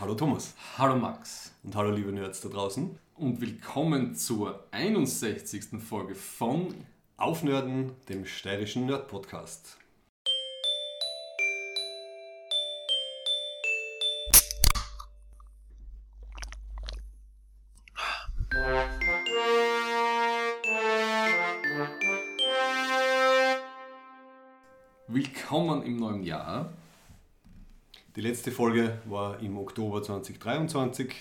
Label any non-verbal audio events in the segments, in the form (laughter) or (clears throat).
Hallo Thomas. Hallo Max. Und hallo liebe Nerds da draußen. Und willkommen zur 61. Folge von Aufnörden, dem steirischen Nerd-Podcast. Willkommen im neuen Jahr. Die letzte Folge war im Oktober 2023.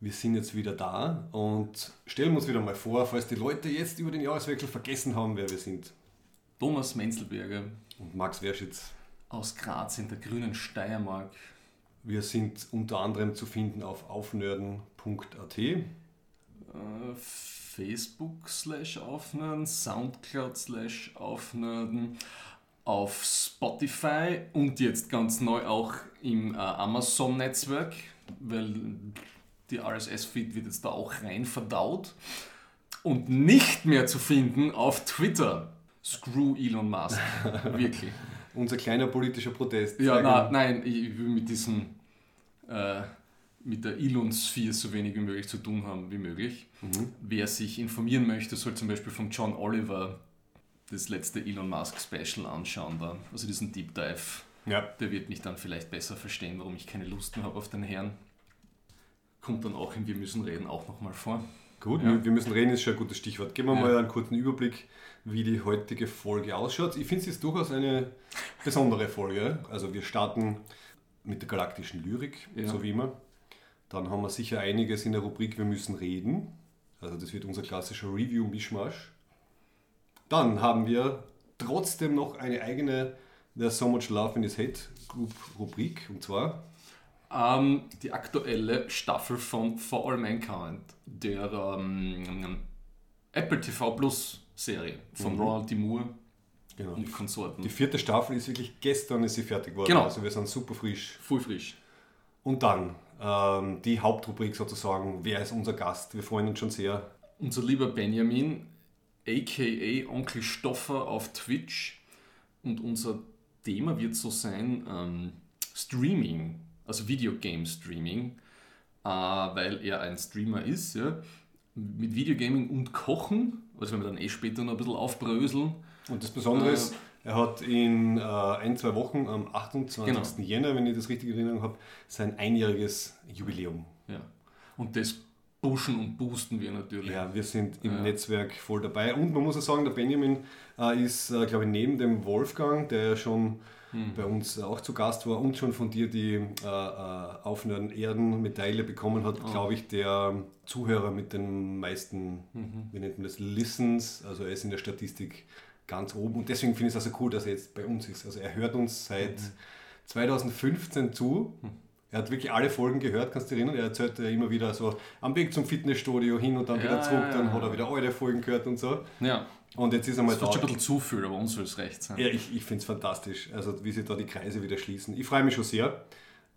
Wir sind jetzt wieder da und stellen uns wieder mal vor, falls die Leute jetzt über den Jahreswechsel vergessen haben, wer wir sind. Thomas Menzelberger Und Max Werschitz. aus Graz in der grünen Steiermark. Wir sind unter anderem zu finden auf aufnörden.at. Äh, Facebook slash aufnörden, Soundcloud slash aufnörden, auf Spotify und jetzt ganz neu auch im äh, Amazon-Netzwerk, weil die RSS-Feed wird jetzt da auch rein verdaut. Und nicht mehr zu finden auf Twitter. Screw Elon Musk. (laughs) Wirklich. Unser kleiner politischer Protest. Ja, na, nein, ich will mit diesem, äh, mit der Elon-Sphere so wenig wie möglich zu tun haben wie möglich. Mhm. Wer sich informieren möchte, soll zum Beispiel von John Oliver das letzte Elon Musk Special anschauen, da. also diesen Deep Dive. Ja, Der wird mich dann vielleicht besser verstehen, warum ich keine Lust mehr habe auf den Herrn. Kommt dann auch in Wir müssen reden auch nochmal vor. Gut, Ja. wir- müssen reden, ist schon ein gutes Stichwort. Geben wir Ja. mal einen kurzen Überblick, wie die heutige Folge ausschaut. Ich finde, es ist durchaus eine besondere Folge. Also wir starten mit der galaktischen Lyrik, Ja. so wie immer. Dann haben wir sicher einiges in der Rubrik Wir müssen reden. Also das wird unser klassischer Review-Mischmasch. Dann haben wir trotzdem noch eine eigene There's So Much Love in His Head Group Rubrik. Und zwar Ähm, die aktuelle Staffel von For All Mankind, der ähm, Apple TV Plus Serie von Mhm. Ronald D. Moore genau, und Konsorten. die vierte Staffel ist wirklich gestern ist sie fertig geworden. Genau. Also wir sind super frisch. Voll frisch. Und dann ähm, die Hauptrubrik sozusagen, wer ist unser Gast? Wir freuen uns schon sehr. Unser lieber Benjamin, aka Onkel Stoffer auf Twitch. Und unser Thema wird so sein ähm, Streaming, also Videogame Streaming, äh, weil er ein Streamer ist, ja, mit Videogaming und Kochen, was wir dann eh später noch ein bisschen aufbröseln. Und das Besondere Äh, ist, er hat in äh, ein, zwei Wochen am 28. Genau. Jänner, wenn ich das richtig in Erinnerung habe, sein einjähriges Jubiläum. Ja. Und das pushen und boosten wir natürlich. Ja, wir sind im Ja. Netzwerk voll dabei. Und man muss auch sagen, der Benjamin äh, ist, äh, glaube ich, neben dem Wolfgang, der ja schon Hm. bei uns auch zu Gast war und schon von dir die äh, äh, Aufnörden Erden-Medaille bekommen hat, Oh. glaube ich, der Zuhörer mit den meisten, Mhm. wie nennt man das, Listens. Also er ist in der Statistik ganz oben. Und deswegen finde ich es also cool, dass er jetzt bei uns ist. Also er hört uns seit Mhm. 2015 zu. Hm. Er hat wirklich alle Folgen gehört, kannst du erinnern? Er erzählt ja immer wieder so am Weg zum Fitnessstudio hin und dann Ja, wieder zurück, dann ja. hat er wieder eure Folgen gehört und so. ja. Und jetzt ist er mal Das da. wird schon ein bisschen zu viel, aber uns soll es recht sein. Ja, ich, ich finde es fantastisch, also wie sich da die Kreise wieder schließen. Ich freue mich schon sehr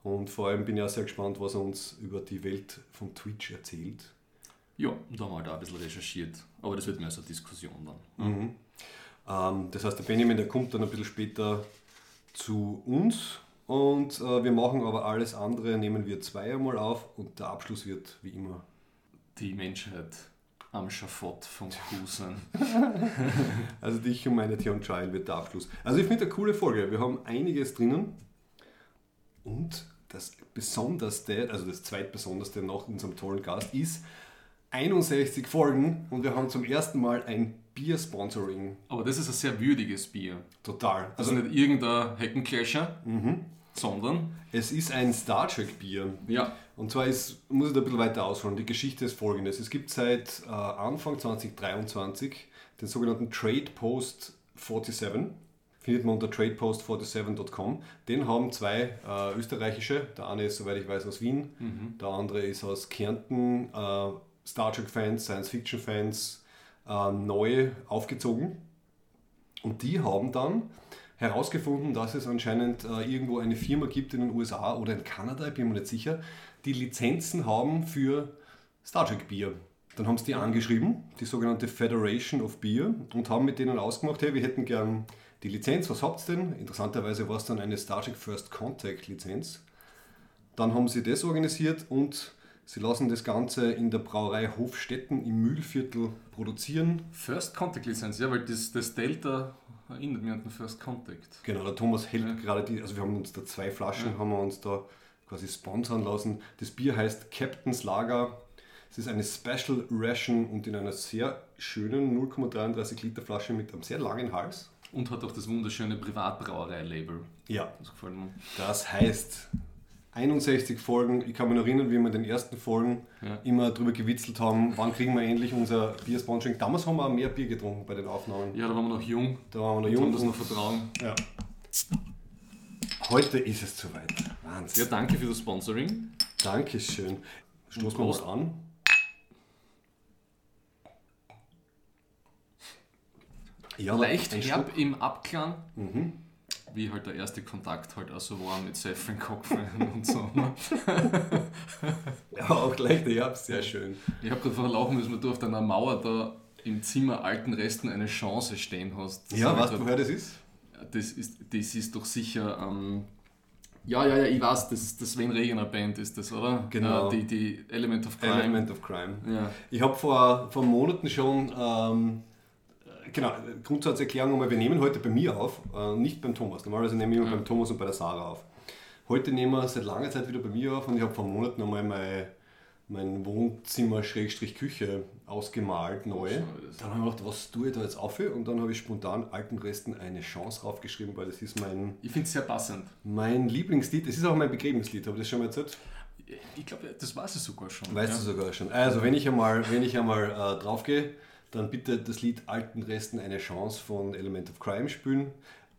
und vor allem bin ich auch sehr gespannt, was er uns über die Welt von Twitch erzählt. Ja, da haben wir halt auch ein bisschen recherchiert. Aber das wird mehr so eine Diskussion dann. Mhm. Ähm, das heißt, der Benjamin, der kommt dann ein bisschen später zu uns und äh, wir machen aber alles andere, nehmen wir zweimal auf und der Abschluss wird wie immer. Die Menschheit am Schafott von Kusen. (laughs) Also die Humanity on Trial wird der Abschluss. Also ich finde eine coole Folge. Wir haben einiges drinnen und das Besonderste, also das zweitbesonderste nach unserem tollen Gast ist 61 Folgen und wir haben zum ersten Mal ein Bier-Sponsoring. Aber das ist ein sehr würdiges Bier. Total. Also Also nicht irgendein Heckenclasher, mhm. Sondern es ist ein Star Trek Bier. ja, Und zwar ist, muss ich da ein bisschen weiter ausholen. Die Geschichte ist folgendes. Es gibt seit äh, Anfang 2023 den sogenannten Trade Post 47. Findet man unter tradepost47.com. Den haben zwei äh, österreichische. Der eine ist, soweit ich weiß, aus Wien. mhm. Der andere ist aus Kärnten. Äh, Star Trek-Fans, Science-Fiction-Fans äh, neu aufgezogen. Und die haben dann herausgefunden, dass es anscheinend äh, irgendwo eine Firma gibt in den USA oder in Kanada, ich bin mir nicht sicher, die Lizenzen haben für Star Trek Bier. Dann haben sie die angeschrieben, die sogenannte Federation of Beer, und haben mit denen ausgemacht, hey, wir hätten gern die Lizenz, was habt ihr denn? Interessanterweise war es dann eine Star Trek First Contact Lizenz. Dann haben sie das organisiert und sie lassen das Ganze in der Brauerei Hofstetten im Mühlviertel produzieren. First Contact Lizenz, ja, weil das, das Delta erinnert mich an den First Contact. Genau, der Thomas hält ja. gerade die, also wir haben uns da zwei Flaschen, ja. haben wir uns da quasi sponsern lassen. Das Bier heißt Captain's Lager. Es ist eine Special Ration und in einer sehr schönen 0,33 Liter Flasche mit einem sehr langen Hals. Und hat auch das wunderschöne Privatbrauerei-Label. Ja. Das gefällt mir. Das heißt, 61 Folgen, ich kann mich noch erinnern, wie wir in den ersten Folgen ja. immer darüber gewitzelt haben, wann kriegen wir endlich unser Bier-Sponsoring. Damals haben wir auch mehr Bier getrunken bei den Aufnahmen. Ja, da waren wir noch jung. Da waren wir noch jung. Haben das noch vertrauen. Ja. Heute ist es soweit. Wahnsinn. Ja, danke für das Sponsoring. Dankeschön. Stoßen wir mal an. Ja, Leicht herb im Abklang. Mhm. Wie halt der erste Kontakt halt auch so war mit Seffen Cockfriend und so. Ne? ja, auch leicht herb, sehr schön. Ich habe gerade vorher laufen müssen, weil du auf deiner Mauer da im Zimmer alten Resten eine Chance stehen hast. Das ja, weißt du, woher das ist? Das ist, das ist doch sicher. Ähm, ja, ja, ja, ich weiß, das, das Sven Regener Band ist das, oder? Genau. Äh, die, die Element of Crime. Element of Crime. Ja. Ich habe vor, vor Monaten schon ähm, genau, Grundsatzerklärung einmal, wir nehmen heute bei mir auf, äh, nicht beim Thomas. Normalerweise nehmen wir immer ja. beim Thomas und bei der Sarah auf. Heute nehmen wir seit langer Zeit wieder bei mir auf und ich habe vor Monaten einmal mein, mein Wohnzimmer-Küche ausgemalt, neu. Dann habe ich gedacht, was tue ich da jetzt auf? Und dann habe ich spontan alten Resten eine Chance draufgeschrieben, weil das ist mein... Ich finde es sehr passend. Mein Lieblingslied, es ist auch mein Begräbnislied, habe ich das schon mal erzählt? Ich glaube, das weiß ich sogar schon. Weißt ja. du sogar schon. Also, wenn ich einmal, wenn ich einmal äh, draufgehe, dann bitte das Lied Alten Resten eine Chance von Element of Crime spielen.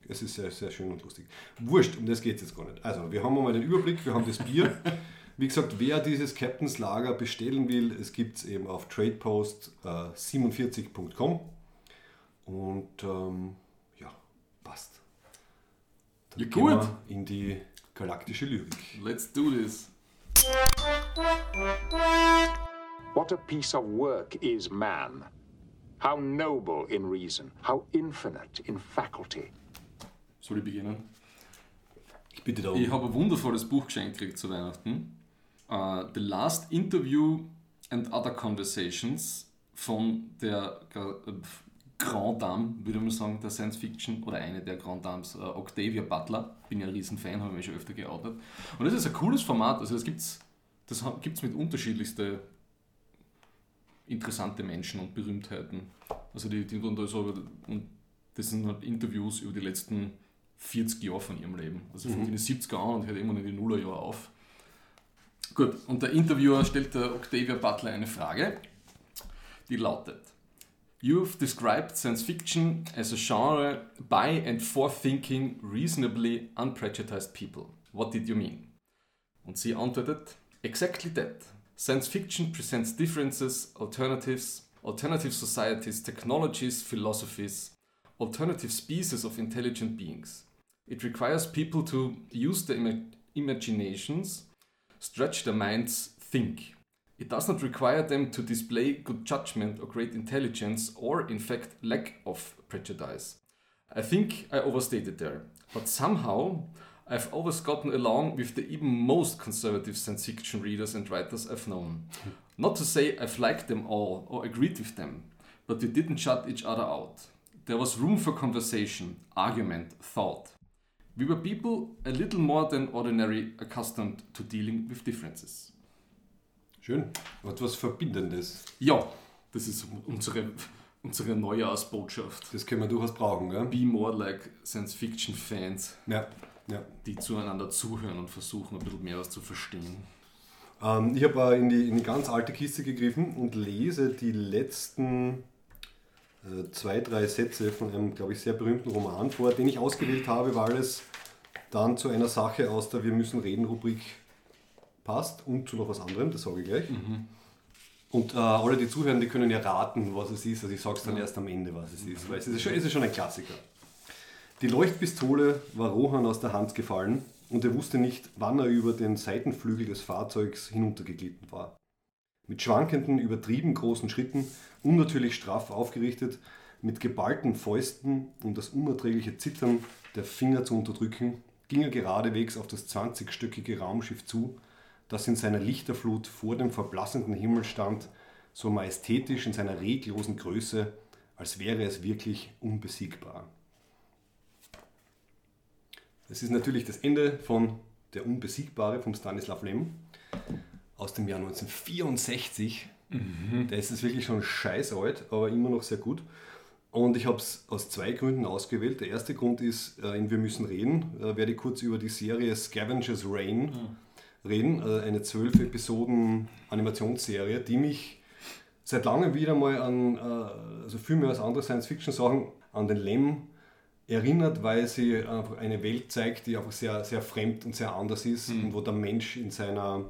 Es ist sehr, sehr schön und lustig. Wurscht, um das geht es jetzt gar nicht. Also, wir haben einmal den Überblick, wir haben das Bier. (laughs) Wie gesagt, wer dieses Captain's Lager bestellen will, es gibt es eben auf tradepost47.com. Äh, und ähm, ja, passt. Dann ja, gut. in die galaktische Lyrik. Let's do this. What a piece of work is man. How noble in reason, how infinite in faculty. Soll ich beginnen? Ich bitte darum. Ich habe ein wundervolles Buch geschenkt gekriegt zu Weihnachten. Uh, The Last Interview and Other Conversations von der äh, Grand Dame, würde man sagen, der Science Fiction oder eine der Grand Dames, uh, Octavia Butler. Bin ja ein Riesenfan, habe ich mich schon öfter geoutet. Und das ist ein cooles Format. Also das gibt es das gibt's mit unterschiedlichsten interessante Menschen und Berühmtheiten. Also die, die da so, und das sind halt Interviews über die letzten 40 Jahre von ihrem Leben. Also von mhm. den 70er an und hört irgendwann in die Nullerjahre auf. Gut, und der Interviewer stellt der Octavia Butler eine Frage, die lautet: You've described science fiction as a genre by and for thinking reasonably unprejudiced people. What did you mean? Und sie antwortet: Exactly that. Science fiction presents differences, alternatives, alternative societies, technologies, philosophies, alternative species of intelligent beings. It requires people to use their Im imaginations, stretch their minds, think. It does not require them to display good judgment or great intelligence or, in fact, lack of prejudice. I think I overstated there, but somehow I've always gotten along with the even most conservative science fiction readers and writers I've known. (laughs) Not to say I've liked them all or agreed with them, but we didn't shut each other out. There was room for conversation, argument, thought. We were people a little more than ordinary accustomed to dealing with differences. Schön. Etwas Verbindendes. Ja, das ist unsere, unsere Neujahrsbotschaft. Das können wir durchaus brauchen, gell? Be more like Science Fiction Fans. Ja ja. die zueinander zuhören und versuchen, ein bisschen mehr was zu verstehen. Ähm, ich habe in die, in die ganz alte Kiste gegriffen und lese die letzten äh, zwei, drei Sätze von einem, glaube ich, sehr berühmten Roman vor, den ich ausgewählt habe, weil es dann zu einer Sache aus der Wir müssen reden Rubrik passt und zu noch was anderem, das sage ich gleich. Mhm. Und äh, alle, die zuhören, die können ja raten, was es ist. Also ich sage es dann ja. erst am Ende, was es ist, weil es ist, schon, es ist schon ein Klassiker. Die Leuchtpistole war Rohan aus der Hand gefallen und er wusste nicht, wann er über den Seitenflügel des Fahrzeugs hinuntergeglitten war. Mit schwankenden, übertrieben großen Schritten, unnatürlich straff aufgerichtet, mit geballten Fäusten, um das unerträgliche Zittern der Finger zu unterdrücken, ging er geradewegs auf das 20-stöckige Raumschiff zu, das in seiner Lichterflut vor dem verblassenden Himmel stand, so majestätisch in seiner reglosen Größe, als wäre es wirklich unbesiegbar. Das ist natürlich das Ende von Der Unbesiegbare von Stanislav Lem aus dem Jahr 1964. Mhm. Der ist es wirklich schon scheiß alt, aber immer noch sehr gut. Und ich habe es aus zwei Gründen ausgewählt. Der erste Grund ist, äh, in Wir müssen reden, äh, werde ich kurz über die Serie Scavengers Rain mhm. reden. Äh, eine zwölf Episoden Animationsserie, die mich seit langem wieder mal an, also viel mehr als andere Science-Fiction-Sachen, an den Lem erinnert, weil sie einfach eine Welt zeigt, die einfach sehr, sehr fremd und sehr anders ist mhm. und wo der Mensch in seiner,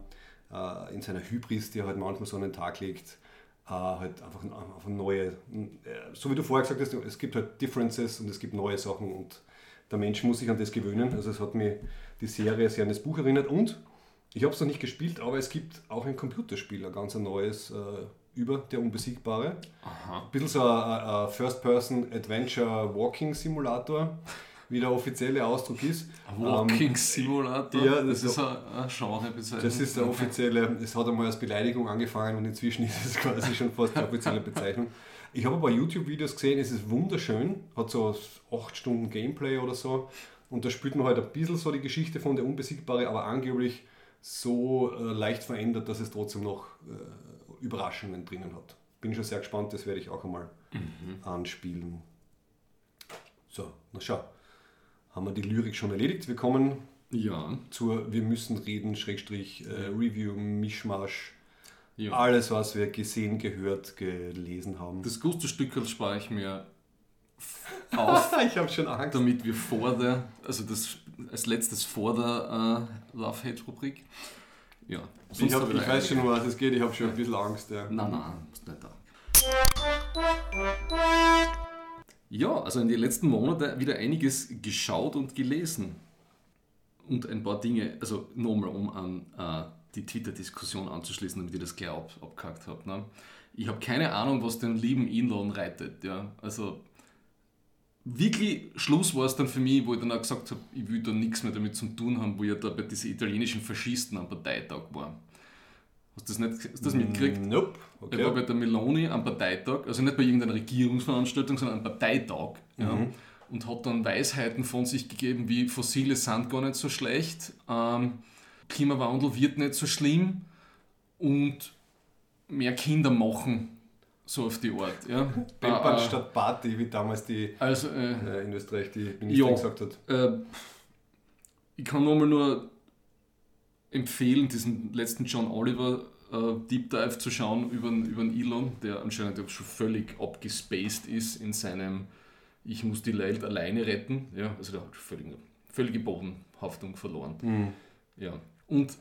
äh, in seiner Hybris, die er halt manchmal so an den Tag legt, äh, halt einfach, einfach neue, äh, so wie du vorher gesagt hast, es gibt halt Differences und es gibt neue Sachen und der Mensch muss sich an das gewöhnen. Also es hat mir die Serie sehr an das Buch erinnert und ich habe es noch nicht gespielt, aber es gibt auch ein Computerspiel, ein ganz neues. Äh, über der Unbesiegbare. Aha. Ein bisschen so ein, First-Person-Adventure-Walking-Simulator, wie der offizielle Ausdruck ist. Walking-Simulator? Ähm, ja, das, das ist ein Genrebezeichnung. Das ist der offizielle, es hat einmal als Beleidigung angefangen und inzwischen (laughs) ist es quasi schon fast die offizielle Bezeichnung. Ich habe ein paar YouTube-Videos gesehen, es ist wunderschön, hat so 8 Stunden Gameplay oder so und da spielt man halt ein bisschen so die Geschichte von der Unbesiegbare, aber angeblich so äh, leicht verändert, dass es trotzdem noch äh, Überraschungen drinnen hat. Bin schon sehr gespannt, das werde ich auch einmal mhm. anspielen. So, na schau. Haben wir die Lyrik schon erledigt? Wir kommen ja. zur Wir müssen reden, Schrägstrich, äh, Review, Mischmasch. Ja. Alles, was wir gesehen, gehört, gelesen haben. Das gute Stück spare ich mir (laughs) auf. ich habe schon Angst. Damit wir vor der, also das als letztes vor der äh, Love-Hate-Rubrik ja. Ich, hab, ich weiß schon, was es geht, ich habe schon ein bisschen Angst. Ja. Nein, nein, musst nicht da. Ja, also in den letzten Monaten wieder einiges geschaut und gelesen. Und ein paar Dinge, also nochmal, um an äh, die Twitter-Diskussion anzuschließen, damit ich das gleich ab, abgehakt habe. Ne? Ich habe keine Ahnung, was den lieben Elon reitet. Ja? Also wirklich Schluss war es dann für mich, wo ich dann auch gesagt habe, ich will da nichts mehr damit zu tun haben, wo ich da bei diesen italienischen Faschisten am Parteitag war. Hast du das, nicht, hast das mitgekriegt? Nope. Okay. Er war bei der Meloni am Parteitag, also nicht bei irgendeiner Regierungsveranstaltung, sondern am Parteitag. Mhm. Ja, und hat dann Weisheiten von sich gegeben, wie fossile sind gar nicht so schlecht, ähm, Klimawandel wird nicht so schlimm und mehr Kinder machen so auf die Art. Ja. (laughs) Bempern äh, statt Party, wie damals die also, äh, äh, in Österreich die Ministerin ja, gesagt hat. Äh, ich kann nochmal nur empfehlen, diesen letzten John Oliver äh, Deep Dive zu schauen über, über den Elon, der anscheinend schon völlig abgespaced ist in seinem Ich muss die Welt alleine retten. Ja, also der hat völlig, völlige Bodenhaftung verloren. Mhm. Ja. Und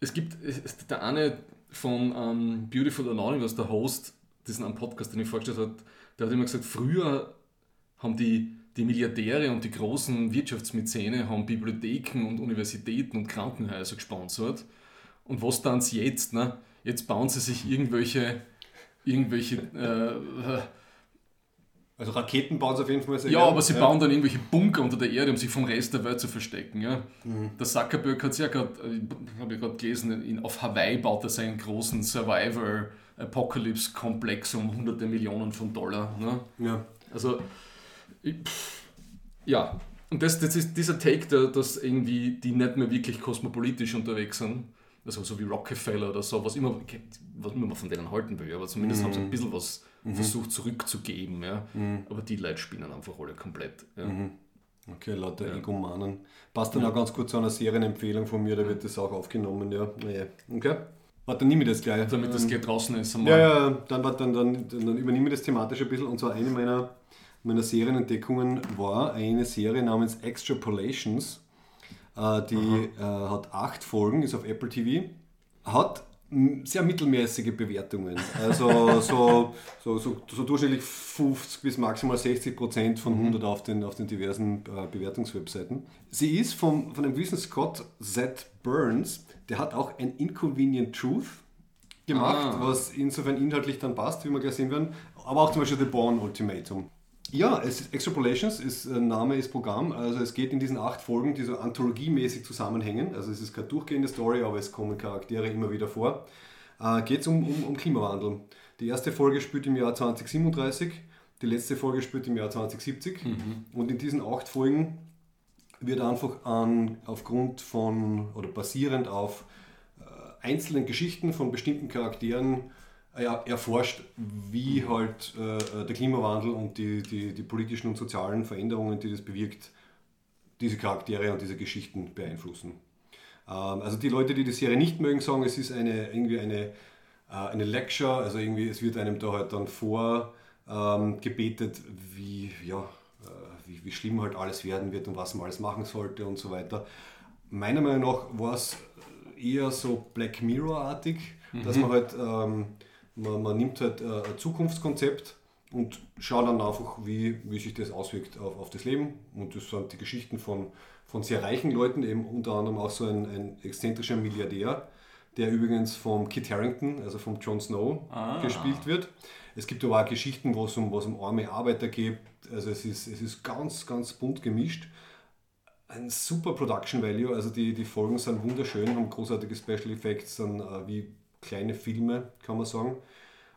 es gibt der eine von ähm, Beautiful Anonymous, der Host, diesen einen Podcast, den ich vorgestellt habe, der hat immer gesagt, früher haben die, die Milliardäre und die großen Wirtschaftsmäzene haben Bibliotheken und Universitäten und Krankenhäuser gesponsert. Und was dann jetzt? Ne? Jetzt bauen sie sich irgendwelche, irgendwelche äh, also Raketen bauen sie auf jeden Fall sehr Ja, gern. aber sie ja. bauen dann irgendwelche Bunker unter der Erde, um sich vom Rest der Welt zu verstecken. Ja? Mhm. Der Zuckerberg hat es ja gerade, äh, habe ich gerade gelesen, in, auf Hawaii baut er seinen großen Survivor- Apocalypse-Komplex um hunderte Millionen von Dollar. Ne? Ja. Also, ich, ja. Und das, das ist dieser Take, der, dass irgendwie die nicht mehr wirklich kosmopolitisch unterwegs sind. Also so wie Rockefeller oder so, was immer, was immer man von denen halten will, aber zumindest mhm. haben sie ein bisschen was mhm. versucht zurückzugeben. Ja? Mhm. Aber die Leute spielen einfach alle komplett. Ja? Mhm. Okay, lauter ja. Egomanen. Passt dann ja. auch ganz gut zu einer Serienempfehlung von mir, da wird das auch aufgenommen, ja. Okay. Warte, dann nehme ich das gleich. Damit das geht draußen ist. Einmal. Ja, ja, dann, dann, dann, dann übernehme ich das thematisch ein bisschen. Und zwar eine meiner, meiner Serienentdeckungen war eine Serie namens Extrapolations. Äh, die äh, hat acht Folgen, ist auf Apple TV. Hat sehr mittelmäßige Bewertungen. Also (laughs) so, so, so, so, durchschnittlich 50 bis maximal 60 Prozent von 100 mhm. auf den, auf den diversen äh, Bewertungswebseiten. Sie ist vom, von einem gewissen Scott Z. Burns, der hat auch ein Inconvenient Truth gemacht, ah. was insofern inhaltlich dann passt, wie wir gleich sehen werden, aber auch zum Beispiel The Born Ultimatum. Ja, es ist Extrapolations, ist, äh, Name ist Programm. Also es geht in diesen acht Folgen, die so anthologiemäßig zusammenhängen. Also es ist keine durchgehende Story, aber es kommen Charaktere immer wieder vor. Äh, geht es um, um, um Klimawandel. Die erste Folge spielt im Jahr 2037, die letzte Folge spielt im Jahr 2070. Mhm. Und in diesen acht Folgen wird einfach an, aufgrund von oder basierend auf äh, einzelnen Geschichten von bestimmten Charakteren ja, erforscht, wie halt äh, der Klimawandel und die, die, die politischen und sozialen Veränderungen, die das bewirkt, diese Charaktere und diese Geschichten beeinflussen. Ähm, also die Leute, die die Serie nicht mögen, sagen, es ist eine, irgendwie eine, äh, eine Lecture, also irgendwie es wird einem da halt dann vorgebetet, ähm, wie, ja, äh, wie, wie schlimm halt alles werden wird und was man alles machen sollte und so weiter. Meiner Meinung nach war es eher so Black Mirror-artig, mhm. dass man halt ähm, man, man nimmt halt äh, ein Zukunftskonzept und schaut dann einfach, wie, wie sich das auswirkt auf, auf das Leben. Und das sind die Geschichten von, von sehr reichen Leuten, eben unter anderem auch so ein, ein exzentrischer Milliardär, der übrigens vom Kit Harrington, also vom Jon Snow, ah. gespielt wird. Es gibt aber auch Geschichten, wo es um, was um arme Arbeiter geht. Also es ist, es ist ganz, ganz bunt gemischt. Ein super Production Value, also die, die Folgen sind wunderschön, haben großartige Special Effects, dann äh, wie kleine Filme, kann man sagen.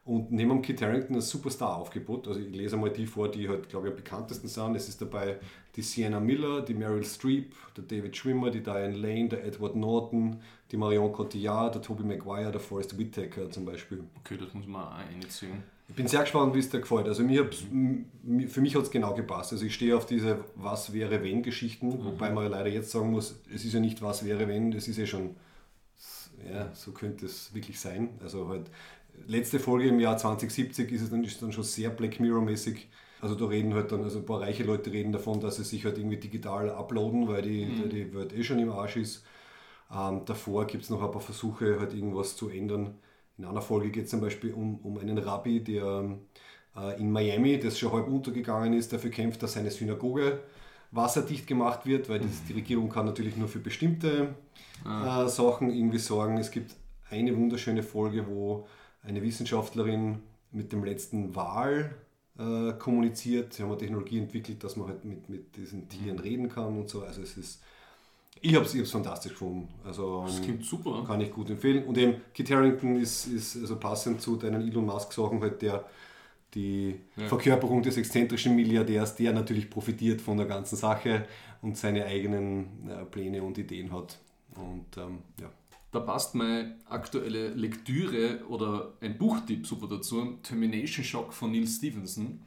Und neben Kit Harington ein Superstar-Aufgebot. Also ich lese mal die vor, die halt, glaube ich, am bekanntesten sind. Es ist dabei die Sienna Miller, die Meryl Streep, der David Schwimmer, die Diane Lane, der Edward Norton, die Marion Cotillard, der Tobey Maguire, der Forrest Whitaker zum Beispiel. Okay, das muss man auch einziehen. Ich bin sehr gespannt, wie es dir gefällt. Also mir für mich hat es genau gepasst. Also ich stehe auf diese Was wäre wenn Geschichten, mhm. wobei man leider jetzt sagen muss, es ist ja nicht Was wäre wenn, es ist ja schon ja, so könnte es wirklich sein. Also halt, letzte Folge im Jahr 2070 ist es dann, ist dann schon sehr Black Mirror-mäßig. Also da reden halt dann, also ein paar reiche Leute reden davon, dass sie sich halt irgendwie digital uploaden, weil die, mhm. die Welt eh schon im Arsch ist. Ähm, davor gibt es noch ein paar Versuche, halt irgendwas zu ändern. In einer Folge geht es zum Beispiel um, um einen Rabbi, der äh, in Miami, das schon halb untergegangen ist, dafür kämpft, dass seine Synagoge wasserdicht gemacht wird, weil das, die Regierung kann natürlich nur für bestimmte ah. äh, Sachen irgendwie sorgen. Es gibt eine wunderschöne Folge, wo eine Wissenschaftlerin mit dem letzten Wal äh, kommuniziert. Sie haben eine Technologie entwickelt, dass man halt mit, mit diesen Tieren reden kann und so. Also es ist, ich habe es fantastisch gefunden. Also, das klingt super. Kann ich gut empfehlen. Und eben Kit Harington ist, ist also passend zu deinen Elon Musk Sachen halt der die ja. Verkörperung des exzentrischen Milliardärs, der natürlich profitiert von der ganzen Sache und seine eigenen äh, Pläne und Ideen hat. Und ähm, ja. Da passt meine aktuelle Lektüre oder ein Buchtipp super dazu. Termination Shock von Neil Stevenson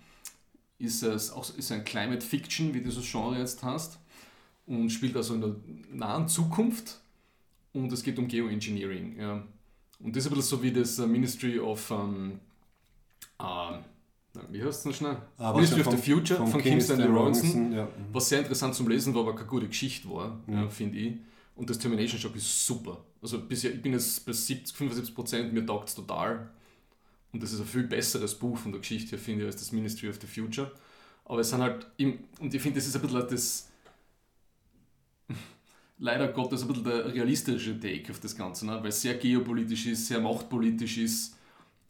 ist, es auch, ist ein Climate Fiction, wie du das Genre jetzt hast, und spielt also in der nahen Zukunft und es geht um Geoengineering. Ja. Und das ist ein bisschen so wie das äh, Ministry of um, ähm, wie heißt es noch schnell? Ah, Ministry of the Future von, von Kim Stanley Robinson, ja. was sehr interessant zum Lesen war, aber keine gute Geschichte war, mhm. ja, finde ich. Und das Termination Shock ist super. Also bisher, ich bin jetzt bei 70, 75 Prozent, mir taugt es total. Und das ist ein viel besseres Buch von der Geschichte, finde ich, als das Ministry of the Future. Aber es sind halt, im, und ich finde, das ist ein bisschen das, (laughs) leider Gottes, ein bisschen der realistische Take auf das Ganze, ne? weil es sehr geopolitisch ist, sehr machtpolitisch ist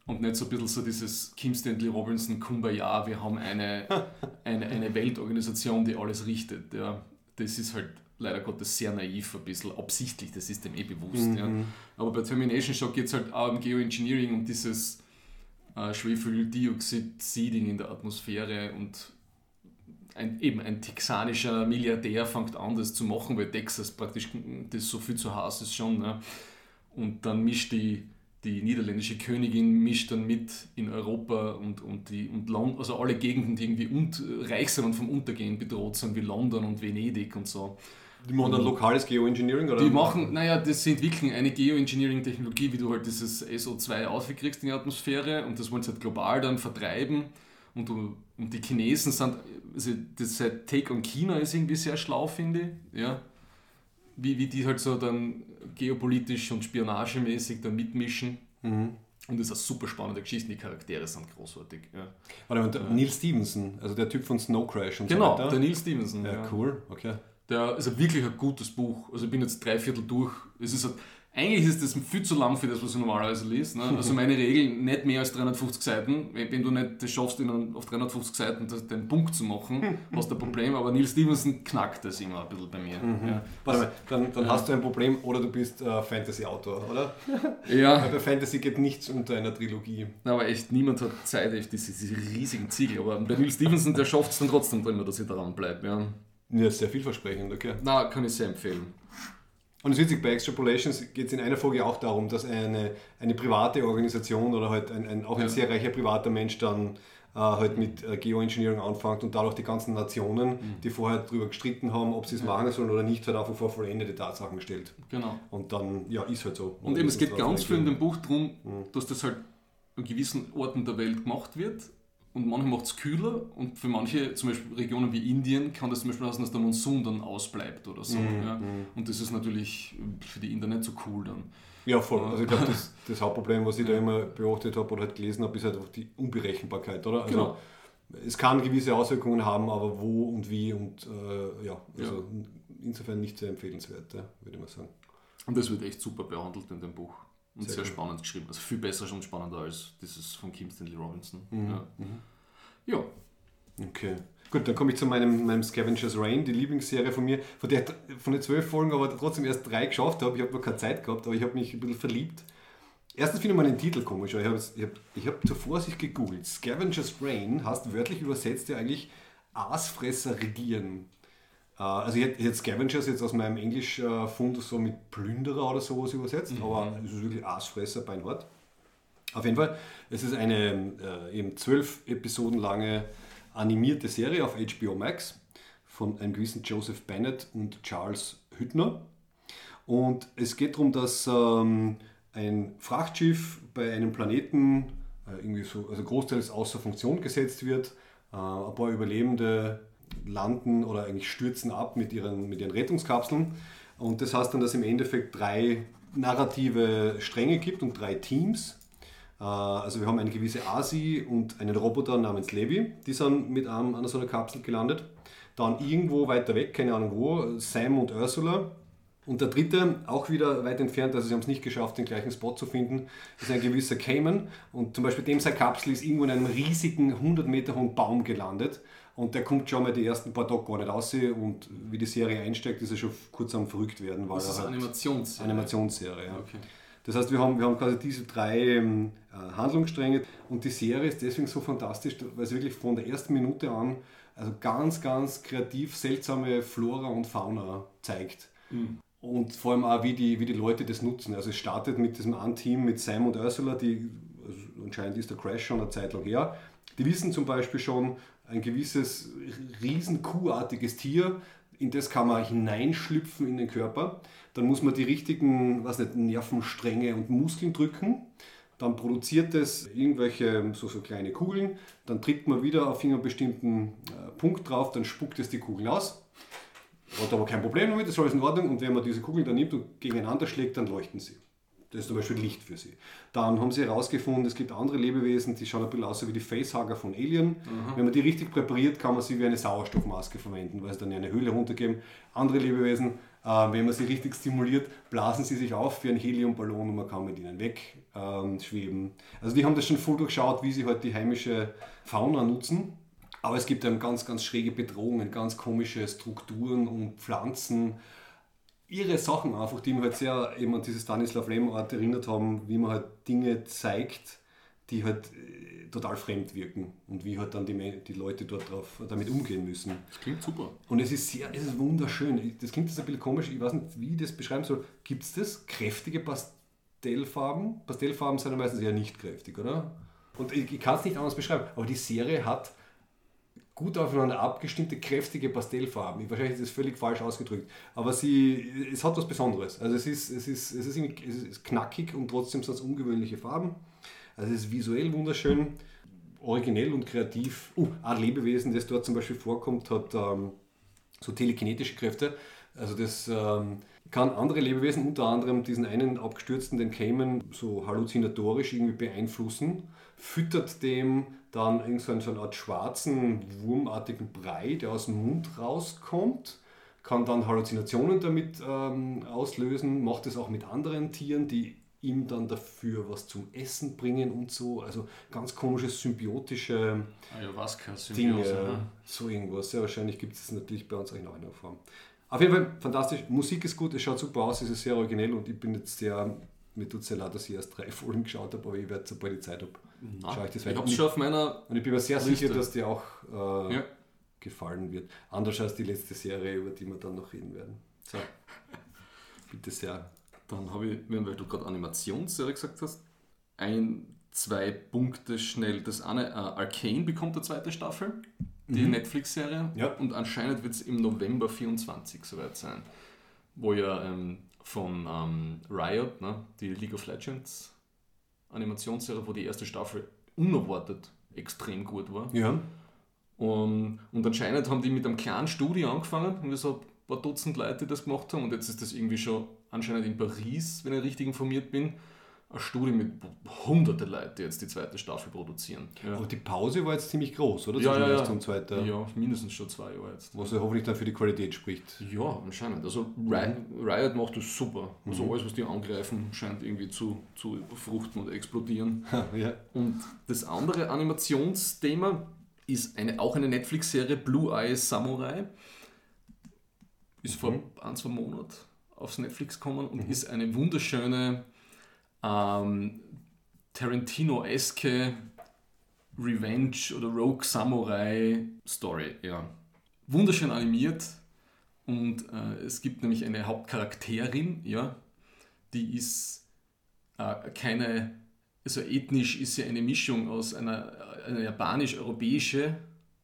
und nicht so ein bisschen so dieses Kim Stanley Robinson Kumbaya, wir haben eine, (laughs) eine, eine Weltorganisation, die alles richtet. Ja. Das ist halt leider Gottes sehr naiv, ein bisschen absichtlich, das ist dem eh bewusst. Mhm. Ja. Aber bei Termination Shock geht es halt auch um Geoengineering und dieses äh, Schwefeldioxid-Seeding in der Atmosphäre und ein, eben ein texanischer Milliardär fängt an, das zu machen, weil Texas praktisch das so viel zu Hause ist schon. Ne? Und dann mischt die die niederländische Königin mischt dann mit in Europa und, und, die, und London, also alle Gegenden, die irgendwie und, reich sind und vom Untergehen bedroht sind, wie London und Venedig und so. Die machen dann lokales Geoengineering? Oder? Die machen, naja, das sie entwickeln eine Geoengineering-Technologie, wie du halt dieses SO2 ausgekriegst in die Atmosphäre und das wollen sie halt global dann vertreiben. Und, und die Chinesen sind, also das Take on China ist irgendwie sehr schlau, finde ich. Ja? Wie, wie die halt so dann geopolitisch und spionagemäßig da mitmischen. Mhm. Und das ist eine super spannende Geschichte, die Charaktere sind großartig. Ja. Warte mal, der ja. Neil Stevenson, also der Typ von Snow Crash und genau, so weiter. Genau, der Neil Stevenson. Ja, ja, cool, okay. Der ist wirklich ein gutes Buch. Also ich bin jetzt drei Viertel durch. Es ist eigentlich ist das viel zu lang für das, was du normalerweise liest. Ne? Also meine Regel, nicht mehr als 350 Seiten. Wenn, wenn du nicht das schaffst, in, auf 350 Seiten das, den Punkt zu machen, (laughs) hast du ein Problem. Aber Neil Stevenson knackt das immer ein bisschen bei mir. Mhm. Ja. Warte mal, dann, dann hast du ein Problem oder du bist äh, Fantasy-Autor, oder? ja. Weil bei Fantasy geht nichts unter einer Trilogie. Aber echt, niemand hat Zeit, echt diese, diese riesigen Ziegel. Aber bei Neil Stevenson, der schafft es dann trotzdem immer, dass ich daran bleibe. Ja. Ja, sehr vielversprechend, okay. Na, kann ich sehr empfehlen. Und es ist witzig, bei Extrapolations geht es in einer Folge auch darum, dass eine, eine private Organisation oder halt ein, ein, auch ein Ja. sehr reicher privater Mensch dann äh, halt mit äh, Geoengineering anfängt und dadurch die ganzen Nationen, die vorher darüber gestritten haben, ob sie es machen sollen oder nicht, halt einfach vor vollendete Tatsachen stellt. Genau. Und dann, ja, ist halt so. Und eben, es geht ganz viel in dem Buch darum, dass das halt an gewissen Orten der Welt gemacht wird. Und manchmal macht es kühler und für manche, zum Beispiel Regionen wie Indien, kann das zum Beispiel heißen, dass der Monsun dann ausbleibt oder so. ja. Und das ist natürlich für die Inder nicht so cool dann. Ja, voll. Also ich glaube, das, das Hauptproblem, was ich da immer beobachtet habe oder halt gelesen habe, ist halt einfach die Unberechenbarkeit, oder? Also Genau. es kann gewisse Auswirkungen haben, aber wo und wie und äh, ja, also insofern nicht sehr empfehlenswert, ja, würde ich mal sagen. Und das wird echt super behandelt in dem Buch. Und Sehr sehr, spannend geschrieben. Also viel besser schon spannender als dieses von Kim Stanley Robinson. Mhm. Ja. ja. Okay. Gut, dann komme ich zu meinem, meinem Scavenger's Rain, die Lieblingsserie von mir, von der von den zwölf Folgen aber trotzdem erst drei geschafft habe. Ich habe noch keine Zeit gehabt, aber ich habe mich ein bisschen verliebt. Erstens finde ich mal den Titel komisch. aber Ich habe ich hab, ich hab zur Vorsicht gegoogelt. Scavenger's Rain heißt wörtlich übersetzt ja eigentlich Aasfresser regieren. Äh, Also ich hätte, Scavengers jetzt aus meinem Englisch-Fund so mit Plünderer oder sowas übersetzt, aber es ist wirklich Aasfresser beinhart. Auf jeden Fall, es ist eine äh, eben zwölf Episoden lange animierte Serie auf HBO Max von einem gewissen Joseph Bennett und Charles Hüttner. Und es geht darum, dass ähm, ein Frachtschiff bei einem Planeten äh, irgendwie so, also großteils außer Funktion gesetzt wird. Äh, ein paar Überlebende landen oder eigentlich stürzen ab mit ihren, mit ihren Rettungskapseln. Und das heißt dann, dass es im Endeffekt drei narrative Stränge gibt und drei Teams. Äh, Also wir haben eine gewisse Asi und einen Roboter namens Levi, die sind mit einem an so einer Kapsel gelandet. Dann irgendwo weiter weg, keine Ahnung wo, Sam und Ursula. Und der dritte, auch wieder weit entfernt, also sie haben es nicht geschafft, den gleichen Spot zu finden, ist ein gewisser Cayman. Und zum Beispiel dem seine Kapsel ist irgendwo in einem riesigen 100 Meter hohen Baum gelandet. Und der kommt schon mal die ersten paar Tage gar nicht raus. Und wie die Serie einsteigt, ist er schon kurz am verrückt werden. Weil Das ist eine halt Animationsserie. Animationsserie. Ja. Okay. Das heißt, wir haben, wir haben quasi diese drei ähm, äh, Handlungsstränge und die Serie ist deswegen so fantastisch, weil sie wirklich von der ersten Minute an also ganz, ganz kreativ seltsame Flora und Fauna zeigt. Und vor allem auch, wie die, wie die Leute das nutzen. Also es startet mit diesem einen Team mit Sam und Ursula, die also anscheinend ist der Crash schon eine Zeit lang her. Die wissen zum Beispiel schon, ein gewisses riesen kuhartiges Tier, in das kann man hineinschlüpfen in den Körper. Dann muss man die richtigen was nicht, Nervenstränge und Muskeln drücken. Dann produziert es irgendwelche so, so kleine Kugeln. Dann tritt man wieder auf einen bestimmten äh, Punkt drauf, dann spuckt es die Kugeln aus. Hat aber kein Problem damit, das ist alles in Ordnung. Und wenn man diese Kugeln dann nimmt und gegeneinander schlägt, dann leuchten sie. Das ist zum Beispiel Licht für sie. Dann haben sie herausgefunden, es gibt andere Lebewesen, die schauen ein bisschen aus wie die Facehugger von Alien. Wenn man die richtig präpariert, kann man sie wie eine Sauerstoffmaske verwenden, weil sie dann in eine Höhle runtergeben. Andere Lebewesen, äh, wenn man sie richtig stimuliert, blasen sie sich auf wie ein Heliumballon und man kann mit ihnen wegschweben. Ähm, also die haben das schon voll durchschaut, wie sie halt die heimische Fauna nutzen. Aber es gibt dann ganz, ganz schräge Bedrohungen, ganz komische Strukturen und Pflanzen. Ihre Sachen einfach, die mir halt sehr eben an diese Stanislav Lem-Art erinnert haben, wie man halt Dinge zeigt, die halt äh, total fremd wirken und wie halt dann die, die Leute dort drauf damit umgehen müssen. Das klingt super. Und es ist sehr, es ist wunderschön. Das klingt jetzt ein bisschen komisch, ich weiß nicht, wie ich das beschreiben soll. Gibt es das? Kräftige Pastellfarben? Pastellfarben sind ja meistens eher nicht kräftig, oder? Und ich, ich kann es nicht anders beschreiben, aber die Serie hat gut aufeinander abgestimmte, kräftige Pastellfarben. Ich, wahrscheinlich ist das völlig falsch ausgedrückt, aber sie, es hat was Besonderes. Also es ist, es ist, es ist, es ist knackig und trotzdem sind es ungewöhnliche Farben. Also es ist visuell wunderschön, originell und kreativ. Uh, ein Lebewesen, das dort zum Beispiel vorkommt, hat ähm, so telekinetische Kräfte. Also das ähm, kann andere Lebewesen, unter anderem diesen einen abgestürzten, den Cayman, so halluzinatorisch irgendwie beeinflussen, füttert dem dann irgend so eine Art schwarzen, wurmartigen Brei, der aus dem Mund rauskommt. kann dann Halluzinationen damit ähm, auslösen, macht es auch mit anderen Tieren, die ihm dann dafür was zum Essen bringen und so. Also ganz komische symbiotische Dinge. Ne? So irgendwas. Ja, wahrscheinlich gibt es natürlich bei uns auch in einer Form. Auf jeden Fall fantastisch. Musik ist gut, es schaut super aus, es ist sehr originell und ich bin jetzt sehr, mir tut es sehr leid, dass ich erst drei (laughs) Folgen geschaut habe, aber ich werde, sobald ich Zeit habe, schaue ich das weiter. Ich habe es schon auf meiner Und ich bin mir sehr Liste. sicher, dass dir auch äh, ja. gefallen wird. Anders als die letzte Serie, über die wir dann noch reden werden. So. Bitte sehr. Dann habe ich, weil du gerade Animationsserie gesagt hast, ein, zwei Punkte schnell. Das eine, uh, Arcane bekommt eine zweite Staffel, die mhm. Netflix-Serie. Ja. Und anscheinend wird es im November 24 soweit sein. Wo ja ähm, von ähm, Riot, ne, die League of Legends Animationsserie, wo die erste Staffel unerwartet extrem gut war. Ja. Und, und anscheinend haben die mit einem kleinen Studio angefangen, wir so ein paar Dutzend Leute, die das gemacht haben. Und jetzt ist das irgendwie schon anscheinend in Paris, wenn ich richtig informiert bin, eine Studie mit hunderte Leute, die jetzt die zweite Staffel produzieren. Ja. Aber die Pause war jetzt ziemlich groß, oder? Ja, ja, ja. Und zweite. ja, mindestens schon zwei Jahre jetzt. Was ja hoffentlich dann für die Qualität spricht. Ja, anscheinend. Also Riot, Riot macht das super. Also mhm. alles, was die angreifen, scheint irgendwie zu, zu fruchten und explodieren. (laughs) ja. Und das andere Animationsthema ist eine, auch eine Netflix-Serie, Blue Eyes Samurai. Ist mhm. vor ein, zwei Monaten aufs Netflix kommen und mhm. ist eine wunderschöne ähm, Tarantino-eske Revenge oder Rogue Samurai Story. Ja. Wunderschön animiert und äh, es gibt nämlich eine Hauptcharakterin, ja, die ist äh, keine, also ethnisch ist sie eine Mischung aus einer, einer japanisch-europäische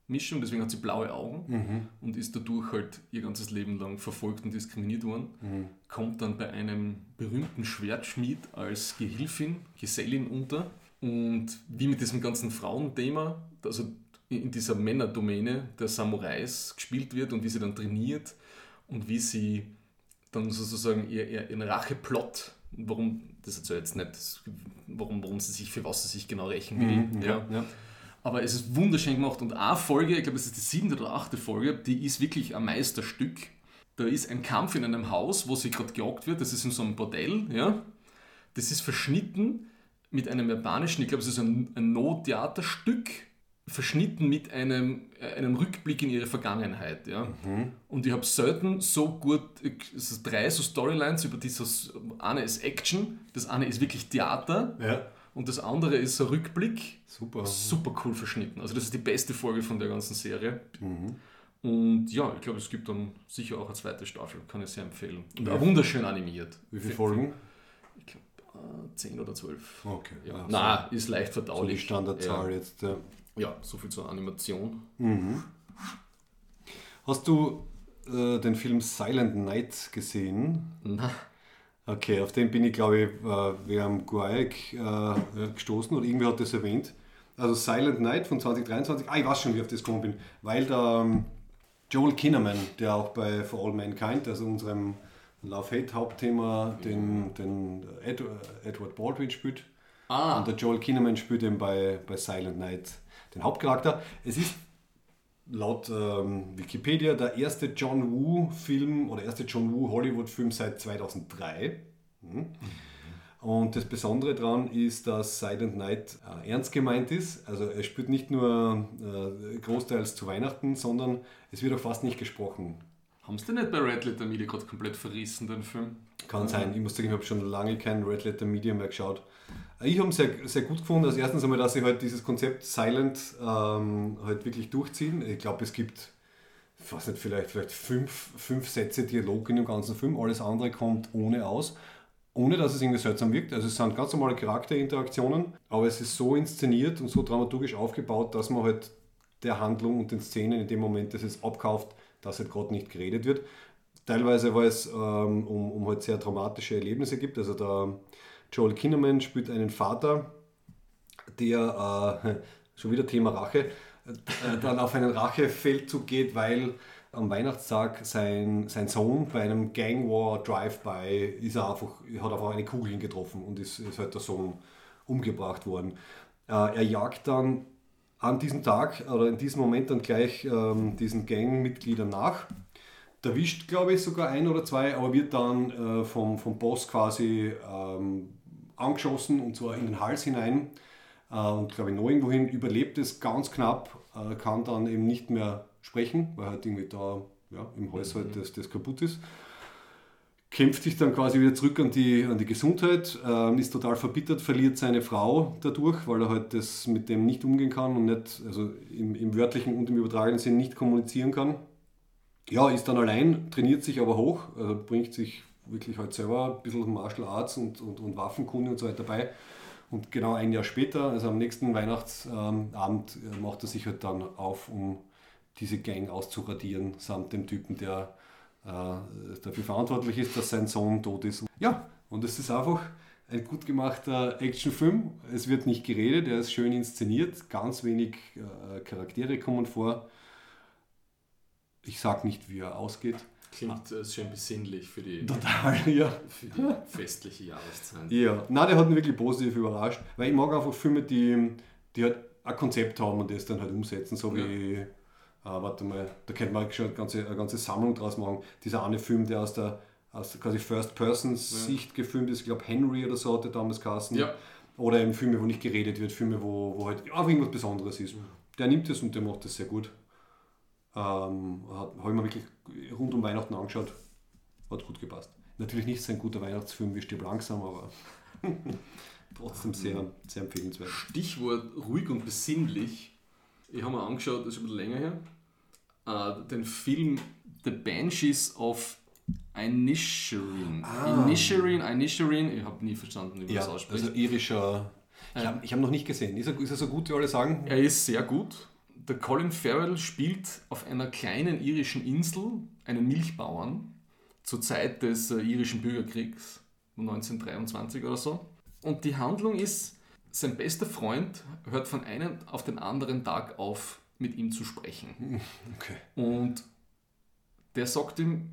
Mischung, deswegen hat sie blaue Augen mhm. und ist dadurch halt ihr ganzes Leben lang verfolgt und diskriminiert worden. Mhm. Kommt dann bei einem berühmten Schwertschmied als Gehilfin, Gesellin unter. Und wie mit diesem ganzen Frauenthema, also in dieser Männerdomäne der Samurais gespielt wird und wie sie dann trainiert und wie sie dann sozusagen ihr, ihr, ihren Racheplot, warum, das erzählt jetzt nicht, warum, warum sie sich, für was sie sich genau rächen will, mhm, ja, ja aber es ist wunderschön gemacht und eine Folge, ich glaube, es ist die siebte oder achte Folge, die ist wirklich ein Meisterstück. Da ist ein Kampf in einem Haus, wo sie gerade gejagt wird, das ist in so einem Bordell, ja. Das ist verschnitten mit einem japanischen, ich glaube, es ist ein, ein No-Theaterstück, verschnitten mit einem, äh, einem Rückblick in ihre Vergangenheit. Ja? Mhm. Und ich habe selten so gut, es drei so Storylines, über die das eine ist Action, das eine ist wirklich Theater. Ja und das andere ist ein Rückblick. Super. Super cool verschnitten. Also das ist die beste Folge von der ganzen Serie. Mhm. Und ja, ich glaube, es gibt dann sicher auch eine zweite Staffel. Kann ich sehr empfehlen. Und auch wunderschön animiert. Wie viele Folgen? Ich glaube, äh, 10 oder 12. Okay. Ja. ja Na, ist leicht verdaulich. So die Standardzahl ja. jetzt. Ja. ja, so viel zur Animation. Mhm. Hast du äh, den Film Silent Night gesehen? Nein. Okay, auf den bin ich, glaube ich, äh, während Guayek äh, gestoßen oder irgendwer hat das erwähnt. Also Silent Night von 2023. Ah, ich weiß schon, wie ich auf das gekommen bin. Weil der ähm, Joel Kinnaman, der auch bei For All Mankind, also unserem Love-Hate-Hauptthema, den, den Ed, Edward Baldwin spielt. Ah. Und der Joel Kinnaman spielt eben bei, bei Silent Night den Hauptcharakter. Es ist laut ähm, Wikipedia der erste John Woo-Film oder erste John Woo-Hollywood-Film seit 2003. Mhm. Und das Besondere daran ist, dass Silent Night äh, ernst gemeint ist. Also er spielt nicht nur äh, großteils zu Weihnachten, sondern es wird auch fast nicht gesprochen. Haben Sie denn nicht bei Red Letter Media gerade komplett verrissen, den Film? Kann sein. Ich muss sagen, ich habe schon lange kein Red Letter Media mehr geschaut. Ich habe es sehr, sehr gut gefunden. Also erstens einmal, dass sie halt dieses Konzept Silent ähm, halt wirklich durchziehen. Ich glaube, es gibt, ich weiß nicht, vielleicht, vielleicht fünf, fünf Sätze Dialog in dem ganzen Film. Alles andere kommt ohne aus. Ohne dass es irgendwie seltsam wirkt. Also es sind ganz normale Charakterinteraktionen, aber es ist so inszeniert und so dramaturgisch aufgebaut, dass man halt der Handlung und den Szenen in dem Moment, dass es abkauft, dass halt gerade nicht geredet wird. Teilweise, weil es ähm, um, um halt sehr dramatische Erlebnisse gibt. Also der Joel Kinnaman spielt einen Vater, der, äh, (laughs) schon wieder Thema Rache, äh, dann auf einen Rachefeldzug geht, weil am Weihnachtstag sein, sein Sohn bei einem Gang War Drive-By ist er einfach, hat einfach eine Kugel getroffen und ist, ist halt der Sohn umgebracht worden. Äh, er jagt dann an diesem Tag oder in diesem Moment dann gleich ähm, diesen Gangmitgliedern nach. Erwischt, glaube ich, sogar ein oder zwei, aber wird dann äh, vom, vom Boss quasi ähm, angeschossen und zwar in den Hals hinein. Äh, und glaube ich noch irgendwo hin, überlebt es ganz knapp, äh, kann dann eben nicht mehr sprechen, weil halt irgendwie da ja, im Hals halt das, das kaputt ist. Kämpft sich dann quasi wieder zurück an die, an die Gesundheit, äh, ist total verbittert, verliert seine Frau dadurch, weil er halt das mit dem nicht umgehen kann und nicht, also im, im wörtlichen und im übertragenen Sinn nicht kommunizieren kann. Ja, ist dann allein, trainiert sich aber hoch, also bringt sich wirklich halt selber ein bisschen Martial Arts und, und, und Waffenkunde und so weiter bei. Und genau ein Jahr später, also am nächsten Weihnachtsabend, äh, macht er sich halt dann auf, um diese Gang auszuradieren, samt dem Typen, der dafür verantwortlich ist, dass sein Sohn tot ist. Ja, und es ist einfach ein gut gemachter Actionfilm. Es wird nicht geredet, er ist schön inszeniert, ganz wenig äh, Charaktere kommen vor. Ich sage nicht, wie er ausgeht. Klingt äh, schön besinnlich für die, Total, (laughs) ja. für die festliche Jahreszeit. Ja, nein, der hat mich wirklich positiv überrascht, weil ich mag einfach Filme, die, die halt ein Konzept haben und das dann halt umsetzen, so wie, äh, warte mal, da könnte man schon eine ganze, eine ganze Sammlung draus machen. Dieser eine Film, der aus der aus quasi First-Person-Sicht gefilmt ist, ich glaube Henry oder so hat der damals geheißen. Ja. Oder eben Filme, wo nicht geredet wird, Filme, wo, wo halt einfach irgendwas Besonderes ist. Der nimmt das und der macht das sehr gut. Ähm, Habe ich mir wirklich rund um Weihnachten angeschaut. Hat gut gepasst. Natürlich nicht so ein guter Weihnachtsfilm wie Stirb langsam, aber (laughs) trotzdem sehr, sehr empfehlenswert. Stichwort ruhig und besinnlich. Ich habe mir angeschaut, das ist ein bisschen länger her, äh, den Film The Banshees of Inisherin. Ah. Inisherin, Inisherin, ich habe nie verstanden, wie man das Ja, ausspricht. also irischer. Ich habe hab noch nicht gesehen. Ist er, ist er so gut, wie alle sagen? Er ist sehr gut. Der Colin Farrell spielt auf einer kleinen irischen Insel einen Milchbauern zur Zeit des äh, irischen Bürgerkriegs 1923 oder so. Und die Handlung ist, sein bester Freund hört von einem auf den anderen Tag auf, mit ihm zu sprechen. (laughs) Okay. Und der sagt ihm,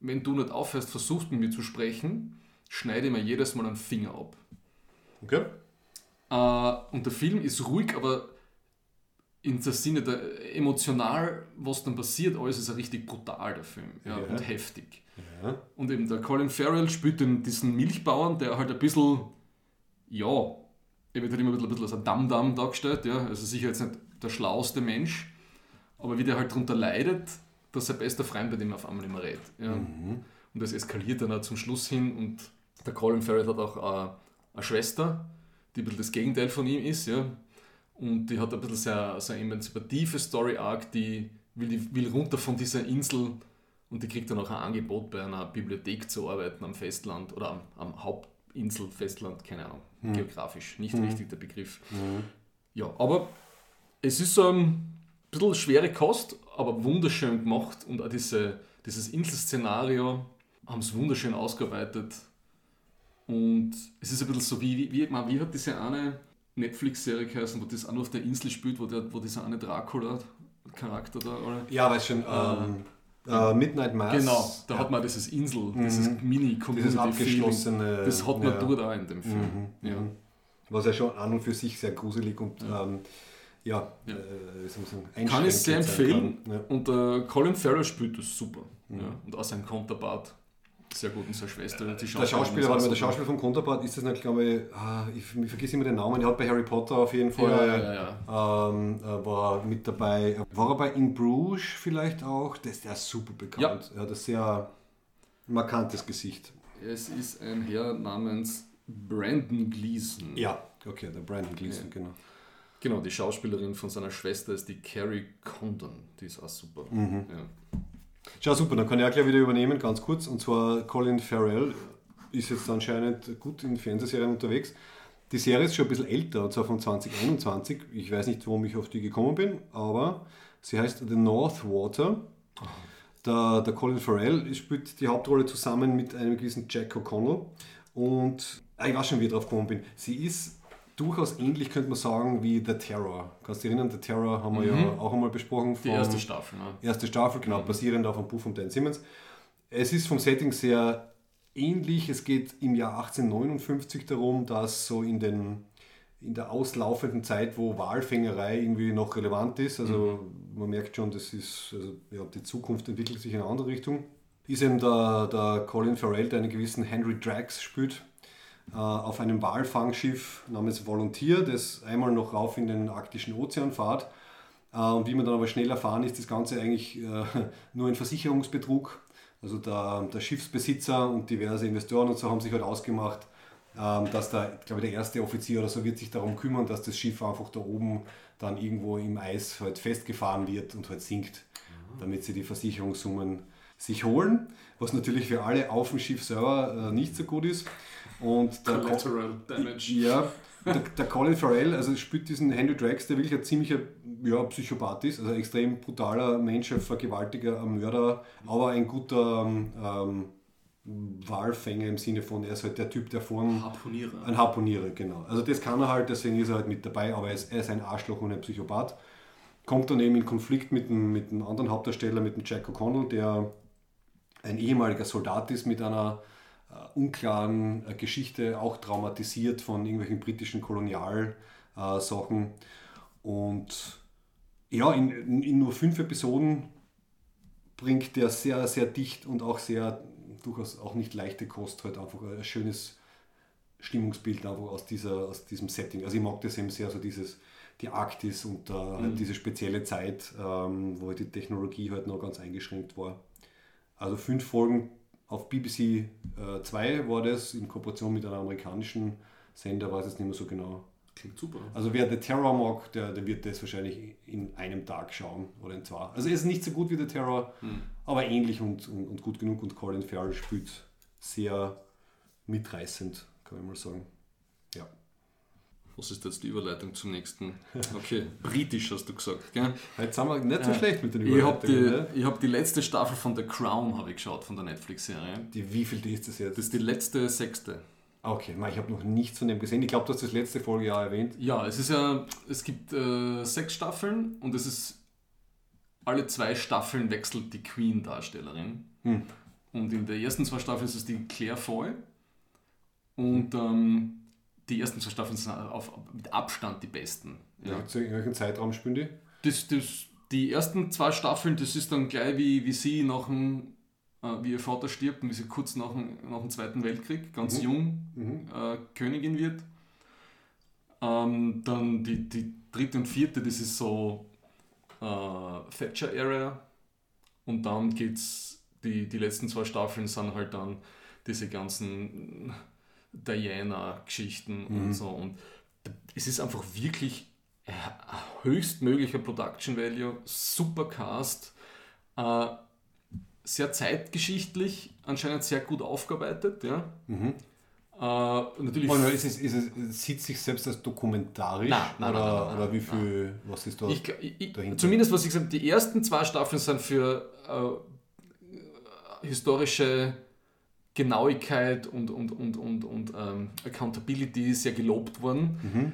wenn du nicht aufhörst, versuchst mit mir zu sprechen, schneide ich mir jedes Mal einen Finger ab. Okay. Äh, und der Film ist ruhig, aber in der Sinne der emotional, was dann passiert, alles ist ja richtig brutal, der Film. Ja, Ja. Und heftig. Ja. Und eben der Colin Farrell spielt den, diesen Milchbauern, der halt ein bisschen, ja, er wird halt immer ein bisschen, ein bisschen als ein Damm-Damm dargestellt, ja, also sicher jetzt nicht der schlauste Mensch, aber wie der halt darunter leidet, dass sein bester Freund bei dem auf einmal nicht mehr redet. Ja. Und das eskaliert dann auch zum Schluss hin und der Colin Farrell hat auch äh, eine Schwester, die ein bisschen das Gegenteil von ihm ist, ja. Und die hat ein bisschen eine, so eine emanzipative Story-Arc, die will, die will runter von dieser Insel und die kriegt dann auch ein Angebot bei einer Bibliothek zu arbeiten am Festland oder am, am Hauptinsel, Festland, keine Ahnung, geografisch, nicht richtig der Begriff. Ja, aber es ist so ein bisschen schwere Kost, aber wunderschön gemacht und auch diese, dieses Inselszenario haben es wunderschön ausgearbeitet. Und es ist ein bisschen so wie, wie, wie, man, wie hat diese eine Netflix-Serie geheißen, wo das auch nur auf der Insel spielt, wo, der, wo dieser eine Dracula-Charakter da, oder? Ja, weiß schon. Ähm, äh, Midnight Mass. Genau, da ja. hat man dieses Insel, dieses Dieses Mini-Community-Feeling. abgeschlossene. Das hat man ja. dort auch in dem Film. Mhm, Ja. mhm. Was ja schon an und für sich sehr gruselig und ähm, ja, Ja. Äh, soll sagen, Kann ich sehr empfehlen. Ja. Und der Colin Farrell spielt das super. Mhm. Ja. Und auch sein Konterpart. Sehr gut. Und seine Schwester. Die Der Schauspieler, warte mal, der Schauspieler vom Konterpart ist das nicht, glaube ich, ah, ich, ich vergesse immer den Namen, der hat bei Harry Potter auf jeden Fall Ja, ja, ja. Ähm, äh, war mit dabei. War er bei In Bruges vielleicht auch? Der ist super bekannt. Er hat ein sehr markantes Gesicht. Es ist ein Herr namens Brandon Gleason. Ja, okay, der Brandon Gleason, Ja. genau. Genau, die Schauspielerin von seiner Schwester ist die Carrie Condon. Die ist auch super. Mhm. Ja. Schau, super, dann kann ich auch gleich wieder übernehmen, ganz kurz. Und zwar Colin Farrell ist jetzt anscheinend gut in Fernsehserien unterwegs. Die Serie ist schon ein bisschen älter, und zwar von 2021. Ich weiß nicht, warum ich auf die gekommen bin, aber sie heißt The North Water. Der, der Colin Farrell spielt die Hauptrolle zusammen mit einem gewissen Jack O'Connell. Und ah, ich weiß schon, wie ich drauf gekommen bin. Sie ist durchaus ähnlich, könnte man sagen, wie The Terror. Kannst du dich erinnern? The Terror haben wir ja auch einmal besprochen. Die erste Staffel. Ne? Erste Staffel, genau, basierend auf einem Buch von Dan Simmons. Es ist vom Setting sehr ähnlich. Es geht im Jahr 1859 darum, dass so in den, in der auslaufenden Zeit, wo Walfängerei irgendwie noch relevant ist. Also mhm. man merkt schon, das ist, also, ja, die Zukunft entwickelt sich in eine andere Richtung. Ist eben der, der Colin Farrell, der einen gewissen Henry Drax spielt, auf einem Walfangschiff namens Volunteer, das einmal noch rauf in den arktischen Ozean fährt. Äh, und wie man dann aber schnell erfahren, ist das Ganze eigentlich äh, (laughs) nur ein Versicherungsbetrug. Also der, der Schiffsbesitzer und diverse Investoren und so haben sich halt ausgemacht, ähm, dass da, glaube ich, der erste Offizier oder so wird sich darum kümmern, dass das Schiff einfach da oben dann irgendwo im Eis halt festgefahren wird und halt sinkt, mhm. damit sie die Versicherungssummen sich holen, was natürlich für alle auf dem Schiff selber äh, nicht so gut ist. Und der Collateral Damage. Ja, der, der, Colin Farrell, also spielt diesen Henry Drax, der wirklich ein ziemlicher ja, Psychopath ist, also ein extrem brutaler Mensch, ein Vergewaltiger, ein Mörder, aber ein guter ähm, Walfänger im Sinne von, er ist halt der Typ, der vorn... Harponierer. Ein Harponierer, genau. Also das kann er halt, deswegen ist er halt mit dabei, aber er ist, er ist ein Arschloch und ein Psychopath. Kommt dann eben in Konflikt mit dem, mit dem anderen Hauptdarsteller, mit dem Jack O'Connell, der ein ehemaliger Soldat ist mit einer unklaren äh, Geschichte, auch traumatisiert von irgendwelchen britischen Kolonialsachen. Äh, und ja, in, in nur fünf Episoden bringt der sehr, sehr dicht und auch sehr durchaus auch nicht leichte Kost, halt einfach ein schönes Stimmungsbild einfach aus, dieser, aus diesem Setting. Also ich mag das eben sehr, so dieses, die Arktis und äh, halt mhm. diese spezielle Zeit, ähm, wo halt die Technologie halt noch ganz eingeschränkt war. Also fünf Folgen auf BBC 2 äh, war das in Kooperation mit einem amerikanischen Sender, weiß jetzt nicht mehr so genau. Klingt super. Also wer The Terror mag, der, der wird das wahrscheinlich in einem Tag schauen oder in zwei. Also es ist nicht so gut wie The Terror, mhm. aber ähnlich und, und, und, gut genug und Colin Farrell spielt sehr mitreißend, kann ich mal sagen. Was ist jetzt die Überleitung zum nächsten? Okay, (laughs) britisch hast du gesagt, gell? Jetzt sind wir nicht so äh, schlecht mit den Überleitungen. Ich habe die, ne? hab die letzte Staffel von The Crown ich geschaut, von der Netflix-Serie. Die wievielte ist das jetzt? Das ist die letzte, sechste. Okay, ich habe noch nichts von dem gesehen. Ich glaube, du hast das letzte Folge ja erwähnt. Ja, es ist ja, es gibt äh, sechs Staffeln und es ist alle zwei Staffeln wechselt die Queen-Darstellerin. Hm. Und in der ersten zwei Staffeln ist es die Claire Foy. Und ähm, die ersten zwei Staffeln sind auf, mit Abstand die besten. Ja. ja in welchem Zeitraum spielen die? Das, das, die ersten zwei Staffeln, das ist dann gleich wie, wie sie nach dem, äh, wie ihr Vater stirbt und wie sie kurz nach dem, nach dem Zweiten Weltkrieg, ganz mhm. jung, mhm. Äh, Königin wird. Ähm, dann die, die dritte und vierte, das ist so äh, Thatcher-Era. Und dann geht's, die, die letzten zwei Staffeln sind halt dann diese ganzen Diana-Geschichten mhm. und so. Und es ist einfach wirklich höchstmöglicher Production Value, super Cast, äh, sehr zeitgeschichtlich, anscheinend sehr gut aufgearbeitet. Ja. Mhm. Äh, natürlich und ist es, ist es, sieht sich selbst als dokumentarisch? Nein, nein, oder, nein, nein, oder wie viel, was ist da ich, ich, dahinter? Zumindest, was ich gesagt habe, die ersten zwei Staffeln sind für äh, historische Genauigkeit und, und, und, und, und ähm, Accountability sehr gelobt worden. Mhm.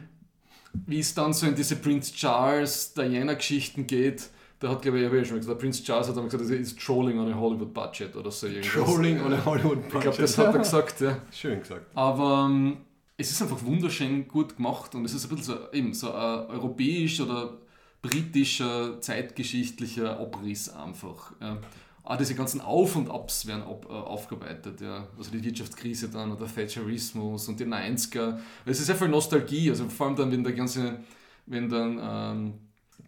Wie es dann so in diese Prince Charles, Diana-Geschichten geht, da hat, glaube ich, ich ja schon gesagt, Prince Charles hat dann gesagt, das ist Trolling on a Hollywood Budget oder so. Irgendwas. Trolling on a Hollywood Budget. Ich glaube, das hat er gesagt, ja. (laughs) Schön gesagt. Aber ähm, es ist einfach wunderschön gut gemacht und es ist ein bisschen so, eben so ein europäisch oder britischer, zeitgeschichtlicher Abriss einfach. Ja auch diese ganzen Auf- und Abs werden ab, äh, aufgearbeitet. Ja. Also die Wirtschaftskrise dann oder Thatcherismus und die 90er. Es ist sehr viel Nostalgie, also vor allem dann, wenn der ganze, wenn dann ähm,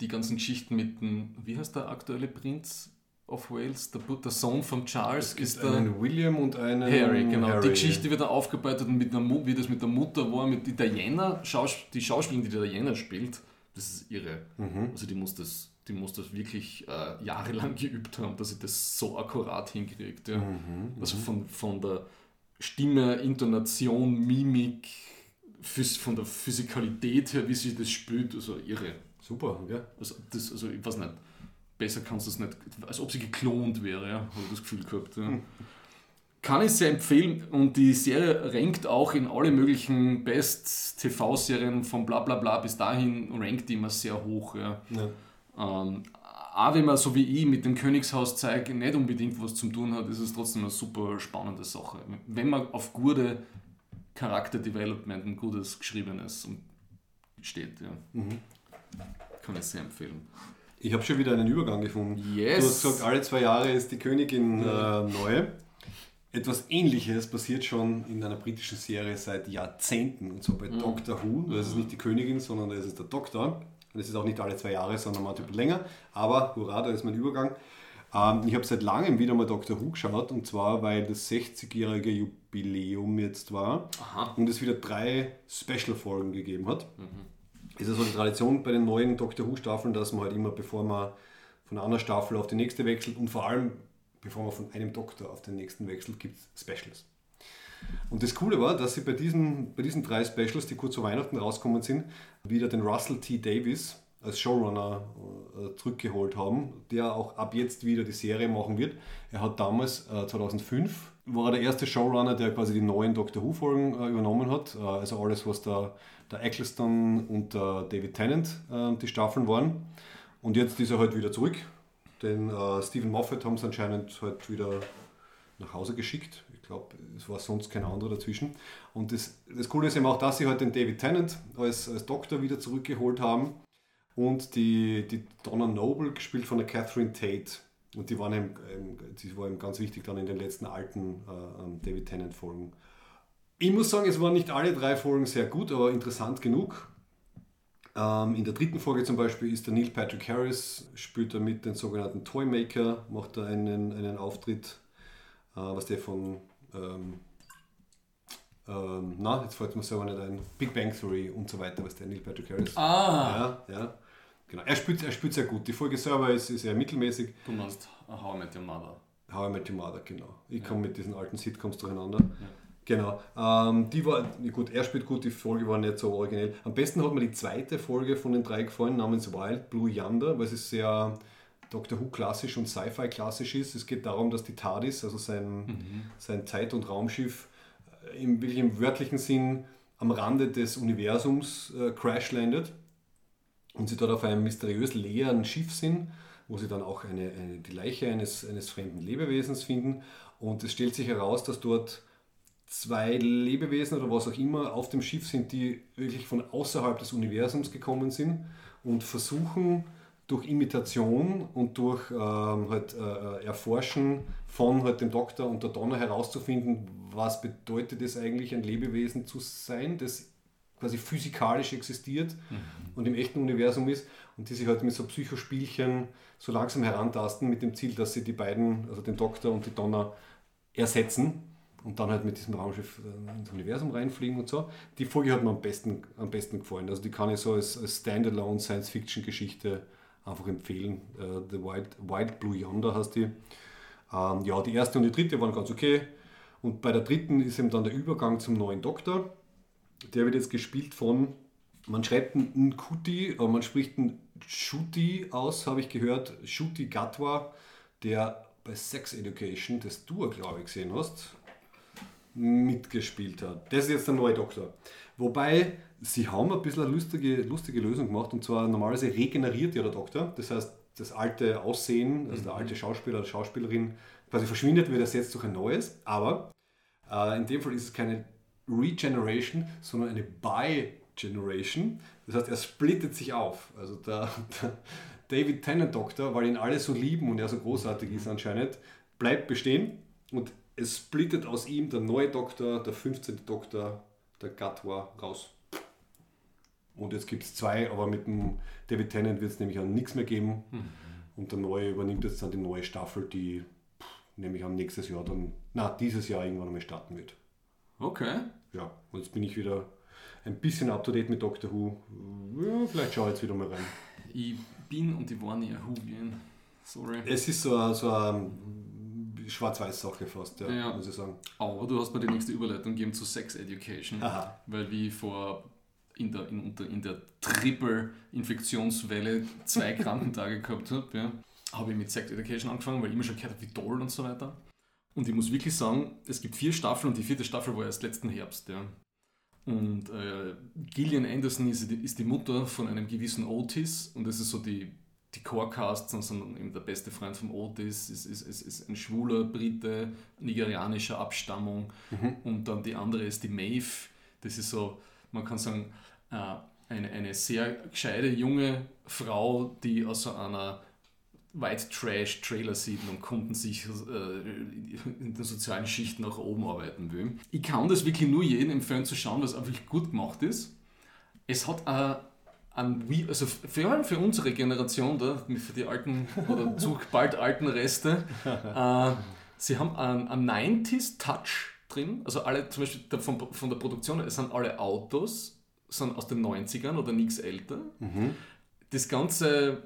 die ganzen Geschichten mit dem, wie heißt der aktuelle Prinz of Wales, der, der Sohn von Charles ist der einen William und einen Harry, genau. Harry. Die Geschichte wird dann aufgearbeitet und mit einer, wie das mit der Mutter war, mit Diana, Schaus die Schauspielerin, die Diana spielt, das ist irre. Mhm. Also die muss das die muss das wirklich äh, jahrelang (laughs) geübt haben, dass sie das so akkurat hinkriegt. Ja. Mhm, also mhm. von, von der Stimme, Intonation, Mimik, von der Physikalität her, wie sie das spielt, also irre. Super, ja. Also, das, also ich weiß nicht, besser kannst du es nicht, als ob sie geklont wäre, ja, habe ich das Gefühl gehabt. Ja. (laughs) Kann ich sehr empfehlen und die Serie rankt auch in alle möglichen Best-TV-Serien von bla bla bla bis dahin, rankt die immer sehr hoch. Ja. ja. Ähm, auch wenn man so wie ich mit dem Königshaus zeige, nicht unbedingt was zu tun hat, ist es trotzdem eine super spannende Sache. Wenn man auf gute Charakterdevelopment ein gutes geschriebenes steht. Ja. Kann ich sehr empfehlen. Ich habe schon wieder einen Übergang gefunden. Yes. Du hast gesagt, alle zwei Jahre ist die Königin äh, neu. Etwas ähnliches passiert schon in einer britischen Serie seit Jahrzehnten, und zwar bei Doctor Who. Das ist nicht die Königin, sondern das ist der Doktor. Und es ist auch nicht alle zwei Jahre, sondern mal ein bisschen länger. Aber hurra, da ist mein Übergang. Ähm, ich habe seit langem wieder mal Doctor Who geschaut, und zwar weil das 60-jährige Jubiläum jetzt war Aha. und es wieder drei Special-Folgen gegeben hat. Es ist so die Tradition bei den neuen Doctor Who-Staffeln, dass man halt immer, bevor man von einer Staffel auf die nächste wechselt und vor allem, bevor man von einem Doktor auf den nächsten wechselt, gibt es Specials. Und das Coole war, dass sie bei diesen, bei diesen drei Specials, die kurz vor Weihnachten rausgekommen sind, wieder den Russell T. Davis als Showrunner äh, zurückgeholt haben, der auch ab jetzt wieder die Serie machen wird. Er hat damals, äh, 2005, war er der erste Showrunner, der quasi die neuen Doctor Who-Folgen äh, übernommen hat. Äh, also alles, was der, der Eccleston und der David Tennant äh, die Staffeln waren. Und jetzt ist er halt wieder zurück. Den äh, Stephen Moffat haben sie anscheinend halt wieder nach Hause geschickt. Ich glaube, es war sonst kein anderer dazwischen. Und das, das Coole ist eben auch, dass sie halt den David Tennant als, als Doktor wieder zurückgeholt haben und die, die Donna Noble, gespielt von der Catherine Tate. Und die waren eben, ähm, die war eben ganz wichtig dann in den letzten alten äh, David Tennant-Folgen. Ich muss sagen, es waren nicht alle drei Folgen sehr gut, aber interessant genug. Ähm, in der dritten Folge zum Beispiel ist der Neil Patrick Harris, spielt er mit den sogenannten Toymaker, macht er einen, einen Auftritt, äh, was der von, ähm, ähm, na, jetzt fällt mir selber nicht ein, Big Bang Theory und so weiter, was der Neil Patrick Harris. Ah, Ja, ja. Genau. Er spielt, er spielt sehr gut. Die Folge selber ist, ist eher mittelmäßig. du meinst How I Met Your Mother. How I Met Your Mother, genau. Ich komme mit diesen alten Sitcoms durcheinander. Genau. Ähm, die war, ja gut, er spielt gut, die Folge war nicht so originell. Am besten hat mir die zweite Folge von den drei gefallen, namens Wild Blue Yonder, weil es sehr Doctor Who klassisch und Sci-Fi klassisch ist. Es geht darum, dass die TARDIS, also sein, sein Zeit- und Raumschiff, äh, im, wirklich im wörtlichen Sinn am Rande des Universums äh, crash landet und sie dort auf einem mysteriös leeren Schiff sind, wo sie dann auch eine, eine, die Leiche eines, eines fremden Lebewesens finden. Und es stellt sich heraus, dass dort zwei Lebewesen oder was auch immer auf dem Schiff sind, die wirklich von außerhalb des Universums gekommen sind und versuchen durch Imitation und durch ähm, halt, äh, Erforschen von halt dem Doktor und der Donna herauszufinden, was bedeutet es eigentlich, ein Lebewesen zu sein, das quasi physikalisch existiert und im echten Universum ist und die sich halt mit so Psychospielchen so langsam herantasten mit dem Ziel, dass sie die beiden, also den Doktor und die Donna, ersetzen und dann halt mit diesem Raumschiff äh, ins Universum reinfliegen und so. Die Folge hat mir am besten, am besten gefallen. Also die kann ich so als, als Standalone Science-Fiction-Geschichte einfach empfehlen. Äh, The Wild, Wild Blue Yonder heißt die. Ähm, ja, die erste und die dritte waren ganz okay. Und bei der dritten ist eben dann der Übergang zum neuen Doktor. Der wird jetzt gespielt von, man schreibt einen Nkuti, aber man spricht einen Shuti aus, habe ich gehört. Shuti Gatwa, der bei Sex Education, das du, glaube ich, gesehen hast, mitgespielt hat. Das ist jetzt der neue Doktor. Wobei, sie haben ein bisschen eine lustige, lustige Lösung gemacht und zwar normalerweise regeneriert ja der Doktor. Das heißt, das alte Aussehen, also der alte Schauspieler oder Schauspielerin quasi verschwindet, wird ersetzt durch ein neues. Aber äh, in dem Fall ist es keine Regeneration, sondern eine Bi-Generation. Das heißt, er splittet sich auf. Also der, der David Tennant Doktor, weil ihn alle so lieben und er so großartig ist anscheinend, bleibt bestehen und es splittet aus ihm der neue Doktor, der 15. Doktor, der Gatwa raus. Und jetzt gibt es zwei, aber mit dem David Tennant wird es nämlich an nichts mehr geben. Und der neue übernimmt jetzt dann die neue Staffel, die pff, nämlich am nächstes Jahr dann, na, dieses Jahr irgendwann einmal starten wird. Okay. Ja, und jetzt bin ich wieder ein bisschen up to date mit Doctor Who. Ja, vielleicht schaue ich jetzt wieder mal rein. Ich bin und ich war nie ein Whovian. Sorry. Es ist so, eine- so Schwarz-Weiß-Sache fast, ja, Ja. muss ich sagen. Aber du hast mir die nächste Überleitung gegeben zu Sex Education. Aha. Weil wie vor in der, in, in der Triple-Infektionswelle zwei (laughs) Krankentage gehabt habe, ja, habe ich mit Sex Education angefangen, weil ich immer schon gehört habe, wie toll und so weiter. Und ich muss wirklich sagen, es gibt vier Staffeln und die vierte Staffel war erst letzten Herbst. Ja. Und äh, Gillian Anderson ist, die- ist die Mutter von einem gewissen Otis und das ist so die, die Core-Cast, sondern eben der beste Freund von Otis ist, ist, ist, ist ein schwuler Brite nigerianischer Abstammung und dann die andere ist die Maeve, das ist so, man kann sagen, äh, eine, eine sehr gescheite junge Frau, die aus so einer White Trash Trailer Siedlung Kunden sich äh, in den sozialen Schichten nach oben arbeiten will. Ich kann das wirklich nur jedem empfehlen zu schauen, was wirklich gut gemacht ist. Es hat äh, an, also vor allem für unsere Generation, da, für die alten oder zu (laughs) bald alten Reste, äh, sie haben einen, einen 90s Touch drin. Also alle, zum Beispiel der, von, von der Produktion, es sind alle Autos, sind aus den 90ern oder nichts älter. Mhm. Das ganze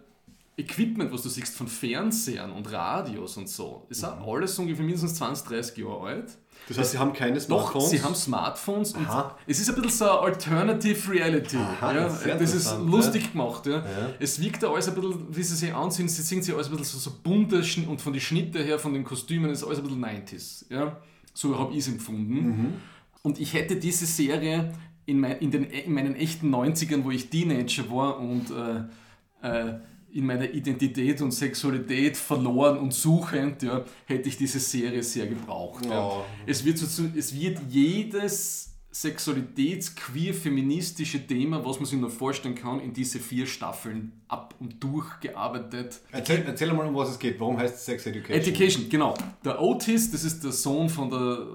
Equipment, was du siehst von Fernsehern und Radios und so, ist mhm. alles ungefähr mindestens 20, 30 Jahre alt. Das heißt, sie haben keine Smartphones? Doch, sie haben Smartphones und es ist ein bisschen so Alternative Reality. Aha, ja, das, das ist lustig ja. gemacht. Ja. ja. Es wirkt da alles ein bisschen, wie sie sich anziehen, sie sind sie alles ein bisschen so, so bunte und von den Schnitten her, von den Kostümen, ist alles ein bisschen 90s. Ja. So habe ich es empfunden. Mhm. Und ich hätte diese Serie in, mein, in, den, in meinen echten 90ern, wo ich Teenager war und äh, äh, in meiner Identität und Sexualität verloren und suchend, ja, hätte ich diese Serie sehr gebraucht. Ja. Ja. Es, wird so, es wird jedes sexualitäts-, queer, feministische Thema, was man sich nur vorstellen kann, in diese vier Staffeln ab und durch gearbeitet. Erzähl, erzähl mal, um was es geht. Warum heißt es Sex Education? Education, genau. Der Otis, das ist der Sohn von der,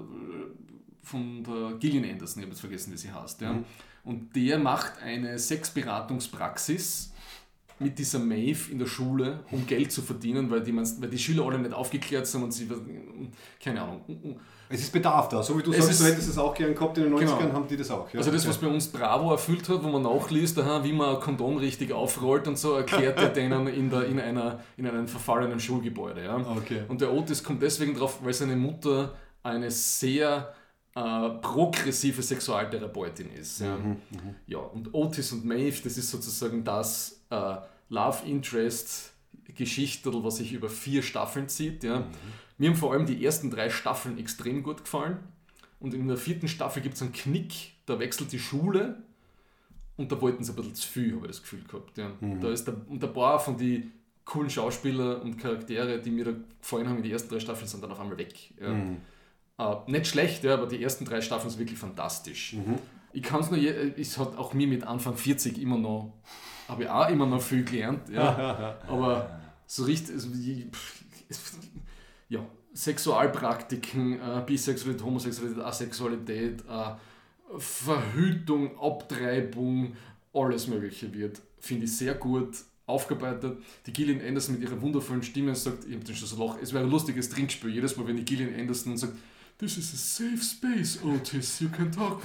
von der Gillian Anderson, ich habe jetzt vergessen, wie sie heißt. Ja. Mhm. Und der macht eine Sexberatungspraxis mit dieser Maeve in der Schule, um Geld zu verdienen, weil die, weil die Schüler alle nicht aufgeklärt sind und sie, keine Ahnung. Es ist Bedarf da, so wie du es sagst, du hättest es auch gern gehabt in den 90ern, genau. haben die das auch. Ja? Also das, was bei uns Bravo erfüllt hat, wo man nachliest, wie man ein Kondom richtig aufrollt und so, erklärt er (laughs) denen in, der, in, einer, in einem verfallenen Schulgebäude. Ja? Okay. Und der Otis kommt deswegen drauf, weil seine Mutter eine sehr äh, progressive Sexualtherapeutin ist. Ja. Mhm, mh. ja, und Otis und Maeve, das ist sozusagen das äh, Love Interest Geschichte, was sich über vier Staffeln zieht. Ja. Mhm. Mir haben vor allem die ersten drei Staffeln extrem gut gefallen. Und in der vierten Staffel gibt es einen Knick, da wechselt die Schule und da wollten sie ein bisschen zu viel, habe ich das Gefühl gehabt. Ja. Mhm. Da ist der, und ein paar von den coolen Schauspieler und Charaktere, die mir da gefallen haben in den ersten drei Staffeln, sind dann auf einmal weg. Ja. Mhm. Uh, nicht schlecht, ja, aber die ersten drei Staffeln sind wirklich fantastisch. Mhm. Ich kann es nur, es hat auch mir mit Anfang 40 immer noch, habe ich auch immer noch viel gelernt, ja. (laughs) aber so richtig, also, ja, Sexualpraktiken, äh, Bisexualität, Homosexualität, Asexualität, äh, Verhütung, Abtreibung, alles Mögliche wird, finde ich sehr gut aufgearbeitet. Die Gillian Anderson mit ihrer wundervollen Stimme sagt, ich habe schon so Loch, es wäre ein lustiges Trinkspiel. Jedes Mal, wenn die Gillian Anderson sagt, This is a safe space, Otis, you can talk.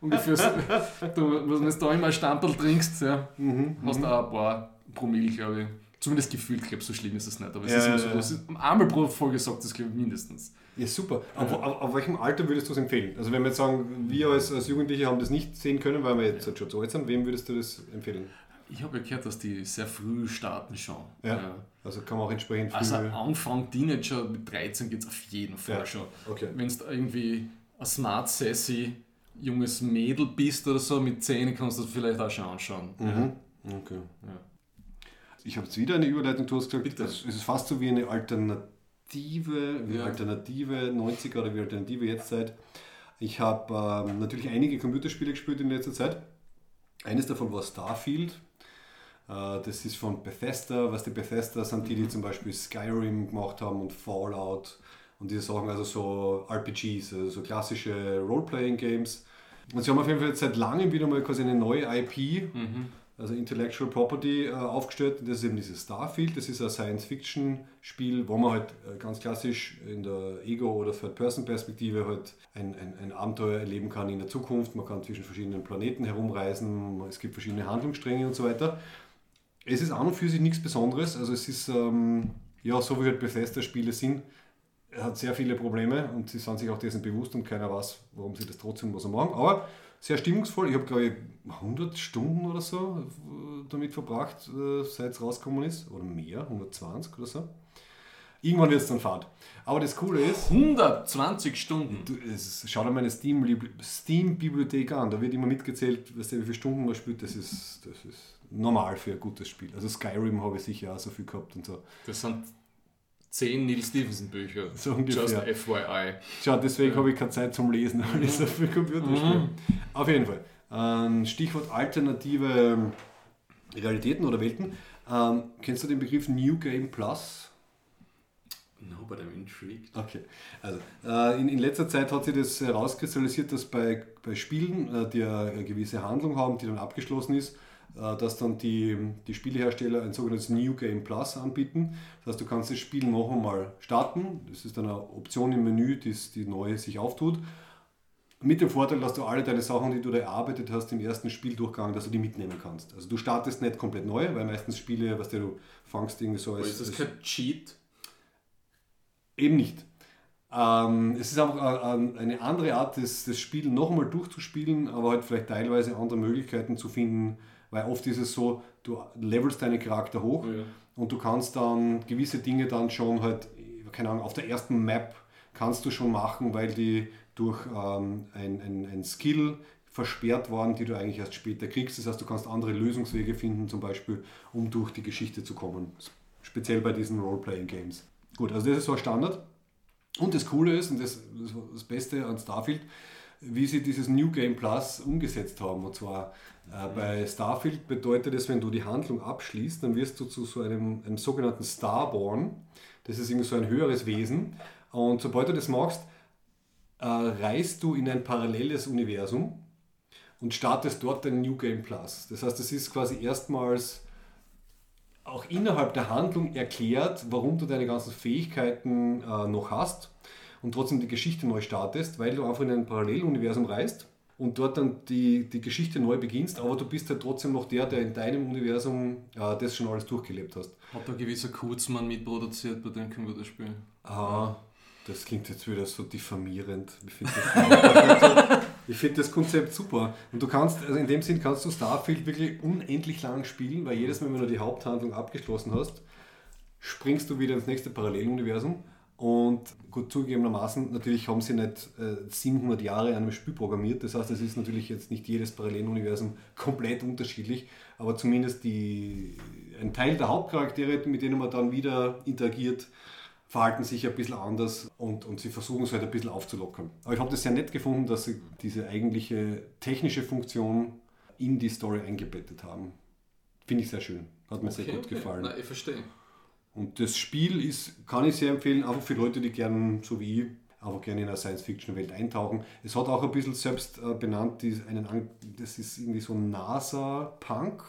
Ungefähr so, (laughs) du, wenn du da immer ein Standel trinkst, ja, mhm, hast du mhm. auch ein paar Promille, glaube ich. Zumindest gefühlt, ich glaube, so schlimm ist es nicht. Aber es ja, ist immer so, ja. das ist einmal pro Folge sagt das, glaube ich, mindestens. Ja, super. Auf, auf, auf, welchem Alter würdest du es empfehlen? Also wenn wir jetzt sagen, wir als, als Jugendliche haben das nicht sehen können, weil wir jetzt ja. schon zu alt sind, wem würdest du das empfehlen? Ich habe ja gehört, dass die sehr früh starten schon. Ja. ja. Also kann man auch entsprechend früh... Also Anfang Teenager mit 13 geht es auf jeden Fall ja. schon. Okay. Wenn du irgendwie ein smart sassy junges Mädel bist oder so, mit 10 kannst du das vielleicht auch schon anschauen. Mhm. Ja. Okay. Ich habe jetzt wieder eine Überleitung, du hast gesagt, Bitte. es ist fast so wie eine Alternative, wie. Alternative 90er oder wie Alternative Jetztzeit. Ich habe ähm, natürlich einige Computerspiele gespielt in letzter Zeit. Eines davon war Starfield. Äh, das ist von Bethesda. Was die Bethesda sind die, die zum Beispiel Skyrim gemacht haben und Fallout und diese Sachen, also so RPGs, also so klassische Role-Playing-Games. Und sie haben auf jeden Fall jetzt seit langem wieder mal quasi eine neue IP, mhm. also Intellectual Property, äh, aufgestellt. das ist eben dieses Starfield. Das ist ein Science-Fiction-Spiel, wo man halt äh, ganz klassisch in der Ego- oder Third-Person-Perspektive halt ein, ein, ein Abenteuer erleben kann in der Zukunft. Man kann zwischen verschiedenen Planeten herumreisen, es gibt verschiedene Handlungsstränge und so weiter. Es ist an und für sich nichts Besonderes. Also es ist, ähm, ja, so wie halt Bethesda-Spiele sind, er hat sehr viele Probleme und sie sind sich auch dessen bewusst und keiner weiß, warum sie das trotzdem so machen. Aber sehr stimmungsvoll. Ich habe, glaube ich, 100 Stunden oder so äh, damit verbracht, äh, seit es rausgekommen ist. Oder mehr, 120 oder so. Irgendwann wird es dann Fahrt. Aber das Coole ist. 120 Stunden. Du, es, schau dir meine Steam-Bibliothek Steam an. Da wird immer mitgezählt, weißt du, wie viele Stunden man spielt. Das ist, das ist normal für ein gutes Spiel. Also Skyrim habe ich sicher auch so viel gehabt und so. Das sind zehn Neil Stevenson Bücher. So ungefähr. Just FYI. Schau, deswegen ja. habe ich keine Zeit zum Lesen, weil ich so viel Computer mhm. spiele. Auf jeden Fall. Ähm, Stichwort alternative Realitäten oder Welten. Ähm, kennst du den Begriff New Game Plus? No, but I'm intrigued. Okay, also äh, in, in letzter Zeit hat sich das herauskristallisiert, dass bei, bei Spielen, äh, die eine gewisse Handlung haben, die dann abgeschlossen ist, dass dann die, die Spielehersteller ein sogenanntes New Game Plus anbieten. Das heißt, du kannst das Spiel noch einmal starten. Das ist dann eine Option im Menü, die, die neu sich auftut. Mit dem Vorteil, dass du alle deine Sachen, die du da erarbeitet hast im ersten Spieldurchgang, dass du die mitnehmen kannst. Also du startest nicht komplett neu, weil meistens Spiele, was du fangst irgendwie so als... Aber ist das kein Cheat? Eben nicht. Ähm, es ist einfach eine andere Art, das, das Spiel noch einmal durchzuspielen, aber halt vielleicht teilweise andere Möglichkeiten zu finden, weil oft ist es so, du levelst deinen Charakter hoch ja. und du kannst dann gewisse Dinge dann schon halt, keine Ahnung, auf der ersten Map kannst du schon machen, weil die durch ähm, ein, ein, ein Skill versperrt waren, die du eigentlich erst später kriegst. Das heißt, du kannst andere Lösungswege finden, zum Beispiel, um durch die Geschichte zu kommen. Speziell bei diesen Role-Playing-Games. Gut, also das ist so ein Standard. Und das Coole ist, und das, das Beste an Starfield, wie sie dieses New Game Plus umgesetzt haben. Und zwar äh, bei Starfield bedeutet es, wenn du die Handlung abschließt, dann wirst du zu so einem, einem sogenannten Starborn. Das ist irgendwie so ein höheres Wesen. Und sobald du das machst, äh, reist du in ein paralleles Universum und startest dort ein New Game Plus. Das heißt, es ist quasi erstmals auch innerhalb der Handlung erklärt, warum du deine ganzen Fähigkeiten äh, noch hast und trotzdem die Geschichte neu startest, weil du einfach in ein Paralleluniversum reist und dort dann die, die Geschichte neu beginnst, aber du bist ja halt trotzdem noch der, der in deinem Universum äh, das schon alles durchgelebt hast. Hat da gewisser Kurzmann mitproduziert bei dem Computerspiel? Ah, das klingt jetzt wieder so diffamierend. Ich finde das, find das, Konzept super. Und du kannst, also in dem Sinn kannst du Starfield wirklich unendlich lang spielen, weil jedes Mal, wenn du die Haupthandlung abgeschlossen hast, springst du wieder ins nächste Paralleluniversum und gut zugegebenermaßen, natürlich haben sie nicht äh, 700 Jahre an einem Spiel programmiert. Das heißt, es ist natürlich jetzt nicht jedes Paralleluniversum (laughs) komplett unterschiedlich, aber zumindest die, ein Teil der Hauptcharaktere, mit denen man dann wieder interagiert, verhalten sich ein bisschen anders und, und sie versuchen es halt ein bisschen aufzulockern. Aber ich habe das sehr nett gefunden, dass sie diese eigentliche technische Funktion in die Story eingebettet haben. Finde ich sehr schön. Hat mir okay, sehr gut okay. gefallen. Na, ich verstehe. Und das Spiel ist, kann ich sehr empfehlen, einfach für Leute, die gerne, so wie ich, einfach gerne in eine Science-Fiction-Welt eintauchen. Es hat auch ein bisschen selbst äh, benannt, die, einen, das ist irgendwie so NASA-Punk,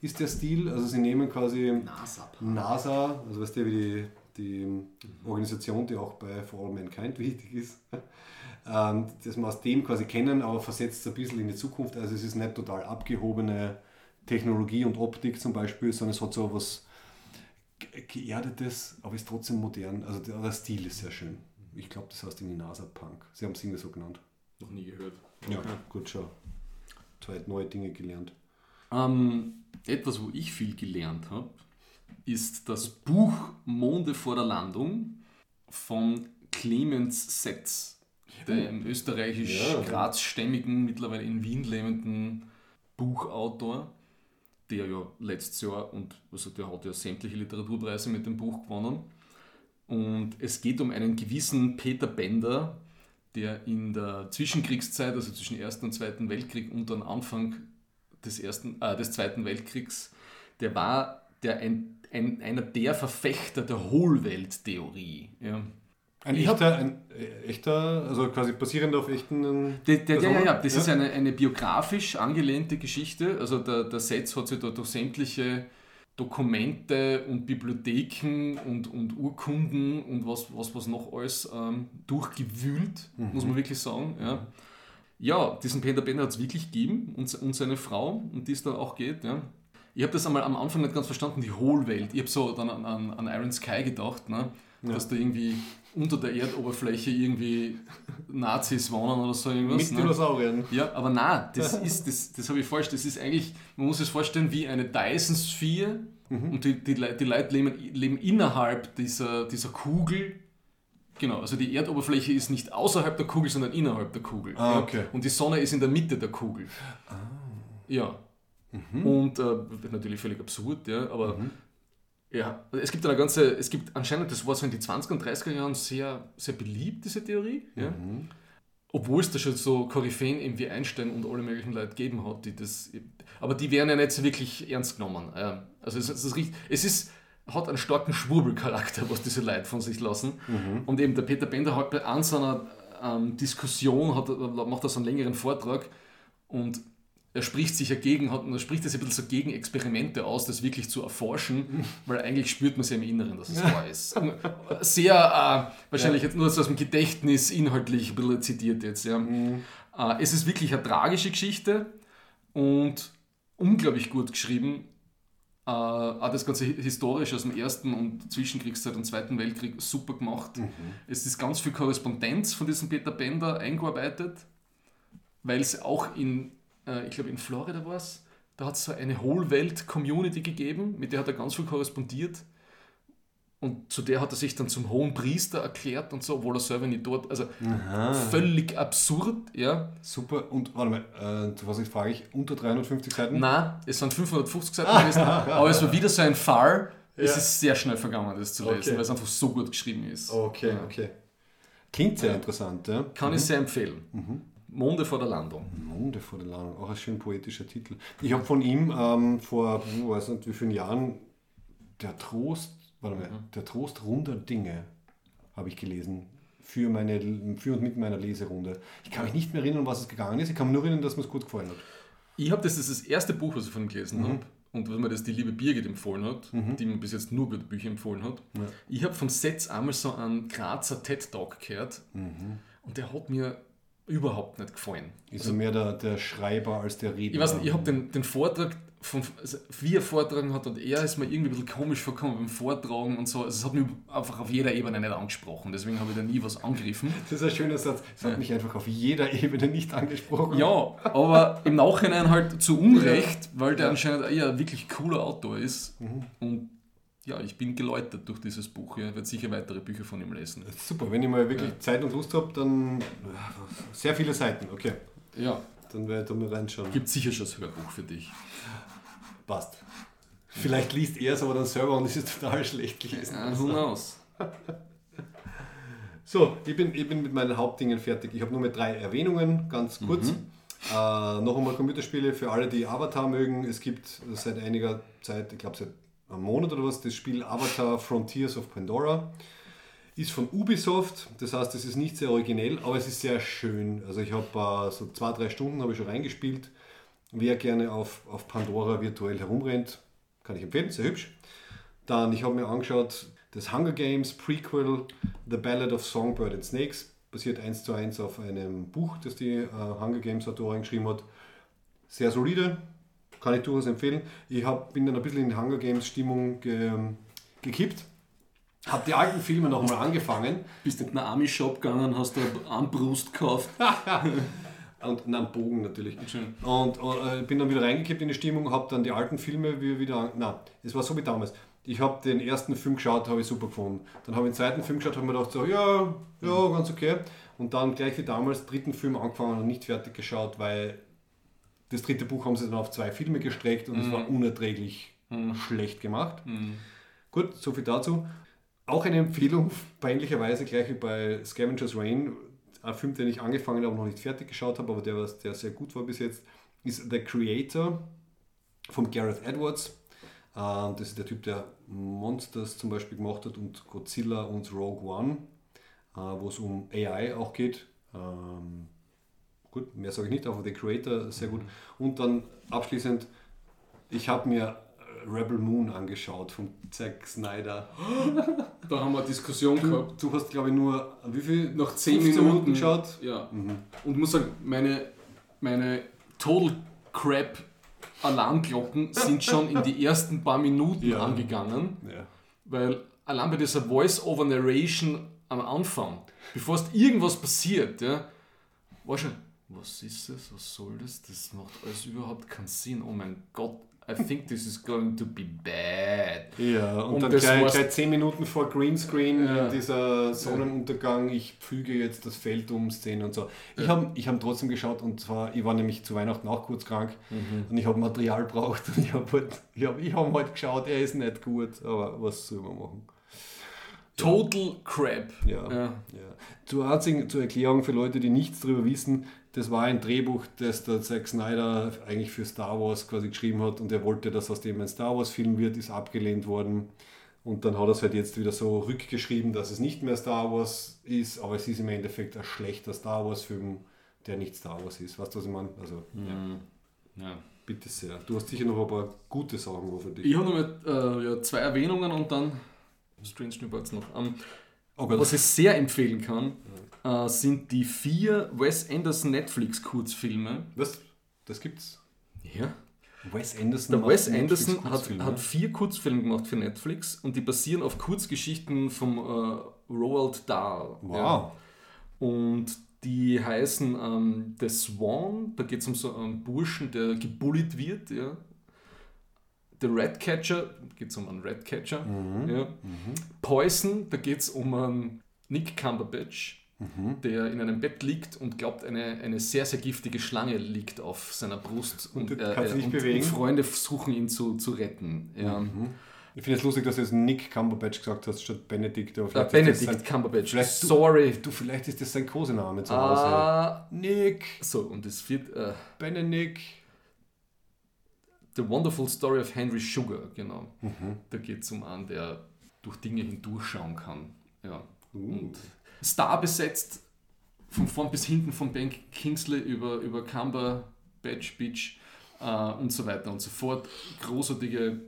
ist der Stil. Also sie nehmen quasi NASA, NASA also weißt du, wie die, die Organisation, die auch bei For All Mankind (laughs) wichtig ist, ähm, dass wir aus dem quasi kennen, aber versetzt es ein bisschen in die Zukunft. Also es ist nicht total abgehobene Technologie und Optik zum Beispiel, sondern es hat so was geerdetes, aber ist trotzdem modern. Also der, der Stil ist sehr schön. Ich glaube, das heißt irgendwie NASA Punk. Sie haben es irgendwie so genannt. Noch nie gehört. Ja, gut, schon. Zwei neue Dinge gelernt. Ähm, etwas, wo ich viel gelernt habe, ist das Buch Monde vor der Landung von Clemens Setz, dem österreichisch-grazstämmigen, mittlerweile in Wien lebenden Buchautor der ja letztes Jahr und also der hat ja sämtliche Literaturpreise mit dem Buch gewonnen. Und es geht um einen gewissen Peter Bender, der in der Zwischenkriegszeit, also zwischen Ersten und Zweiten Weltkrieg und dann Anfang des, ersten, äh, des Zweiten Weltkriegs, der war der ein, ein, einer der Verfechter der Hohlwelttheorie. Ja. Ein echter, ein äh, echter, also quasi basierend auf echten. Der, der, ja, ja, ja, das ja. ist eine, eine biografisch angelehnte Geschichte. Also der, der Setz hat sich da durch sämtliche Dokumente und Bibliotheken und, und Urkunden und was, was, was noch alles ähm, durchgewühlt, mhm. muss man wirklich sagen. Ja, ja diesen Peter Bender hat es wirklich gegeben und, und seine Frau, um die es da auch geht. Ja. Ich habe das einmal am Anfang nicht ganz verstanden, die Hohlwelt. Ich habe so dann an, an, Iron Sky gedacht, ne? Ja. dass da irgendwie unter der Erdoberfläche irgendwie Nazis wohnen oder so irgendwas. Mit ne? Dinosauriern. Ja, aber nein, das ist, das, das habe ich falsch. Das ist eigentlich, man muss es vorstellen wie eine Dyson-Sphere mhm. und die, die, die Leute leben, leben innerhalb dieser, dieser Kugel. Genau, also die Erdoberfläche ist nicht außerhalb der Kugel, sondern innerhalb der Kugel. Ah, okay. Und die Sonne ist in der Mitte der Kugel. Ah. Ja. Mhm. Und äh, natürlich völlig absurd, ja, aber mhm. Ja, es gibt eine ganze, es gibt anscheinend, das war so in die 20er und 30er Jahren sehr, sehr beliebt, diese Theorie. Ja? Mhm. obwohl es da schon so Koryphäen eben wie Einstein und alle möglichen Leute gegeben hat, die das. Aber die werden ja nicht so wirklich ernst genommen. Ähm, Also es, es, richtig- es ist, hat einen starken Schwurbelcharakter, was diese Leute von sich lassen. Und eben der Peter Bender hat bei an seiner ähm, Diskussion, hat, macht er so einen längeren Vortrag und er spricht sich ja gegen, hat, er spricht das ein bisschen so gegen Experimente aus, das wirklich zu erforschen, (laughs) weil eigentlich spürt man es ja im Inneren, dass es wahr ist. Sehr, äh, wahrscheinlich jetzt nur so aus dem Gedächtnis inhaltlich ein bisschen zitiert jetzt. Ja. Äh, es ist wirklich eine tragische Geschichte und unglaublich gut geschrieben. Äh, auch das ganze historisch aus dem Ersten und Zwischenkriegszeit und Zweiten Weltkrieg super gemacht. Es ist ganz viel Korrespondenz von diesem Peter Bender eingearbeitet, weil es auch in, äh, ich glaube in Florida war es, da hat es so eine Whole-Welt-Community gegeben, mit der hat er ganz viel korrespondiert. Und zu der hat er sich dann zum hohen Priester erklärt und so, obwohl er selber nicht dort, also völlig absurd, ja. Super. Und warte mal, äh, was ich frage ich, unter 350 Seiten? Nein, es sind 550 Seiten gewesen, (laughs) aber es war wieder so ein Fall. Es Ja. ist sehr schnell vergangen, das zu lesen, Okay. weil es einfach so gut geschrieben ist. Okay, Ja. okay. Klingt sehr interessant, ja. Kann ich sehr empfehlen. Monde vor der Landung. Monde vor der Landung, auch ein schön poetischer Titel. Ich habe von ihm ähm, vor, ich weiß nicht wie vielen Jahren, der Trost, warte mal, der Trost runder Dinge habe ich gelesen. Für, meine, für und mit meiner Leserunde. Ich kann mich nicht mehr erinnern, um was es gegangen ist. Ich kann mich nur erinnern, dass mir es gut gefallen hat. Ich habe das, das ist das erste Buch, was ich von ihm gelesen habe. Und wenn mir das die liebe Birgit empfohlen hat, die mir bis jetzt nur gute Bücher empfohlen hat. Ich habe von Setz einmal so einen Grazer TED Talk gehört. Und der hat mir überhaupt nicht gefallen. Ist er mehr der, der Schreiber als der Redner? Ich weiß nicht, ich habe den, den Vortrag, von, also wie er vortragen hat und er ist mir irgendwie ein bisschen komisch vorgekommen beim Vortragen und so. Also es hat mich einfach auf jeder Ebene nicht angesprochen. Deswegen habe ich da nie was angegriffen. Das ist ein schöner Satz. Es hat mich einfach auf jeder Ebene nicht angesprochen. Ja, aber im Nachhinein halt zu Unrecht, weil der anscheinend eher ein wirklich cooler Autor ist. Und ja, ich bin geläutert durch dieses Buch. Ja. Ich werde sicher weitere Bücher von ihm lesen. Super, wenn ich mal wirklich Zeit und Lust habe, dann sehr viele Seiten. Okay, Ja, dann werde ich da mal reinschauen. gibt sicher schon das Hörbuch für dich. Passt. Vielleicht liest er es aber dann selber und es ist total schlecht gelesen. Ja, who knows? (laughs) So, ich bin, ich bin mit meinen Hauptdingen fertig. Ich habe nur mit drei Erwähnungen, ganz kurz. Äh, noch einmal Computerspiele für alle, die Avatar mögen. Es gibt seit einiger Zeit, ich glaube seit einem Monat oder was, das Spiel Avatar Frontiers of Pandora. Ist von Ubisoft, das heißt, es ist nicht sehr originell, aber es ist sehr schön. Also ich habe äh, so zwei, drei Stunden habe ich schon reingespielt. Wer gerne auf, auf Pandora virtuell herumrennt, kann ich empfehlen, sehr hübsch. Dann, ich habe mir angeschaut, das Hunger Games Prequel, The Ballad of Songbird and Snakes, basiert eins zu eins auf einem Buch, das die äh, Hunger Games Autorin geschrieben hat. Sehr solide, kann ich durchaus empfehlen. Ich hab, bin dann ein bisschen in die Hunger Games Stimmung ge, gekippt. Habe die alten Filme noch mal angefangen Bist in den Army-Shop gegangen, hast eine Armbrust gekauft. (laughs) und einen Bogen natürlich. Und äh, bin dann wieder reingekippt in die Stimmung, habe dann die alten Filme wie- wieder. Na, es war so wie damals. Ich habe den ersten Film geschaut, habe ich super gefunden. Dann habe ich den zweiten Film geschaut, habe mir gedacht, so, ja, ja, ganz okay. Und dann gleich wie damals, dritten Film angefangen und nicht fertig geschaut, weil das dritte Buch haben sie dann auf zwei Filme gestreckt und es war unerträglich schlecht gemacht. Gut, so viel dazu. Auch eine Empfehlung, (laughs) peinlicherweise gleich wie bei Scavengers Rain, ein Film, den ich angefangen habe und noch nicht fertig geschaut habe, aber der, was- der sehr gut war bis jetzt, ist The Creator von Gareth Edwards. Ähm, Das ist der Typ, der Monsters zum Beispiel gemacht hat und Godzilla und Rogue One, äh, wo es um AI auch geht. Gut, mehr sage ich nicht, aber The Creator sehr gut. Und dann abschließend, ich habe mir Rebel Moon angeschaut von Zack Snyder. (laughs) Da haben wir eine Diskussion Du, gehabt. du hast, glaube ich, nur wie viel? Nach 10 15 Minuten geschaut. Ja. Und muss sagen, meine, meine Total Crap Alarmglocken sind schon in die ersten paar Minuten Ja. angegangen, Ja. weil allein bei dieser Voice-Over-Narration am Anfang, bevor es irgendwas passiert, ja, war schon, was ist das, was soll das, das macht alles überhaupt keinen Sinn, oh mein Gott, I think this is going to be bad. Ja, und, Und dann gleich, gleich 10 Minuten vor Greenscreen, Ja. dieser Sonnenuntergang, ich füge jetzt das Feld um Szene und so. Ich habe ich hab trotzdem geschaut und zwar, ich war nämlich zu Weihnachten auch kurz krank und ich habe Material braucht und ich habe halt, ich hab, ich hab halt geschaut, er ist nicht gut, aber was soll man machen? Total Crap. Ja. ja. Zur, einzigen, zur Erklärung für Leute, die nichts darüber wissen, das war ein Drehbuch, das der Zack Snyder eigentlich für Star Wars quasi geschrieben hat und er wollte, dass aus dem ein Star Wars Film wird, ist abgelehnt worden. Und dann hat er es halt jetzt wieder so rückgeschrieben, dass es nicht mehr Star Wars ist, aber es ist im Endeffekt ein schlechter Star Wars Film, der nicht Star Wars ist. Weißt du, was ich meine? Also, mhm. ja. ja. Bitte sehr. Du hast sicher noch ein paar gute Sachen hoffentlich. Ich habe noch mit, äh, ja, zwei Erwähnungen und dann Strange New Worlds noch. Um, ähm, oh was ich sehr empfehlen kann, ja. Äh, sind die vier Wes Anderson Netflix Kurzfilme. Was? Das gibt's? Ja. Wes Anderson, Der Wes Anderson hat, hat vier Kurzfilme gemacht für Netflix und die basieren auf Kurzgeschichten vom äh, Roald Dahl. Wow. Ja. Und die heißen ähm, The Swan, da geht es um so einen Burschen, der gebullied wird. Ja. The Ratcatcher, da geht es um einen Ratcatcher. Mhm. Ja. Mhm. Poison, da geht es um einen Nick Cumberbatch, mhm. der in einem Bett liegt und glaubt, eine, eine sehr, sehr giftige Schlange liegt auf seiner Brust. Und, und, äh, und, und Freunde versuchen ihn zu, zu retten. Ja. Mhm. Ich finde es lustig, dass du jetzt Nick Cumberbatch gesagt hast statt Benedict. Aber vielleicht Benedict sein, Cumberbatch. Vielleicht, Sorry. Du, vielleicht ist das sein Kosename zu Hause. Uh, Nick. So, und es wird. Uh, Benedict. The Wonderful Story of Henry Sugar, genau. Mhm. Da geht es um einen, der durch Dinge hindurchschauen kann. Ja. Uh. Und Star besetzt, von vorn bis hinten, von Ben Kingsley über, über Cumberbatch Beach uh, und so weiter und so fort. Großartige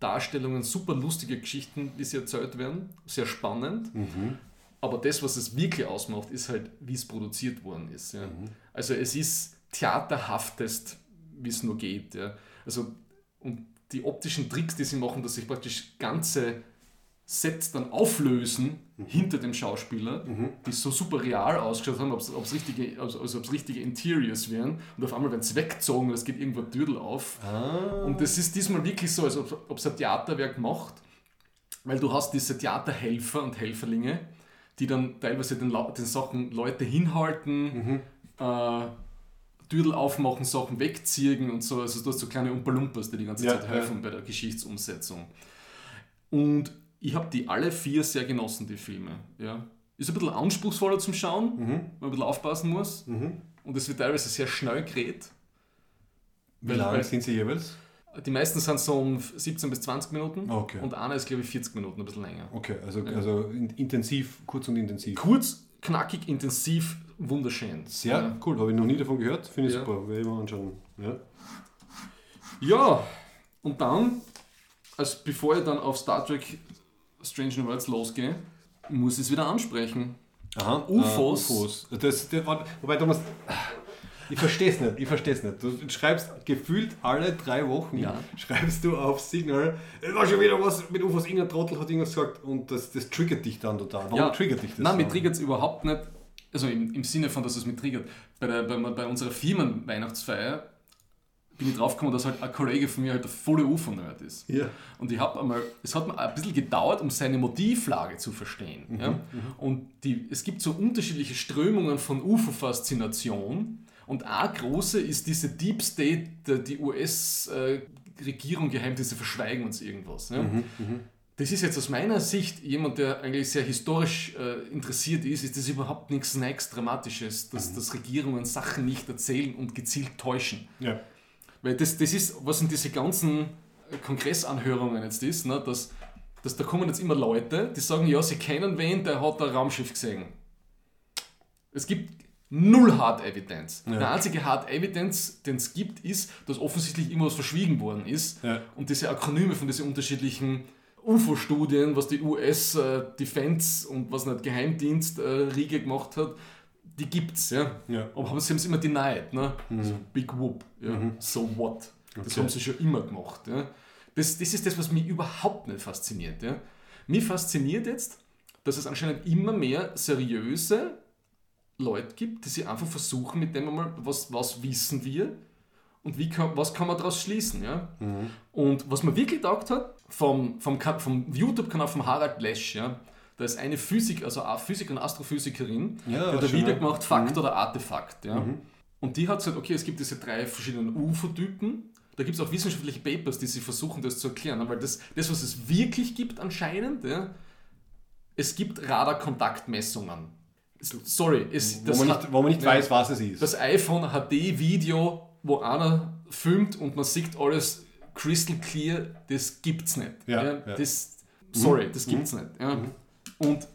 Darstellungen, super lustige Geschichten, die sie erzählt werden, sehr spannend. Mhm. Aber das, was es wirklich ausmacht, ist halt, wie es produziert worden ist. Ja. Mhm. Also es ist theaterhaftest, wie es nur geht. Ja. Also, und die optischen Tricks, die sie machen, dass sich praktisch ganze Sets dann auflösen mhm. hinter dem Schauspieler, mhm. die so super real ausgeschaut haben, ob es richtige, also, also richtige Interiors wären und auf einmal werden sie weggezogen und es geht irgendwo Dödel auf. Ah. Und das ist diesmal wirklich so, als ob es ein Theaterwerk macht, weil du hast diese Theaterhelfer und Helferlinge, die dann teilweise den, den Sachen Leute hinhalten, mhm. äh, Düdel aufmachen, Sachen wegziehen und so. Also du hast so kleine Umpalumpas, die die ganze ja, Zeit helfen ja. bei der Geschichtsumsetzung. Und ich habe die alle vier sehr genossen, die Filme. Ja. Ist ein bisschen anspruchsvoller zum Schauen, mhm. weil man ein bisschen aufpassen muss. Mhm. Und es wird teilweise sehr schnell gedreht. Wie lange sind sie jeweils? Die meisten sind so um 17 bis 20 Minuten okay. und einer ist, glaube ich, 40 Minuten, ein bisschen länger. Okay, also, ja. also intensiv, kurz und intensiv. Kurz, knackig, intensiv, wunderschön. Sehr ja. cool, habe ich noch nie davon gehört, finde ich ja. super, werde ich mal anschauen. Ja. ja, und dann, als bevor ich dann auf Star Trek Strange New Worlds losgehe, muss ich es wieder ansprechen. Aha, UFOs. Uh, UFOs. Das, das, wobei Thomas, ich verstehe es nicht, ich verstehe es nicht. Du schreibst gefühlt alle drei Wochen, ja. schreibst du auf Signal, es war schon wieder was mit UFOs, irgendein Trottel hat irgendwas gesagt und das, das triggert dich dann total. Warum ja. triggert dich das? Nein, mich triggert es überhaupt nicht, also im, im Sinne von, dass es mich triggert. Bei, der, bei, bei unserer Firmenweihnachtsfeier bin ich draufgekommen, dass halt ein Kollege von mir halt der volle UFO-Nerd ist. Ja. Und ich habe einmal, es hat mir ein bisschen gedauert, um seine Motivlage zu verstehen. Mhm, ja? Mhm. Und die, es gibt so unterschiedliche Strömungen von UFO-Faszination. Und eine große ist diese Deep State, die US-Regierung Geheimnisse verschweigen uns irgendwas. Ja? Mhm, mhm, das ist jetzt aus meiner Sicht, jemand, der eigentlich sehr historisch äh, interessiert ist, ist das überhaupt nichts Next Dramatisches, dass, mhm. dass Regierungen Sachen nicht erzählen und gezielt täuschen. Ja. Weil das, das ist, was in diese ganzen Kongressanhörungen jetzt ist, ne, dass, dass da kommen jetzt immer Leute, die sagen, ja, sie kennen wen, der hat ein Raumschiff gesehen. Es gibt null Hard Evidence. Ja. Der einzige Hard Evidence, den es gibt, ist, dass offensichtlich immer was verschwiegen worden ist. Ja. Und diese Akronyme von diesen unterschiedlichen UFO-Studien, was die US äh, Defense und was nicht Geheimdienst äh, Riege gemacht hat, die gibt's, ja. ja. Aber sie haben es immer denied, ne? Mhm. Also Big Whoop, ja. Mhm. So what? Das okay. haben sie schon immer gemacht, ja. Das, das ist das, was mich überhaupt nicht fasziniert, ja. Mich fasziniert jetzt, dass es anscheinend immer mehr seriöse Leute gibt, die sich einfach versuchen, mit dem einmal, was, was wissen wir und wie kann, was kann man daraus schließen, ja. Mhm. Und was mir wirklich gedacht hat, vom, vom, vom YouTube-Kanal von Harald Lesch, ja, da ist eine Physik, also eine Physikerin und Astrophysikerin, ja, die hat wieder gemacht, Fakt mhm. oder Artefakt. Ja. Mhm. Und die hat gesagt, okay, es gibt diese drei verschiedenen UFO-Typen. Da gibt es auch wissenschaftliche Papers, die sie versuchen, das zu erklären. Weil das, das was es wirklich gibt anscheinend, ja, es gibt Radarkontaktmessungen. Sorry, es, Wo man nicht, wo man nicht Nein. weiß, was es ist. das iPhone HD-Video, wo einer filmt und man sieht alles crystal clear, das gibt's nicht. Ja, ja. Mhm. Das, sorry, das gibt's nicht. Ja. Und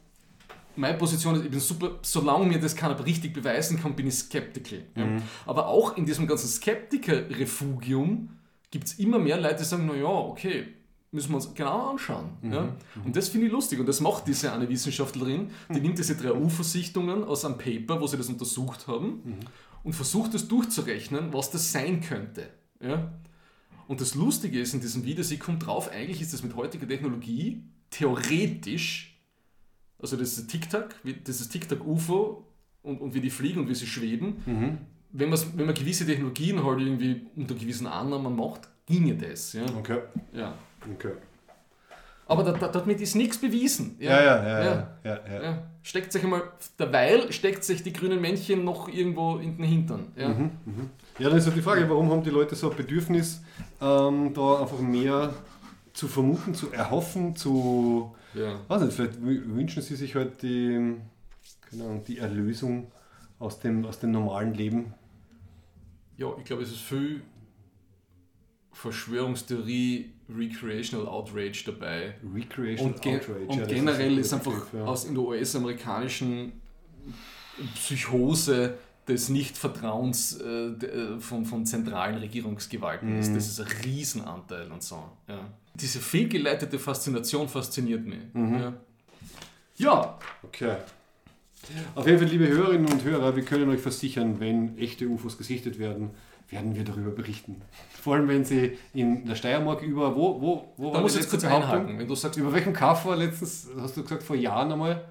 meine Position ist, ich bin super, solange mir das keiner richtig beweisen kann, bin ich skeptical. Ja. Mhm. Aber auch in diesem ganzen Skeptiker-Refugium gibt es immer mehr Leute, die sagen, naja, okay, müssen wir uns genau anschauen. Mhm. Ja. Und das finde ich lustig und das macht diese eine Wissenschaftlerin, die Mhm. nimmt diese drei UFO-Sichtungen aus einem Paper, wo sie das untersucht haben Mhm. und versucht das durchzurechnen, was das sein könnte. Ja. Und das Lustige ist in diesem Video, sie kommt drauf, eigentlich ist das mit heutiger Technologie theoretisch, also das ist TikTok, das ist TikTok-UFO und, und wie die fliegen und wie sie schweben. Wenn, man's- wenn man gewisse Technologien halt irgendwie unter gewissen Annahmen macht, ginge das. Ja. Okay. Ja. okay. Aber da, da, damit ist nichts bewiesen. Ja, ja, ja. ja, ja, ja. Ja. Steckt sich einmal, derweil steckt sich die grünen Männchen noch irgendwo in den Hintern. Ja. Ja, dann ist halt die Frage, warum haben die Leute so ein Bedürfnis, ähm, da einfach mehr zu vermuten, zu erhoffen, zu. Ja. Weiß nicht, vielleicht wü- wünschen sie sich halt die, keine Ahnung, die Erlösung aus dem, aus dem normalen Leben. ja, ich glaube, es ist viel Verschwörungstheorie, Recreational Outrage dabei. Recreation Und, ge Outrage. und ja, generell ein ist, guter einfach ja. aus in der US-amerikanischen Psychose des Nichtvertrauens äh, äh, von, von zentralen Regierungsgewalten Mhm. ist. Das ist ein Riesenanteil und so. Ja. Diese fehlgeleitete Faszination fasziniert mich. Mhm. Ja. ja, Okay. Auf jeden Fall, liebe Hörerinnen und Hörer, wir können euch versichern, wenn echte UFOs gesichtet werden, werden wir darüber berichten. Vor allem, wenn sie in der Steiermark über, wo, wo, wo da war muss ich jetzt kurz einhaken. Wenn du sagst, Über welchem Kaff war letztens, hast du gesagt, vor Jahren einmal?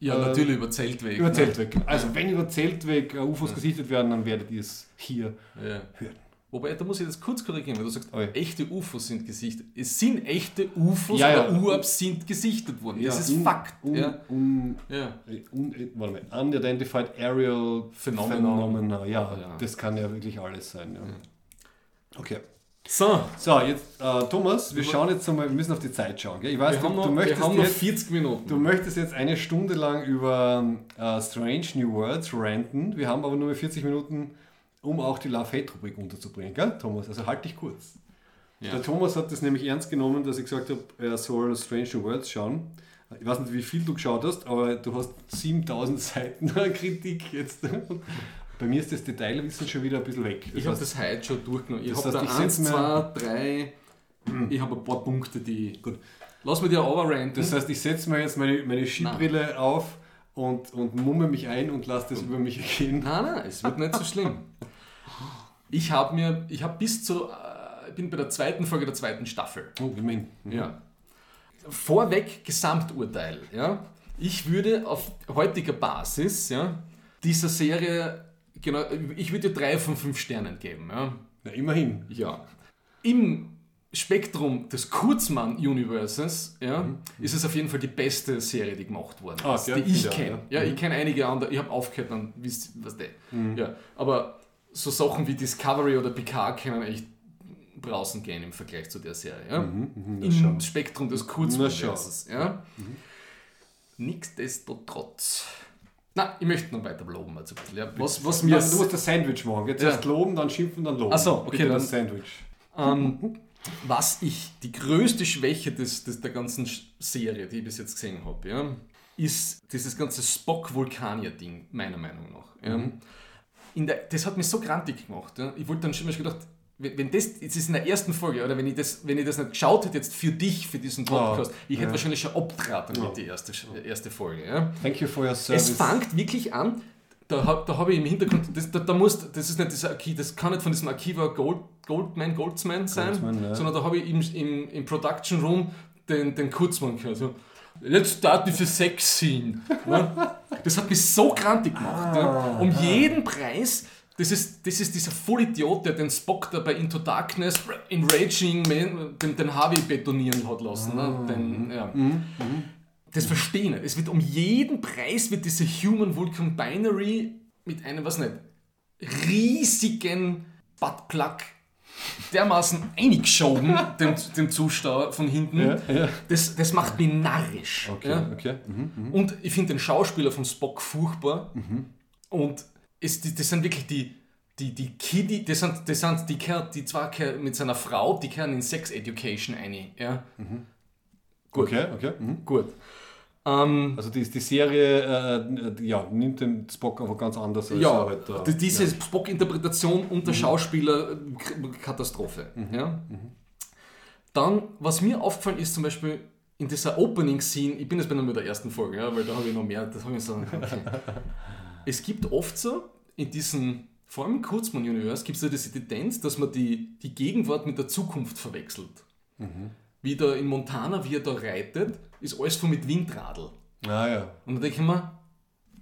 ja, äh, natürlich über Zeltweg. Über ne? Zeltweg. Also, wenn über Zeltweg äh, UFOs gesichtet werden, dann werdet ihr es hier Ja. hören. Wobei, da muss ich das kurz korrigieren, weil du sagst, ja. echte UFOs sind gesichtet. Es sind echte UFOs Ja, ja. oder UAPs sind gesichtet worden. das ist un- Fakt. Un, ja. un, Ja. un, warte mal, unidentified aerial Phenomena. phenomena. Ja, Ja. das kann ja wirklich alles sein. Ja. Okay. So, So, jetzt äh, Thomas, wir Wir- schauen jetzt einmal, wir müssen auf die Zeit schauen. Gell? Ich weiß, wir du, haben, noch, du, wir möchtest haben noch jetzt, 40 Minuten. du möchtest jetzt eine Stunde lang über äh, Strange New Worlds ranten. Wir haben aber nur mehr 40 Minuten, um auch die Love-Hate-Rubrik unterzubringen, gell, Thomas? Also halt dich kurz. Ja. Der Thomas hat das nämlich ernst genommen, dass ich gesagt habe, er soll Strange New Worlds schauen. Ich weiß nicht, wie viel du geschaut hast, aber du hast 7000 (laughs) Seiten Kritik jetzt. Bei mir ist das Detailwissen schon wieder ein bisschen weg. Ich habe das heute schon durchgenommen. Ich Das habe da ich 1, setz mir- 2, 3, ich habe ein paar Punkte, die... Gut. Lass mir dir overranten. Das heißt, ich setze mir jetzt meine, meine Skibrille auf und, und mumme mich ein und lasse das über mich ergehen. Nein, nein, es wird nicht so schlimm. (laughs) Ich habe mir, ich habe bis zu, äh, bin bei der zweiten Folge der zweiten Staffel. Oh, immerhin. Ja. Vorweg Gesamturteil. Ja. Ich würde auf heutiger Basis ja, dieser Serie, genau, ich würde ihr drei von fünf Sternen geben. Ja. Ja, immerhin. Ja. Im Spektrum des Kurzmann-Universes ja, ist es auf jeden Fall die beste Serie, die gemacht worden Ah, ist, ja, die ich kenne. ja. Mhm. Ja. ich kenne einige andere, ich habe aufgehört, dann wisst was der. Ja, aber so Sachen wie Discovery oder Picard können echt brausen gehen im Vergleich zu der Serie. Ja? na Im schau. Spektrum des. Kurzmann-Universes. Ja? Nichtsdestotrotz. Na, ich möchte noch weiter loben. Also ein bisschen, ja. was, was mir du musst das Sandwich machen. Jetzt Ja. erst loben, dann schimpfen, dann loben. Ach so, okay, Bitte dann- das Sandwich. Ähm, (laughs) was ich, die größte Schwäche des, des, der ganzen Serie, die ich bis jetzt gesehen habe, ja, ist dieses ganze Spock-Vulkanier-Ding, meiner Meinung nach. Ja. In der, das hat mich so grantig gemacht. Ja. Ich wollte dann schon mal gedacht, wenn, wenn das, jetzt ist in der ersten Folge, oder wenn ich das, wenn ich das nicht geschaut hätte jetzt für dich, für diesen Podcast, ich hätte ja. wahrscheinlich schon abgetraten Ja. mit die erste, erste Folge. Ja. Thank you for your service. Es fängt wirklich an, da, da habe ich im Hintergrund, das, da, da muss, das ist nicht dieser Archiv, das kann nicht von diesem Akiva Gold, Goldman, Goldsman sein, Goldsman, ja. sondern da habe ich im, im, im Production Room den, den Kurzmann gehört. So, Let's start with a sex scene. Ja? Das hat mich so grantig gemacht. Ja? Um jeden Preis. Das ist, das ist dieser Vollidiot, der den Spock da bei Into Darkness Enraging Man, den, den Harvey betonieren hat lassen. Ne? Den, ja. Das verstehe ich nicht. Es wird um jeden Preis wird diese Human Vulcan Binary mit einem, was nicht, riesigen Buttplug dermaßen eingeschoben, dem, dem Zuschauer von hinten. Ja, ja. Das, das macht mich narrisch. Okay, ja. okay. Mhm. Und ich finde den Schauspieler von Spock furchtbar. Und es, das sind wirklich die, die, die Kiddie, das sind, das sind die, Kerl, die Kerl mit seiner Frau, die kehren in Sex Education ein. Ja? Gut. Okay, okay. Mhm. Gut. Ähm, Also die, die Serie äh, ja, nimmt den Spock einfach ganz anders als ja, er halt, äh, die- diese Spock-Interpretation und der Schauspieler, äh, Katastrophe. Ja? Dann, was mir aufgefallen ist, zum Beispiel in dieser Opening-Scene, ich bin jetzt bei der ersten Folge, ja, weil da habe ich noch mehr, das habe ich so, okay. (laughs) Es gibt oft so, in diesem, vor allem im Kurzmann-Universum, gibt es so diese Tendenz, dass man die, die Gegenwart mit der Zukunft verwechselt. Wie da in Montana, wie er da reitet, ist alles voll mit Windradl. Ah ja. Und da denke ich mir,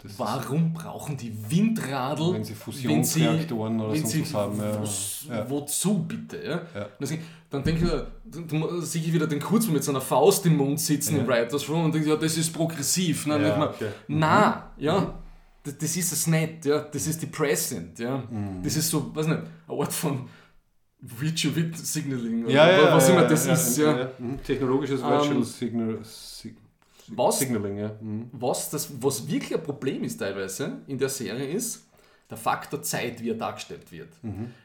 Das Warum brauchen die Windradl, Wenn sie Fusionsreaktoren oder wenn sonst sie, was haben, ja. Ja. Wozu bitte? Ja? Ja. Dann denke ich, dann, sehe ich wieder den Kurzmann mit seiner Faust im Mund sitzen im Writers Room und denke, ja, das ist progressiv. Dann Ja, okay. na, ja, das, das ist es nicht, ja, das ist depressant, ja. Mhm. Das ist so, weiß nicht, eine Art von Virtual Signaling oder Ja, ja, was ja, immer das ja, ist, ja. ja. Mhm. Technologisches Ähm, Virtual Signal, Sig Was Signaling, ja. Mhm. Was, das, was wirklich ein Problem ist teilweise in der Serie ist, der Faktor Zeit, wie er dargestellt wird.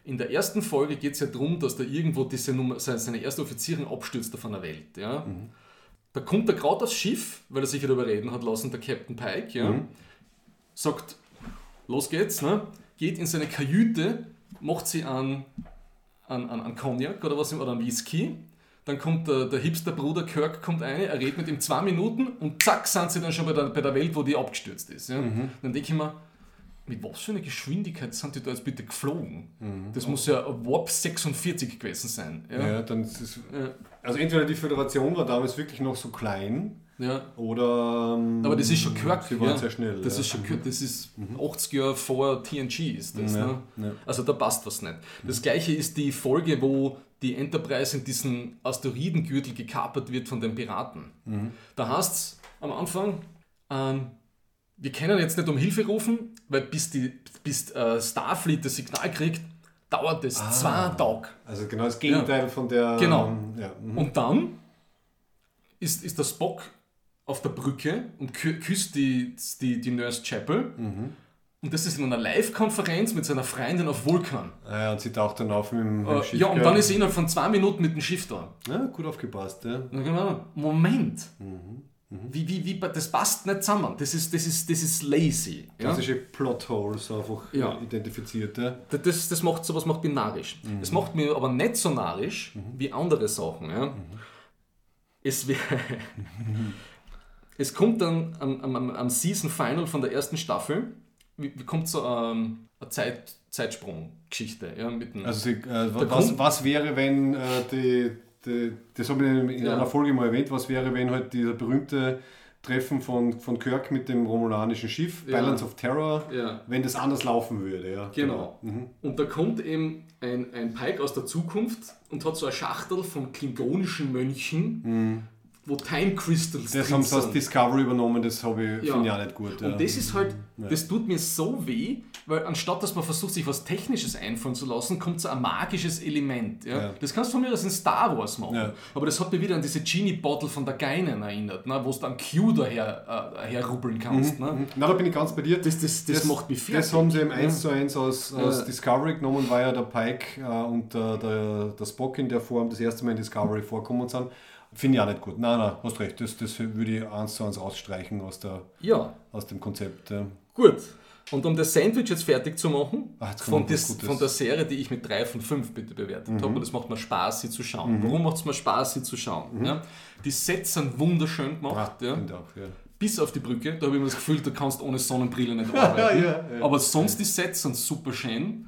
In der ersten Folge geht es ja darum, dass da irgendwo diese Nummer, seine, erste Offizierin abstürzt von der Welt. Ja? Da kommt er gerade aufs Schiff, weil er sich wieder überreden hat lassen, der Captain Pike, ja? sagt, los geht's, ne? geht in seine Kajüte, macht sie an, an, an, an Cognac oder was oder an Whisky. Dann kommt der, der Hipster-Bruder Kirk kommt ein, er redet mit ihm zwei Minuten und zack, sind sie dann schon bei der, bei der Welt, wo die abgestürzt ist. Ja? Dann denke ich mir, mit was für einer Geschwindigkeit sind die da jetzt bitte geflogen? Das muss ja Warp 46 gewesen sein. Ja? Ja, dann ist es, also entweder die Föderation war damals wirklich noch so klein Ja. oder ähm, Aber das ist schon Kirk. sie waren ja. sehr schnell. Das ja. ist schon Kirk, das ist 80 Jahre vor TNG ist das. Ja, Ne? ja. Also da passt was nicht. Das gleiche ist die Folge, wo die Enterprise in diesen Asteroidengürtel gekapert wird von den Piraten. Da heißt es am Anfang, ähm, wir können jetzt nicht um Hilfe rufen, weil bis, die, bis äh, Starfleet das Signal kriegt, dauert es zwei Tage. Also genau das Gegenteil von der. Genau. ähm, Ja. mhm. Und dann ist, ist der Spock auf der Brücke und kü küsst die, die, die Nurse Chapel. Und das ist in einer Live-Konferenz mit seiner Freundin auf Vulkan. Ah ja, und sie taucht dann auf mit dem, Äh, Schiff. ja, und dann ist er innerhalb von zwei Minuten mit dem Schiff da. Ja, gut aufgepasst, ja. Man, Moment. Mhm. Wie, wie, wie, das passt nicht zusammen. Das ist, das ist, das ist lazy. Ja? Klassische Plotholes einfach Ja. identifiziert, ja. Das, das macht sowas macht mich narrisch. Das macht mich aber nicht so narrisch wie andere Sachen. Ja. Es, wär, (laughs) es kommt dann am, am, am- Season Final von der ersten Staffel, wie, wie kommt so ähm, eine Zeit, Zeitsprung-Geschichte. Ja, mit dem, Also äh, was, kommt- was wäre, wenn äh, die, die, das habe ich in, Ja. einer Folge mal erwähnt, was wäre, wenn halt dieser berühmte Treffen von, von Kirk mit dem romulanischen Schiff, Ja. Balance of Terror, Ja. wenn das anders laufen würde, ja. Genau. Mhm. Und da kommt eben ein, ein Pike aus der Zukunft und hat so eine Schachtel von klingonischen Mönchen, wo Time Crystals Mhm. Das drin haben sie aus sind. Discovery übernommen, das habe ich, Ja. finde ich auch nicht gut. ja. Und das ist halt, Ja. das tut mir so weh, weil anstatt dass man versucht, sich was Technisches einfallen zu lassen, kommt so ein magisches Element. Ja? Das kannst du von mir aus in Star Wars machen. Aber das hat mich wieder an diese Genie-Bottle von der Geinen erinnert, ne? wo du dann Q daher äh, herrubbeln kannst. Ne? Mhm. Na, da bin ich ganz bei dir. Das, das, das, macht mich fertig. Das haben sie im 1 zu 1 aus, aus. Discovery genommen, weil ja der Pike äh, und der, der, der Spock in der Form das erste Mal in Discovery vorkommen sind. Finde ich auch nicht gut. Nein, nein, hast recht. Das, das würde ich eins zu eins ausstreichen aus, der, Ja, aus dem Konzept. Gut. Und um das Sandwich jetzt fertig zu machen, Ach, von, des. Mhm. von der Serie, die ich mit 3 von 5 bitte bewertet habe, und es macht mir Spaß, sie zu schauen. Warum macht es mir Spaß, sie zu schauen? Ja? Die Sets sind wunderschön gemacht. Ah, ja? auch, ja. bis auf die Brücke, da habe ich mir das Gefühl, du kannst ohne Sonnenbrille nicht (laughs) arbeiten. Ja, ja. Aber sonst die Sets sind super schön.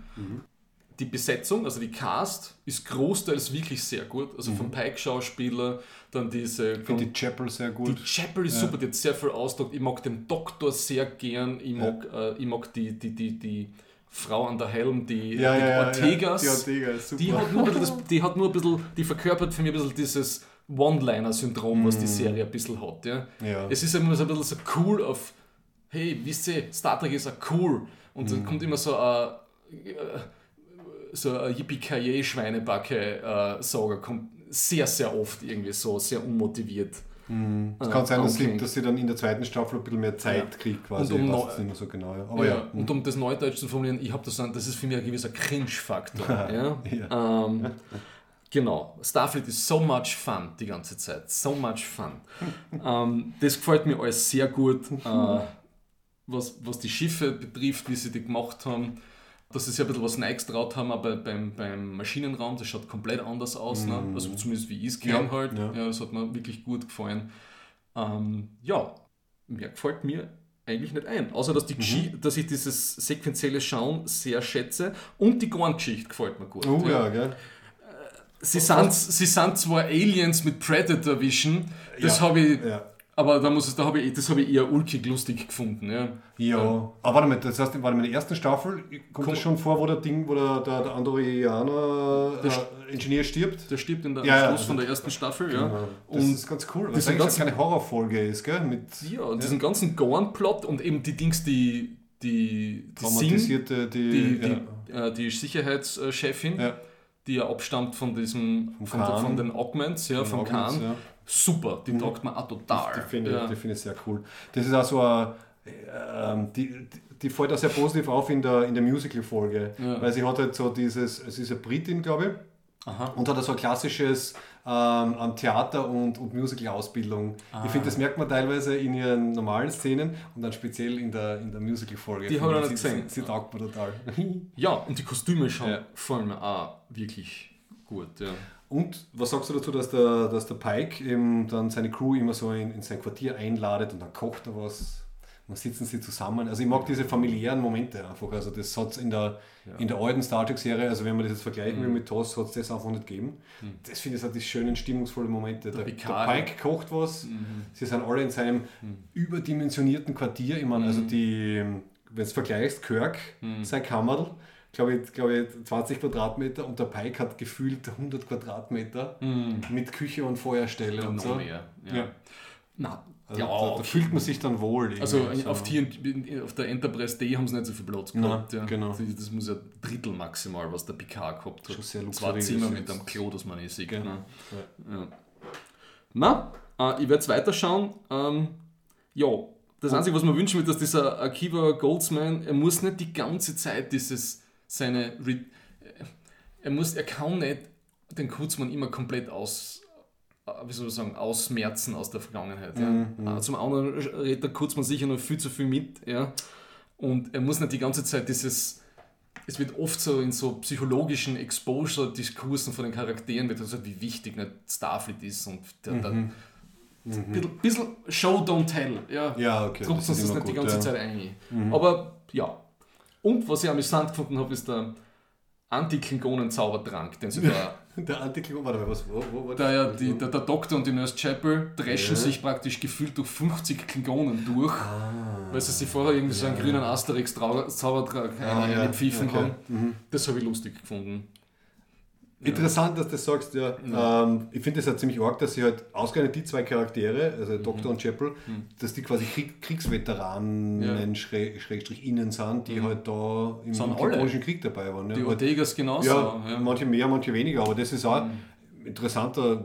Die Besetzung, also die Cast, ist großteils wirklich sehr gut. Also vom Pike-Schauspieler, dann diese. Ich finde die Chapel sehr die gut. Chapel ist super, die hat sehr viel Ausdruck. Ich mag den Doktor sehr gern. Ich Ja. mag, äh, ich mag die, die, die, die Frau an der Helm, die, Ja, die ja, ja, Ortegas. ja. Die Ortega ist super. Die hat, nur ein bisschen (laughs) die hat nur ein bisschen, die verkörpert für mich ein bisschen dieses One-Liner-Syndrom, was die Serie ein bisschen hat. Ja. Ja. Es ist immer so ein bisschen so cool auf, hey, wisst ihr, Star Trek ist auch cool. Und dann kommt immer so ein, so ein Yippie-Kaye-Schweinebacke-Sager kommt sehr, sehr oft irgendwie so, sehr unmotiviert. Es kann sein, dass sie, dass sie dann in der zweiten Staffel ein bisschen mehr Zeit Ja. kriegt, quasi. Und um es nicht mehr so genau. Ja. Aber ja. Und um das Neudeutsch zu formulieren, ich habe das an, das ist für mich ein gewisser Cringe-Faktor. (laughs) ja? Ähm, genau. Starfleet ist so much fun die ganze Zeit. So much fun. ähm, das gefällt mir alles sehr gut. Äh, was, was die Schiffe betrifft, wie sie die gemacht haben, dass sie sich ein bisschen was Neues getraut haben, aber beim, beim Maschinenraum, das schaut komplett anders aus. Ne? Also zumindest wie ich es kenne Ja, halt. ja. Ja, das hat mir wirklich gut gefallen. Ähm, ja, mehr gefällt mir eigentlich nicht ein. Außer, dass, die Mhm. Dass ich dieses sequenzielle Schauen sehr schätze und die Gorn-Geschichte gefällt mir gut. Oh ja, gell? Sie, sind, sie sind zwar Aliens mit Predator Vision, das Ja, habe ich, Ja. Aber da muss es, da habe ich, das habe ich eher ulkig lustig gefunden. Ja. Ja, aber warte mal, das heißt, warte mal, in der ersten Staffel kommt das schon vor, wo der Ding, wo der, der, der Andorianer äh, Ingenieur stirbt? Der stirbt in der, Ja, am ja, Schluss also- von der ersten Staffel. Ja. Genau. Das Und ist ganz cool, weil das es eigentlich keine Horrorfolge ist, gell? Mit ja, und diesen ganzen Gorn-Plot und eben die Dings, die, die, die traumatisierte, die, die, ja. die, äh, die Sicherheitschefin, Ja. die ja abstammt von diesem, von, von den Augments, ja, vom Augments, Khan. ja. Super, die taugt mir auch total. Die finde ja. ich, die finde ich sehr cool. Das ist auch so ein, ähm, die, die- die fällt auch sehr positiv auf in der, in der Musical-Folge, Ja. weil sie hat halt so dieses, es ist eine Britin, glaube ich, Aha. und hat so ein klassisches ähm, Theater- und, und Musical-Ausbildung. Ich finde, das merkt man teilweise in ihren normalen Szenen und dann speziell in der, in der Musical-Folge. Die habe ich noch sie, gesehen. Sie, sie taugt mir total. Ja, und die Kostüme schauen Ja. gefallen mir auch wirklich gut. Ja. Und was sagst du dazu, dass der, dass der Pike eben dann seine Crew immer so in, in sein Quartier einladet und dann kocht er was? Dann sitzen sie zusammen. Also ich mag diese familiären Momente einfach. Also das hat es in der, in der alten Star Trek-Serie, also wenn man das jetzt vergleichen Mhm. will mit TOS, hat es das einfach nicht gegeben. Das finde ich so die schönen, stimmungsvollen Momente. Der, der, Picard. Pike kocht was, Mhm. sie sind alle in seinem überdimensionierten Quartier. Ich meine, also Mhm. die, wenn du es vergleichst, Kirk, sein Kammerl, glaube ich, glaube ich, 20 Quadratmeter und der Pike hat gefühlt 100 Quadratmeter mit Küche und Feuerstelle und noch so. mehr. Ja. Ja. Na, Also ja, da, da fühlt man sich dann wohl. Also so. auf, TNT auf der Enterprise D haben sie nicht so viel Platz gehabt. Nein, ja. genau. Das, muss ja Drittel maximal, was der Picard gehabt hat. Schon sehr Zwei Zimmer mit einem Klo, das man nicht sieht. Genau. Ne? Ja. Na, äh, ich werde jetzt weiterschauen. Ähm, ja, das Einzige, was man wünschen würde, dass dieser Akiva Goldsman, er muss nicht die ganze Zeit dieses, seine, Re er muss, er kann nicht den Kurzmann immer komplett aus, äh, wie soll ich sagen, ausmerzen aus der Vergangenheit. Ja. Äh, Zum anderen redet der Kurzmann sicher noch viel zu viel mit, ja. Und er muss nicht die ganze Zeit dieses, es wird oft so in so psychologischen Exposure-Diskursen von den Charakteren wird gesagt, wie wichtig nicht Starfleet ist und der, der, ein bisschen, bisschen Show, don't tell. Ja, Ja, okay, Druckt uns das nicht die gut, ganze ja. Zeit ein. Aber ja. Und was ich amüsant gefunden habe, ist der Anti-Klingonen-Zaubertrank, den sie da (laughs) Der Antiklingon, warte mal, was, wo, wo war da ja die, der, der Doktor und die Nurse Chapel dreschen sich praktisch gefühlt durch 50 Klingonen durch, Ah. weil sie sich vorher irgendwie so einen grünen Asterix-Zaubertrag Ah, ja, eingepfiffen okay. haben. Das habe ich lustig gefunden. Interessant, dass du das sagst, ja. Ähm, ich finde es ja ziemlich arg, dass sie halt ausgerechnet die zwei Charaktere, also Mhm. Doktor und Chapel, dass die quasi Krieg, Kriegsveteranen, Ja. Mhm. Schräg, Schrägstrich innen sind, die halt da im. Klingonischen Krieg dabei waren. Die Ja, halt, Ortegas genauso. ja, ja. manche mehr, manche weniger, aber das ist auch Mhm. ein interessanter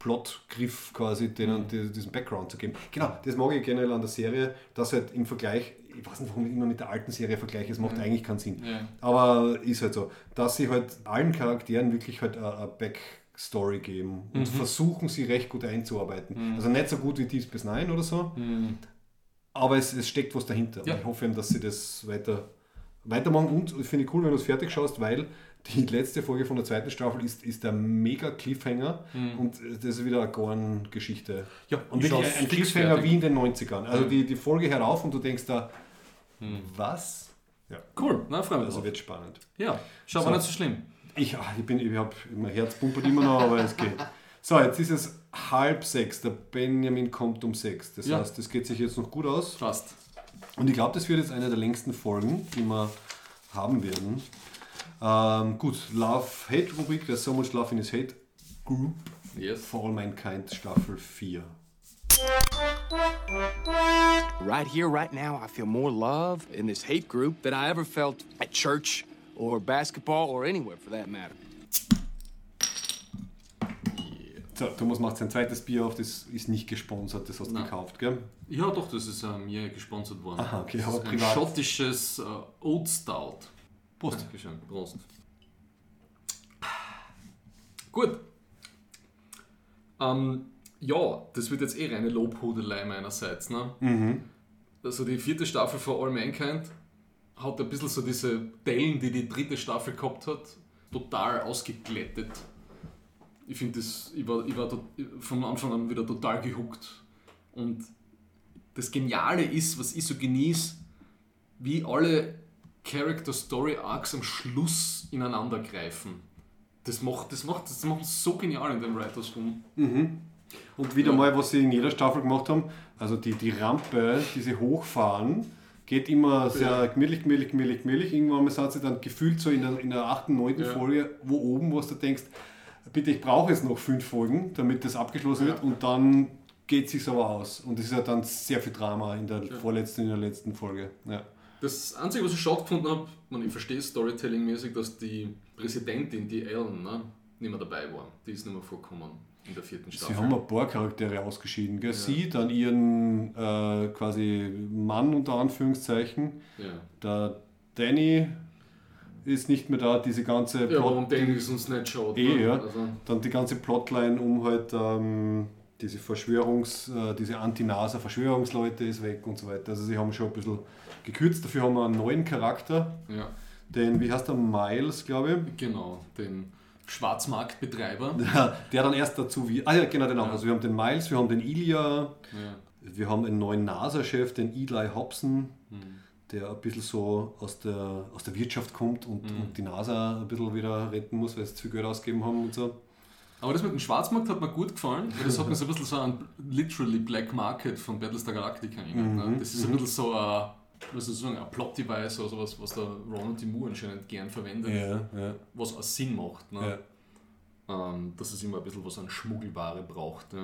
Plotgriff quasi, Mhm. denen die- diesen Background zu geben. Genau, das mag ich generell an der Serie, dass halt im Vergleich, ich weiß nicht, warum ich immer mit der alten Serie vergleiche, es macht eigentlich keinen Sinn. Ja. Aber ist halt so, dass sie halt allen Charakteren wirklich halt eine Backstory geben und versuchen, sie recht gut einzuarbeiten. Also nicht so gut wie Deep Space Nine oder so, aber es, es steckt was dahinter. Ja. Ich hoffe eben, dass sie das weiter, weitermachen und ich finde ich cool, wenn du es fertig schaust, weil die letzte Folge von der zweiten Staffel ist, ist der mega Cliffhanger und das ist wieder eine Gorn-Geschichte. Ja, und ich wirklich ein fix Cliffhanger fertig. wie in den 90ern. Also die, die Folge hört auf und du denkst da, was? Ja, Cool, na, freue mich also drauf. wird spannend. Ja, schau, So. war nicht so schlimm. Ich, ah, ich bin, ich habe, mein Herz pumpert immer noch, aber es geht. So, jetzt ist es halb sechs. Der Benjamin kommt um sechs. Das Ja. heißt, das geht sich jetzt noch gut aus. Fast. Und ich glaube, das wird jetzt eine der längsten Folgen, die wir haben werden. Ähm, gut, Love-Hate-Rubrik, there's so much love in his hate group. Yes. For All Mankind, Staffel 4. Right here, right now, I feel more love in this hate group than I ever felt at church or basketball, or anywhere for that matter. So, Thomas macht sein zweites Bier auf, das ist nicht gesponsert, das hast du Nein. gekauft, gell? Ja, doch, das ist äh, mir gesponsert worden. Aha, okay, das aber ist ein privat. schottisches äh, Oat Stout. Prost. Dankeschön. Prost. Gut. Ähm, ja, das wird jetzt eh reine Lobhudelei meinerseits. Ne? Mhm. Also die vierte Staffel von All Mankind hat ein bisschen so diese Dellen, die die dritte Staffel gehabt hat, total ausgeglättet. Ich finde das, ich war, ich war von Anfang an wieder total gehuckt. Und das Geniale ist, was ich so genieße, wie alle Character Story Arcs am Schluss ineinander greifen. Das macht, das macht, das macht so genial in dem Writers Room. Und wieder mal, was sie in jeder Staffel gemacht haben, also die, die Rampe, die sie hochfahren, geht immer sehr gemütlich, gemütlich, gemütlich, gemütlich. Irgendwann mal sind sie dann gefühlt so in der, in der 8., 9. Ja. Folge, wo oben, wo du denkst, bitte, ich brauche jetzt noch fünf Folgen, damit das abgeschlossen Ja. wird und dann geht es sich aber aus. Und es ist ja dann sehr viel Drama in der vorletzten, in der letzten Folge. Ja. Das Einzige, was ich schade gefunden habe, man, ich verstehe Storytelling-mäßig, dass die Präsidentin, die Ellen, ne, nicht mehr dabei war. Die ist nicht mehr vorgekommen in der vierten Staffel. Sie haben ein paar Charaktere ausgeschieden. Gell? Sie, dann ihren äh, quasi Mann unter Anführungszeichen. ja. Der Danny ist nicht mehr da, diese ganze ja, warum denken es uns nicht schaut. Eh, ne? ja. Also, Dann die ganze Plotline um halt ähm, diese Verschwörungs-, äh, diese Anti-NASA-Verschwörungsleute ist weg und so weiter. Also sie haben schon ein bisschen gekürzt. Dafür haben wir einen neuen Charakter, ja, den, wie heißt der, Miles, glaube genau, den Schwarzmarktbetreiber. (laughs) Der, dann erst dazu wie. Ah ja, genau, den auch. Ja. Also wir haben den Miles, wir haben den Ilya, wir haben einen neuen NASA-Chef, den Eli Hobson. Hm. Der ein bisschen so aus der, aus der Wirtschaft kommt und, Mhm. und die NASA ein bisschen wieder retten muss, weil sie zu viel Geld ausgegeben haben und so. Aber das mit dem Schwarzmarkt hat mir gut gefallen, weil das hat mir so ein bisschen so an literally Black Market von Battlestar Galactica erinnert. Mhm, Ne? Das ist ein bisschen so ein, was soll ich sagen, ein Plot-Device oder sowas, was der Ronald D. Moore anscheinend gern verwendet, Ja, ja, was auch Sinn macht. Ne? ja. Ähm, dass es immer ein bisschen was an Schmuggelware braucht. Ja.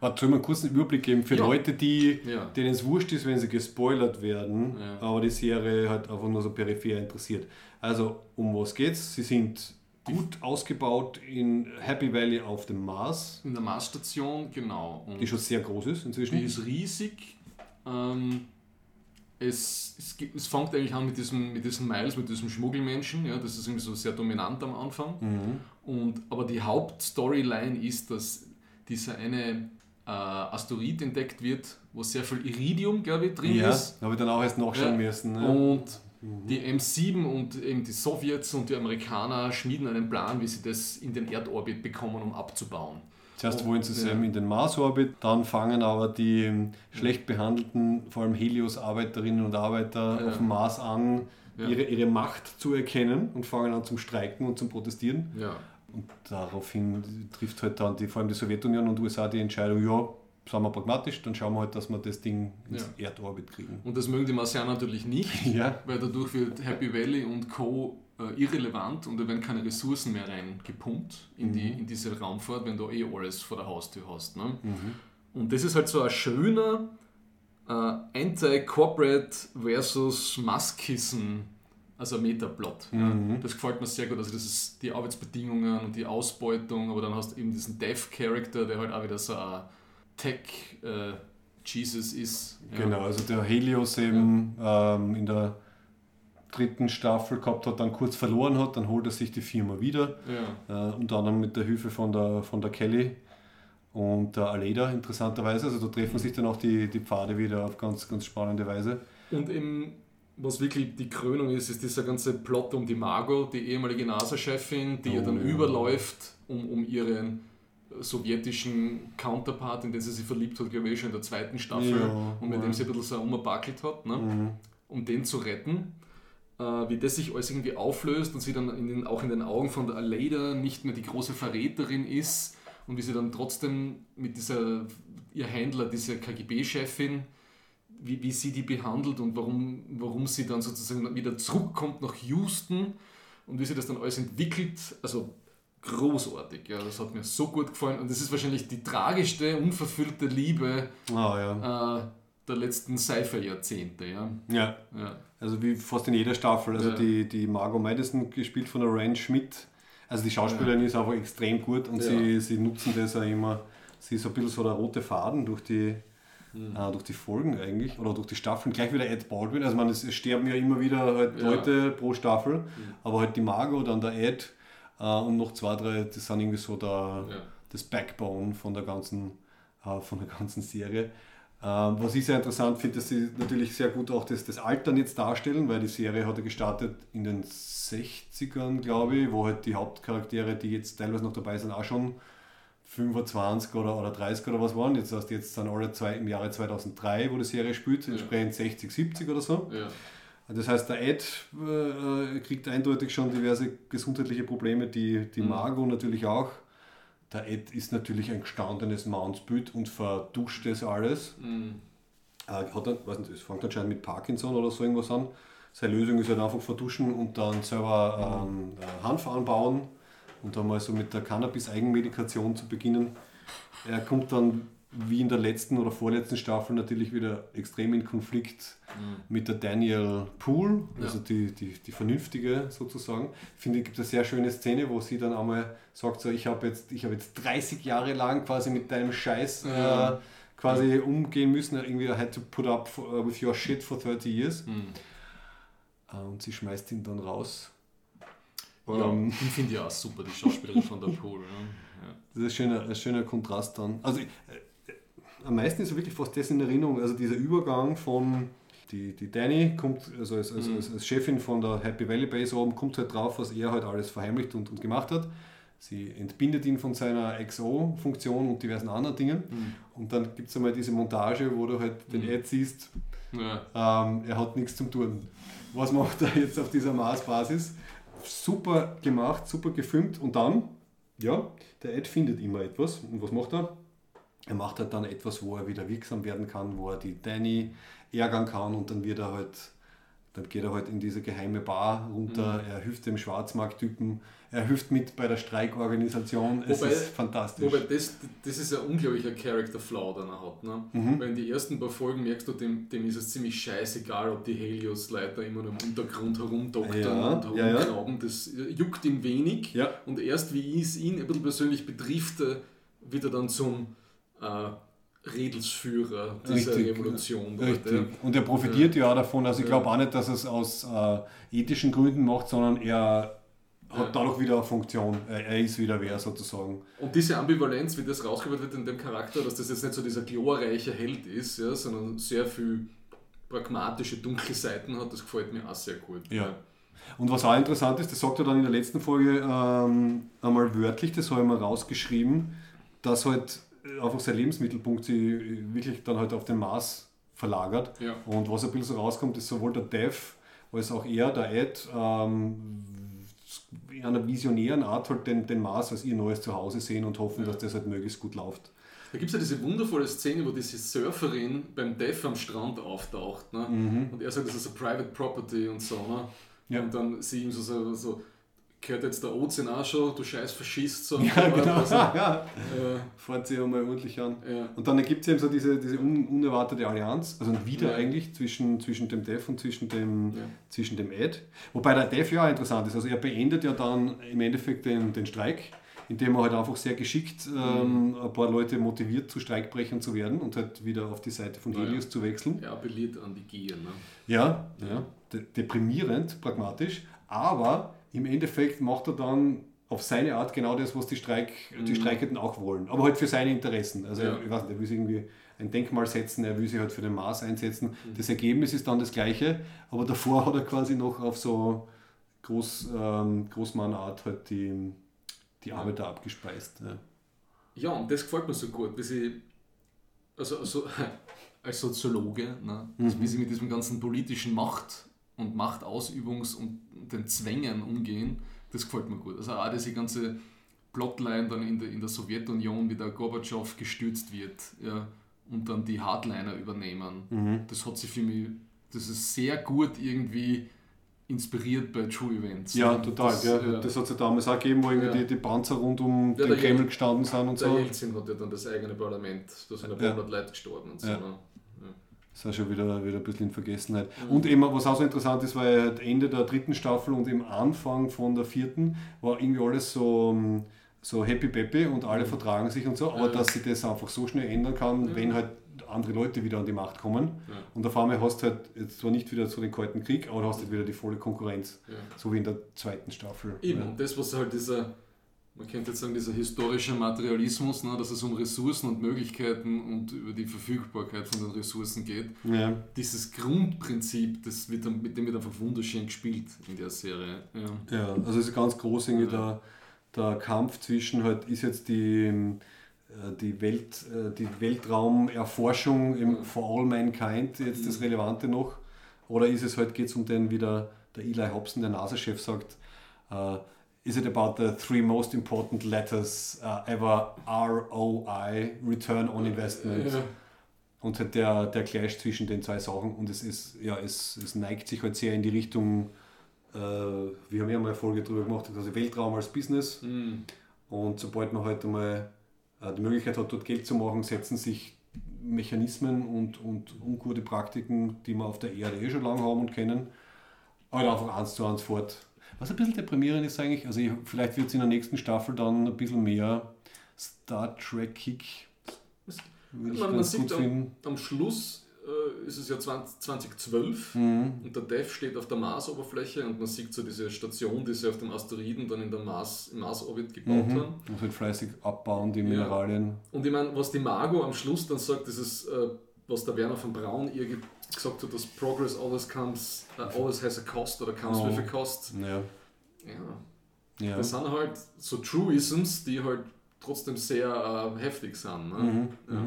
Warte, soll mal kurz einen Überblick geben für. Leute, die, denen es wurscht ist, wenn sie gespoilert werden, aber die Serie halt einfach nur so peripher interessiert. Also, um was geht's? Sie sind gut ausgebaut in Happy Valley auf dem Mars, In der Marsstation, genau. Und die schon sehr groß ist inzwischen. Die ist riesig. Ähm, es, es, es fängt eigentlich an mit diesem, mit diesem Miles, mit diesem Schmuggelmenschen. Ja, das ist irgendwie so sehr dominant am Anfang. Und, aber die Hauptstoryline ist, dass dieser eine äh, Asteroid entdeckt wird, wo sehr viel Iridium, glaube ich, drin ja, ist. da habe ich dann auch erst nachschauen Ja. müssen. Ne? Und die M7 und eben die Sowjets und die Amerikaner schmieden einen Plan, wie sie das in den Erdorbit bekommen, um abzubauen. Zuerst wollen sie es Ja. in den Marsorbit, dann fangen aber die ähm, schlecht behandelten, vor allem Helios-Arbeiterinnen und Arbeiter Ja. auf dem Mars an, Ja. ihre, ihre Macht zu erkennen und fangen an zum Streiken und zum Protestieren. Ja. Und daraufhin trifft halt dann die, vor allem die Sowjetunion und USA die Entscheidung, ja, sagen wir pragmatisch, dann schauen wir halt, dass wir das Ding ins Erdorbit kriegen. Und das mögen die Marsianer natürlich nicht. (laughs) Ja, weil dadurch wird Happy Valley und Co. Äh, irrelevant und da werden keine Ressourcen mehr reingepumpt in, die, in diese Raumfahrt, wenn du eh alles vor der Haustür hast. Ne? Und das ist halt so ein schöner äh, Anti-Corporate versus Masskissen, also Metaplot. Ja. Das gefällt mir sehr gut. Also das ist die Arbeitsbedingungen und die Ausbeutung, aber dann hast du eben diesen Dev-Character, der halt auch wieder so ein Tech-Jesus ist. Ja. genau. Also der Helios eben ähm, in der dritten Staffel gehabt hat, dann kurz verloren hat, dann holt er sich die Firma wieder. Ja. Äh, unter anderem mit der Hilfe von der, von der Kelly und der Aleda, interessanterweise. Also da treffen sich dann auch die, die Pfade wieder auf ganz, ganz spannende Weise. Und eben, was wirklich die Krönung ist, ist dieser ganze Plot um die Margot, die ehemalige NASA-Chefin, die ihr dann Oh, ja. überläuft, um, um ihren sowjetischen Counterpart, in den sie sich verliebt hat, glaube ich, schon in der zweiten Staffel, Ja, und mit ja. dem sie ein bisschen so umgebackelt hat, ne? Mhm. um den zu retten. Äh, wie das sich alles irgendwie auflöst und sie dann in den, auch in den Augen von der Aleda nicht mehr die große Verräterin ist und wie sie dann trotzdem mit dieser, ihr Händler, dieser KGB-Chefin, wie, wie sie die behandelt und warum, warum sie dann sozusagen wieder zurückkommt nach Houston und wie sie das dann alles entwickelt. Also großartig, ja, das hat mir so gut gefallen und das ist wahrscheinlich die tragischste, unverfüllte Liebe Ah ja. äh, der letzten Sci-Fi-Jahrzehnte. Ja. Ja. Ja. Also wie fast in jeder Staffel. Also Ja. die, die Margot Madison gespielt von der Rand Schmidt. Also die Schauspielerin ist einfach extrem gut und Ja. sie, sie nutzen das auch immer. Sie ist so ein bisschen so der rote Faden durch die, Mhm. durch die Folgen eigentlich oder durch die Staffeln. Gleich wieder Ed Baldwin. Also man, es es sterben ja immer wieder halt Ja. Mhm. Leute pro Staffel. Aber halt die Margot, dann der Ed äh, und noch zwei, drei, das sind irgendwie so der, Ja. das Backbone von der ganzen, äh, von der ganzen Serie. Äh, was ich sehr interessant finde, dass sie natürlich sehr gut auch das, das Altern jetzt darstellen, weil die Serie hat ja gestartet in den 60ern, glaube ich, wo halt die Hauptcharaktere, die jetzt teilweise noch dabei sind, auch schon 25 oder, oder 30 oder was waren. Jetzt, heißt, jetzt sind alle zwei, im Jahre 2003, wo die Serie spielt, entsprechend 60, 70 oder so. Ja. Das heißt, der Ed äh, kriegt eindeutig schon diverse gesundheitliche Probleme, die, die Margot natürlich auch. Der Ed ist natürlich ein gestandenes Mannsbild und verduscht das alles. Mhm. Äh, hat dann, weiß nicht, es fängt anscheinend mit Parkinson oder so irgendwas an. Seine Lösung ist halt einfach verduschen und dann selber ähm, äh, Hanf anbauen und dann mal so mit der Cannabis-Eigenmedikation zu beginnen. Er kommt dann wie in der letzten oder vorletzten Staffel natürlich wieder extrem in Konflikt mit der Daniel Poole, also Ja. die, die, die vernünftige sozusagen. Ich finde, es gibt eine sehr schöne Szene, wo sie dann einmal sagt, so, ich habe jetzt, ich hab jetzt 30 Jahre lang quasi mit deinem Scheiß Ja. äh, quasi umgehen müssen. Irgendwie, I had to put up for, uh, with your shit for 30 years. Mhm. Äh, und sie schmeißt ihn dann raus. Ja, Ähm, ich finde ja auch super, die Schauspielerin von der Pool. Ja. Das ist ein schöner, ein schöner Kontrast dann. Also äh, am meisten ist wirklich fast das in Erinnerung, also dieser Übergang von die, die Danny kommt, also als, als, als, als Chefin von der Happy Valley Base oben, kommt halt drauf, was er halt alles verheimlicht und, und gemacht hat. Sie entbindet ihn von seiner XO-Funktion und diversen anderen Dingen. Und dann gibt es einmal diese Montage, wo du halt den Ed siehst, Ja. ähm, er hat nichts zum tun. Was macht er jetzt auf dieser Mars-Basis? Super gemacht, super gefilmt und dann, ja, der Ed findet immer etwas. Und was macht er? Er macht halt dann etwas, wo er wieder wirksam werden kann, wo er die Danny ärgern kann und dann wird er halt, dann geht er halt in diese geheime Bar runter, er hilft dem Schwarzmarkttypen, er hilft mit bei der Streikorganisation. Es Wobei- ist fantastisch. Wobei das, das ist ein unglaublicher Character Flaw, den er hat. Ne? Mhm. Weil in den ersten paar Folgen merkst du, dem, dem ist es ziemlich scheißegal, ob die Helios-Leiter immer im Untergrund herumdoktern Ja, und ja, ja. herumglauben. Das juckt ihn wenig. Ja. Und erst wie es ihn ein bisschen persönlich betrifft, äh, wird er dann zum Redelsführer dieser Richtig, Revolution. Richtig. ja. Und er profitiert ja, auch davon. Also ich Ja. glaube auch nicht, dass er es aus äh, ethischen Gründen macht, sondern er hat Ja. dadurch wieder eine Funktion. Er, ist wieder wer sozusagen. Und diese Ambivalenz, wie das rausgearbeitet wird in dem Charakter, dass das jetzt nicht so dieser glorreiche Held ist, ja, sondern sehr viel pragmatische, dunkle Seiten hat, das gefällt mir auch sehr gut. Ja. Und was auch interessant ist, das sagt er dann in der letzten Folge ähm, einmal wörtlich, das habe ich mal rausgeschrieben, dass halt äh, einfach sein Lebensmittelpunkt sich wirklich dann halt auf den Mars verlagert. Ja. Und was ein bisschen so rauskommt, ist sowohl der Dev als auch er, der Ed, ähm, in einer visionären Art halt den, den Mars als ihr neues Zuhause sehen und hoffen, dass das halt möglichst gut läuft. Da gibt es ja diese wundervolle Szene, wo diese Surferin beim Dev am Strand auftaucht. Ne? Und er sagt, das ist eine Private Property und so. Ne? Ja. Und dann sie ihm so, so, so gehört jetzt der Ozean auch schon, du scheiß Faschist. So Ja, genau. Also, (laughs) ja. äh, Fahrt sie einmal ordentlich an. ja. Und dann ergibt es eben so diese, diese un, unerwartete Allianz, also wieder Ja. eigentlich zwischen, zwischen dem Dev und zwischen dem, Ja. zwischen dem Ed. Wobei der Dev ja auch interessant ist. Also er beendet ja dann im Endeffekt den, den Streik, indem er halt einfach sehr geschickt ähm, ein paar Leute motiviert, zu Streikbrechern zu werden und halt wieder auf die Seite von. Helios zu wechseln. Er appelliert an die Gier. Ne? Ja, ja. De deprimierend, pragmatisch, aber im Endeffekt macht er dann auf seine Art genau das, was die, Streik, die Streikenden auch wollen, aber halt für seine Interessen. Also Mhm. Ja. er, ich weiß nicht, er will sich irgendwie ein Denkmal setzen, er will sich halt für den Mars einsetzen. Mhm. Das Ergebnis ist dann das gleiche, aber davor hat er quasi noch auf so Groß, ähm, Großmannart halt die, die Arbeiter abgespeist. Ja. Ja, und das gefällt mir so gut, wie sie, also, also (laughs) als Soziologe, ne, also wie sie mit diesem ganzen politischen Macht- und Machtausübungs- und den Zwängen umgehen, das gefällt mir gut. Also auch diese ganze Plotline dann in der, in der Sowjetunion, wie der Gorbatschow gestürzt wird ja, und dann die Hardliner übernehmen, das hat sich für mich, das ist sehr gut irgendwie inspiriert bei True Events. Ja, total. Das, ja. Das hat es ja damals auch gegeben, wo irgendwie Ja. die, die Panzer rund um Ja, den der Kreml gestanden sind und Der so. Jelzin hat ja dann das eigene Parlament, da sind ein Ja. paar hundert Leute gestorben und so. Ne? Ist auch schon wieder, wieder ein bisschen in Vergessenheit. Und eben, was auch so interessant ist, weil halt Ende der dritten Staffel und im Anfang von der vierten war irgendwie alles so, ähm, so happy peppy und alle vertragen sich und so, aber dass sich das einfach so schnell ändern kann, wenn halt andere Leute wieder an die Macht kommen. Und auf einmal hast du halt jetzt zwar nicht wieder so den Kalten Krieg, aber du hast halt wieder die volle Konkurrenz. So wie in der zweiten Staffel. Eben, Ja. und das, was halt dieser, man könnte jetzt sagen, dieser historische Materialismus, ne, dass es um Ressourcen und Möglichkeiten und über die Verfügbarkeit von den Ressourcen geht, Ja. dieses Grundprinzip, das wird dann, mit dem wird einfach wunderschön gespielt in der Serie. Ja. Ja, also es ist ganz groß irgendwie der, der Kampf zwischen halt ist jetzt die, äh, die, Welt, äh, die Weltraumerforschung im For All Mankind jetzt das Relevante noch oder ist es halt, geht es um den, wie der, der Eli Hobson, der NASA-Chef sagt, äh, is it about the three most important letters uh, ever ROI, Return on Investment? Ja. Und halt der, der Clash zwischen den zwei Sachen und es ist, ja, es, es neigt sich halt sehr in die Richtung, äh, wir haben ja mal eine Folge drüber gemacht, also Weltraum als Business. Mhm. Und sobald man halt einmal äh, die Möglichkeit hat, dort Geld zu machen, setzen sich Mechanismen und, und ungute Praktiken, die wir auf der Erde eh schon lange haben und kennen, halt einfach eins zu eins fort. Was ein bisschen deprimierend ist eigentlich, also ich, vielleicht wird es in der nächsten Staffel dann ein bisschen mehr Star Trek-Kick. Man, man sieht am, am Schluss äh, ist es ja 20, 2012 Mhm. und der Dev steht auf der Marsoberfläche und man sieht so diese Station, die sie auf dem Asteroiden dann in der Mars, im Marsorbit gebaut Mhm. haben. Muss halt fleißig abbauen, die Mineralien. Und ich meine, was die Margot am Schluss dann sagt, ist, äh, was der Werner von Braun ihr gesagt hat, dass Progress always comes, äh, always has a cost oder comes Oh. with a cost. Ja. Ja. ja. Das sind halt so Truisms, die halt trotzdem sehr äh, heftig sind. Ne? ja.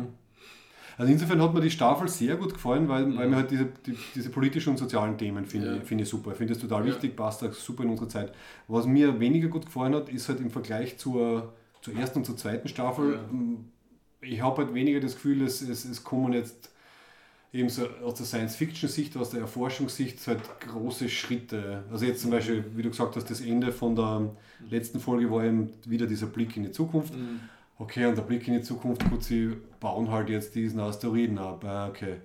Also insofern hat mir die Staffel sehr gut gefallen, weil, weil mir halt diese, die, diese politischen und sozialen Themen finde Ja. ich, finde ich super. Ich finde es total Ja. wichtig, passt auch super in unsere Zeit. Was mir weniger gut gefallen hat, ist halt im Vergleich zur, zur ersten und zur zweiten Staffel, Ja. ich habe halt weniger das Gefühl, es, es, es kommen jetzt eben so aus der Science-Fiction-Sicht, aus der Erforschungssicht halt große Schritte. Also jetzt zum Beispiel, wie du gesagt hast, das Ende von der letzten Folge war eben wieder dieser Blick in die Zukunft. Mhm. Okay, und der Blick in die Zukunft, gut, sie bauen halt jetzt diesen Asteroiden ab. Ah, Okay.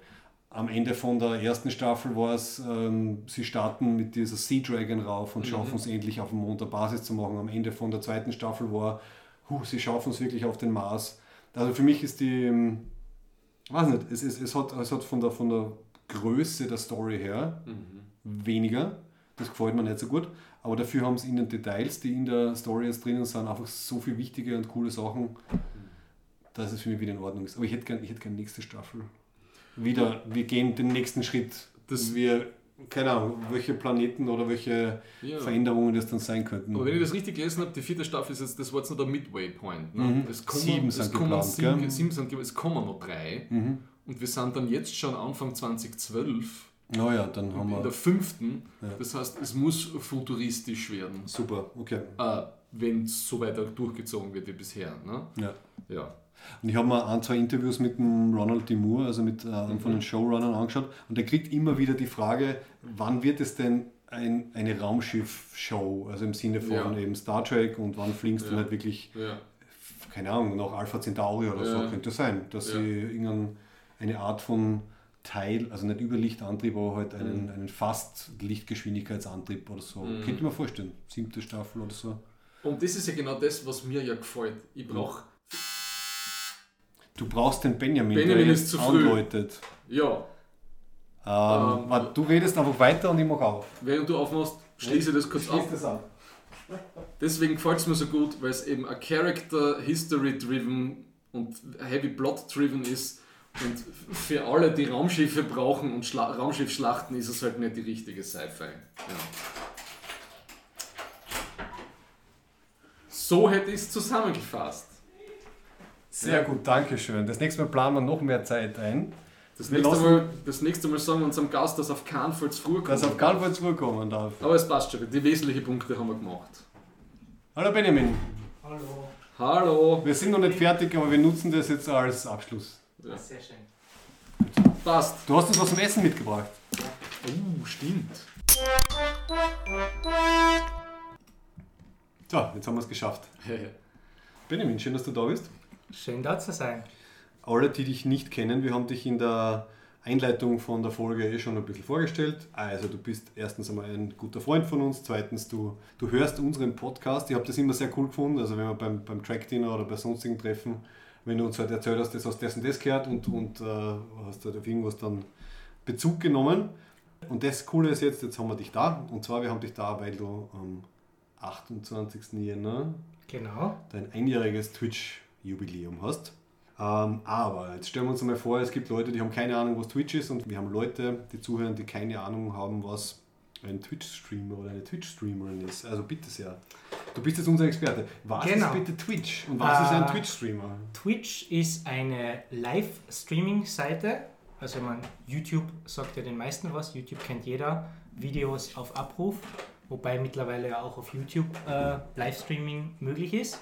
Am Ende von der ersten Staffel war es, ähm, sie starten mit dieser Sea Dragon rauf und schaffen es endlich auf dem Mond eine Basis zu machen. Am Ende von der zweiten Staffel war, huh, sie schaffen es wirklich auf den Mars. Also für mich ist die, ähm, weiß nicht, es, es, es, hat, es hat von der, von der Größe der Story her weniger. Das gefällt mir nicht so gut. Aber dafür haben sie in den Details, die in der Story jetzt drinnen sind, einfach so viele wichtige und coole Sachen, dass es für mich wieder in Ordnung ist. Aber ich hätte gerne gern nächste Staffel. Wieder, wir gehen den nächsten Schritt. Dass wir, keine Ahnung, welche Planeten oder welche Ja. Veränderungen das dann sein könnten. Aber wenn ich das richtig gelesen habe, die vierte Staffel ist jetzt, das war jetzt nur der Midway Point. Ne? Mhm. Es kommen, Sieben es sind kommen geplant, sieben, gell? sieben sind, ge- es kommen noch drei. Mhm. Und wir sind dann jetzt schon Anfang 2012 Naja, dann haben in der wir. fünften. Ja. Das heißt, es muss futuristisch werden, Super, okay. äh, wenn es so weiter durchgezogen wird wie bisher. Ne? Ja. Ja. Und ich habe mir ein, zwei Interviews mit dem Ronald D. Moore, also mit äh, einem von den Showrunnern angeschaut und der kriegt immer wieder die Frage, wann wird es denn ein, eine Raumschiff-Show, also im Sinne von Ja. eben Star Trek und wann fliegst du Ja. halt wirklich, ja. keine Ahnung, nach Alpha Centauri oder so, könnte sein, dass sie irgendeine eine Art von Teil, also nicht Überlichtantrieb, aber halt Mhm. einen, einen fast Lichtgeschwindigkeitsantrieb oder so. Könnte ich mir vorstellen, siebte Staffel oder so. Und das ist ja genau das, was mir ja gefällt. Ich brauche, Du brauchst den Benjamin, Benjamin der ist zu früh. andeutet. ja, Ähm, Ähm, warte, du redest einfach weiter und ich mache auf. während du aufmachst, schließe das kurz ab. das ab. Deswegen gefällt es mir so gut, weil es eben ein Character History driven und Heavy Plot driven ist. Und für alle, die Raumschiffe brauchen und Schla Raumschiffschlachten, ist es halt nicht die richtige Sci-Fi. Ja. So hätte ich es zusammengefasst. Sehr gut, danke schön. Das nächste Mal planen wir noch mehr Zeit ein, Das nächste, lassen- Mal, das nächste Mal sagen wir unserem Gast, dass auf keinen Fall zu früh kommt. dass er auf keinen Fall zurückkommen darf. Aber es passt schon, die wesentlichen Punkte haben wir gemacht. Hallo Benjamin, Hallo. Hallo! wir sind noch nicht fertig, aber wir nutzen das jetzt als Abschluss. Ja. Sehr schön. Passt! Du hast uns was zum Essen mitgebracht. Oh, stimmt. So, jetzt haben wir es geschafft. Benjamin, schön, dass du da bist. Schön da zu sein. Alle, die dich nicht kennen, wir haben dich in der Einleitung von der Folge eh schon ein bisschen vorgestellt. Also du bist erstens einmal ein guter Freund von uns, zweitens du, du hörst unseren Podcast. Ich habe das immer sehr cool gefunden, also wenn wir beim, beim Track-Dinner oder bei sonstigen Treffen, wenn du uns halt erzählt hast, das hast das und das gehört und, und äh, hast halt auf irgendwas dann Bezug genommen. Und das Coole ist jetzt, jetzt haben wir dich da. Und zwar, wir haben dich da, weil du am 28. Jänner Genau. dein einjähriges Twitch-Jubiläum hast. Ähm, aber jetzt stellen wir uns einmal vor, es gibt Leute, die haben keine Ahnung, was Twitch ist und wir haben Leute, die zuhören, die keine Ahnung haben, was ein Twitch-Streamer oder eine Twitch-Streamerin ist. Also bitte sehr. Du bist jetzt unser Experte. Was Genau. ist bitte Twitch und was ist ein Äh, Twitch-Streamer? Twitch ist eine Live-Streaming-Seite. Also man, YouTube sagt ja den meisten was. YouTube kennt jeder. Videos auf Abruf. Wobei mittlerweile ja auch auf YouTube äh, Livestreaming möglich ist.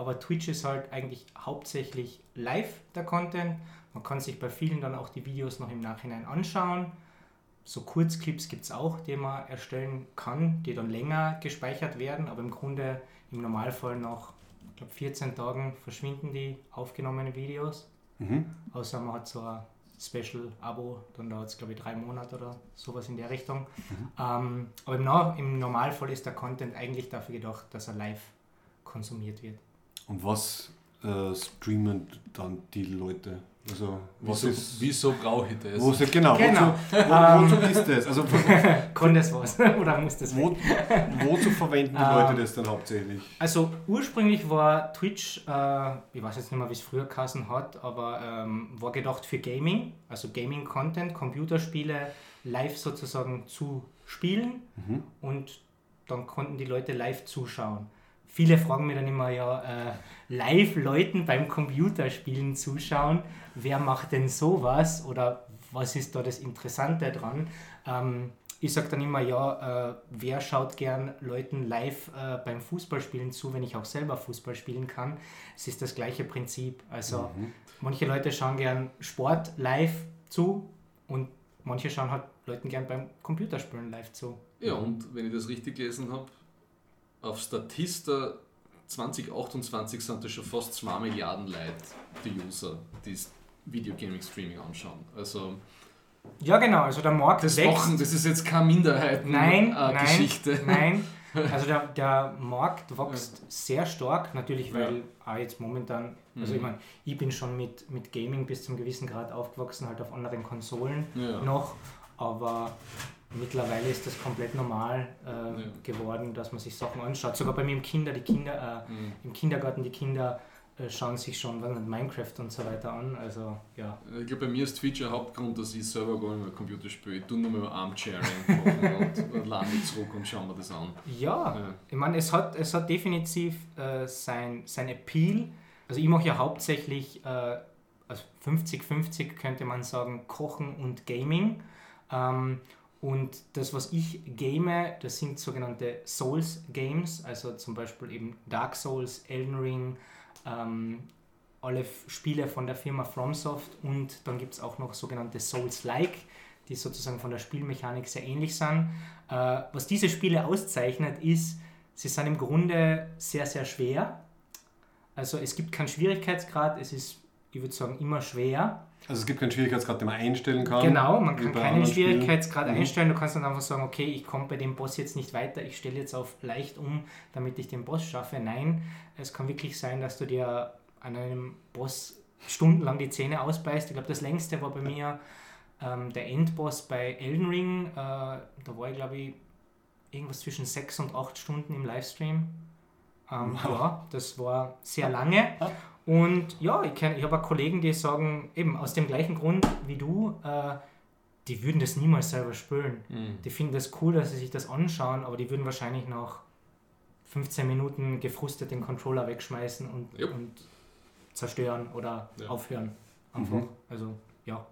Aber Twitch ist halt eigentlich hauptsächlich live der Content. Man kann sich bei vielen dann auch die Videos noch im Nachhinein anschauen. So Kurzclips gibt es auch, die man erstellen kann, die dann länger gespeichert werden, aber im Grunde im Normalfall nach ich glaube 14 Tagen verschwinden die aufgenommenen Videos. Mhm. Außer man hat so ein Special-Abo, dann dauert es glaube ich drei Monate oder sowas in der Richtung. Ähm, aber im, Na im Normalfall ist der Content eigentlich dafür gedacht, dass er live konsumiert wird. Und was äh, streamen dann die Leute? Also was Wieso, ist... wieso brauche ich das? Wo ist, genau, Genau. Wozu, wo, wozu ist das? Also (laughs) Kann das was? (laughs) oder muss das wo, wozu verwenden die Ähm, Leute das dann hauptsächlich? Also ursprünglich war Twitch, äh, ich weiß jetzt nicht mehr, wie es früher geheißen hat, aber ähm, war gedacht für Gaming, also Gaming-Content, Computerspiele live sozusagen zu spielen und dann konnten die Leute live zuschauen. Viele fragen mir dann immer, ja, äh, live Leuten beim Computerspielen zuschauen, wer macht denn sowas oder was ist da das Interessante dran? Ähm, ich sage dann immer, ja, äh, wer schaut gern Leuten live äh, beim Fußballspielen zu, wenn ich auch selber Fußball spielen kann? Es ist das gleiche Prinzip. Also manche Leute schauen gern Sport live zu und manche schauen halt Leuten gern beim Computerspielen live zu. Ja, und wenn ich das richtig gelesen habe, auf Statista 2028 sind das schon fast 2 Milliarden Leute, die User, die das Videogaming Streaming anschauen. Also Ja, genau, also der Markt das, wächst. machen, das ist jetzt keine Minderheiten Nein, äh, nein, nein. (laughs) Also der, der Markt wächst sehr stark, natürlich, weil Ja. auch jetzt momentan, also Mhm. ich meine, ich bin schon mit, mit Gaming bis zum gewissen Grad aufgewachsen, halt auf anderen Konsolen Ja. noch, aber mittlerweile ist das komplett normal äh, Ja. geworden, dass man sich Sachen anschaut. Sogar bei mir im Kinder, die Kinder, äh, Mhm. im Kindergarten, die Kinder äh, schauen sich schon was Minecraft und so weiter an. Also ja. Ich glaube, bei mir ist Twitch ein Hauptgrund, dass ich selber gar nicht mehr Computer spiele. Ich tue nur mehr Armchairing machen (laughs) und lade mich zurück und schaue mir das an. Ja, Ja. ich meine, es hat, es hat definitiv äh, sein, sein Appeal. Also ich mache ja hauptsächlich äh, also 50-50 könnte man sagen, Kochen und Gaming. Ähm, und das, was ich game, das sind sogenannte Souls-Games, also zum Beispiel eben Dark Souls, Elden Ring, ähm, alle Spiele von der Firma FromSoft und dann gibt es auch noch sogenannte Souls-like, die sozusagen von der Spielmechanik sehr ähnlich sind. Äh, was diese Spiele auszeichnet, ist, sie sind im Grunde sehr, sehr schwer. Also es gibt keinen Schwierigkeitsgrad, es ist, ich würde sagen, immer schwer. Also es gibt keinen Schwierigkeitsgrad, den man einstellen kann. Genau, man kann keinen anderen Spielen. Schwierigkeitsgrad Mhm. einstellen. Du kannst dann einfach sagen, okay, ich komme bei dem Boss jetzt nicht weiter, ich stelle jetzt auf leicht um, damit ich den Boss schaffe. Nein, es kann wirklich sein, dass du dir an einem Boss stundenlang die Zähne ausbeißt. Ich glaube, das längste war bei mir ähm, der Endboss bei Elden Ring. Äh, da war ich, glaube ich, irgendwas zwischen sechs und acht Stunden im Livestream. Ähm, Ja, das war sehr lange. Und ja, ich, kenn- ich habe auch Kollegen, die sagen, eben aus dem gleichen Grund wie du, äh, die würden das niemals selber spielen. Mhm. Die finden das cool, dass sie sich das anschauen, aber die würden wahrscheinlich nach 15 Minuten gefrustet den Controller wegschmeißen und, Jupp. und zerstören oder Ja. aufhören. Einfach. Mhm. Also, ja.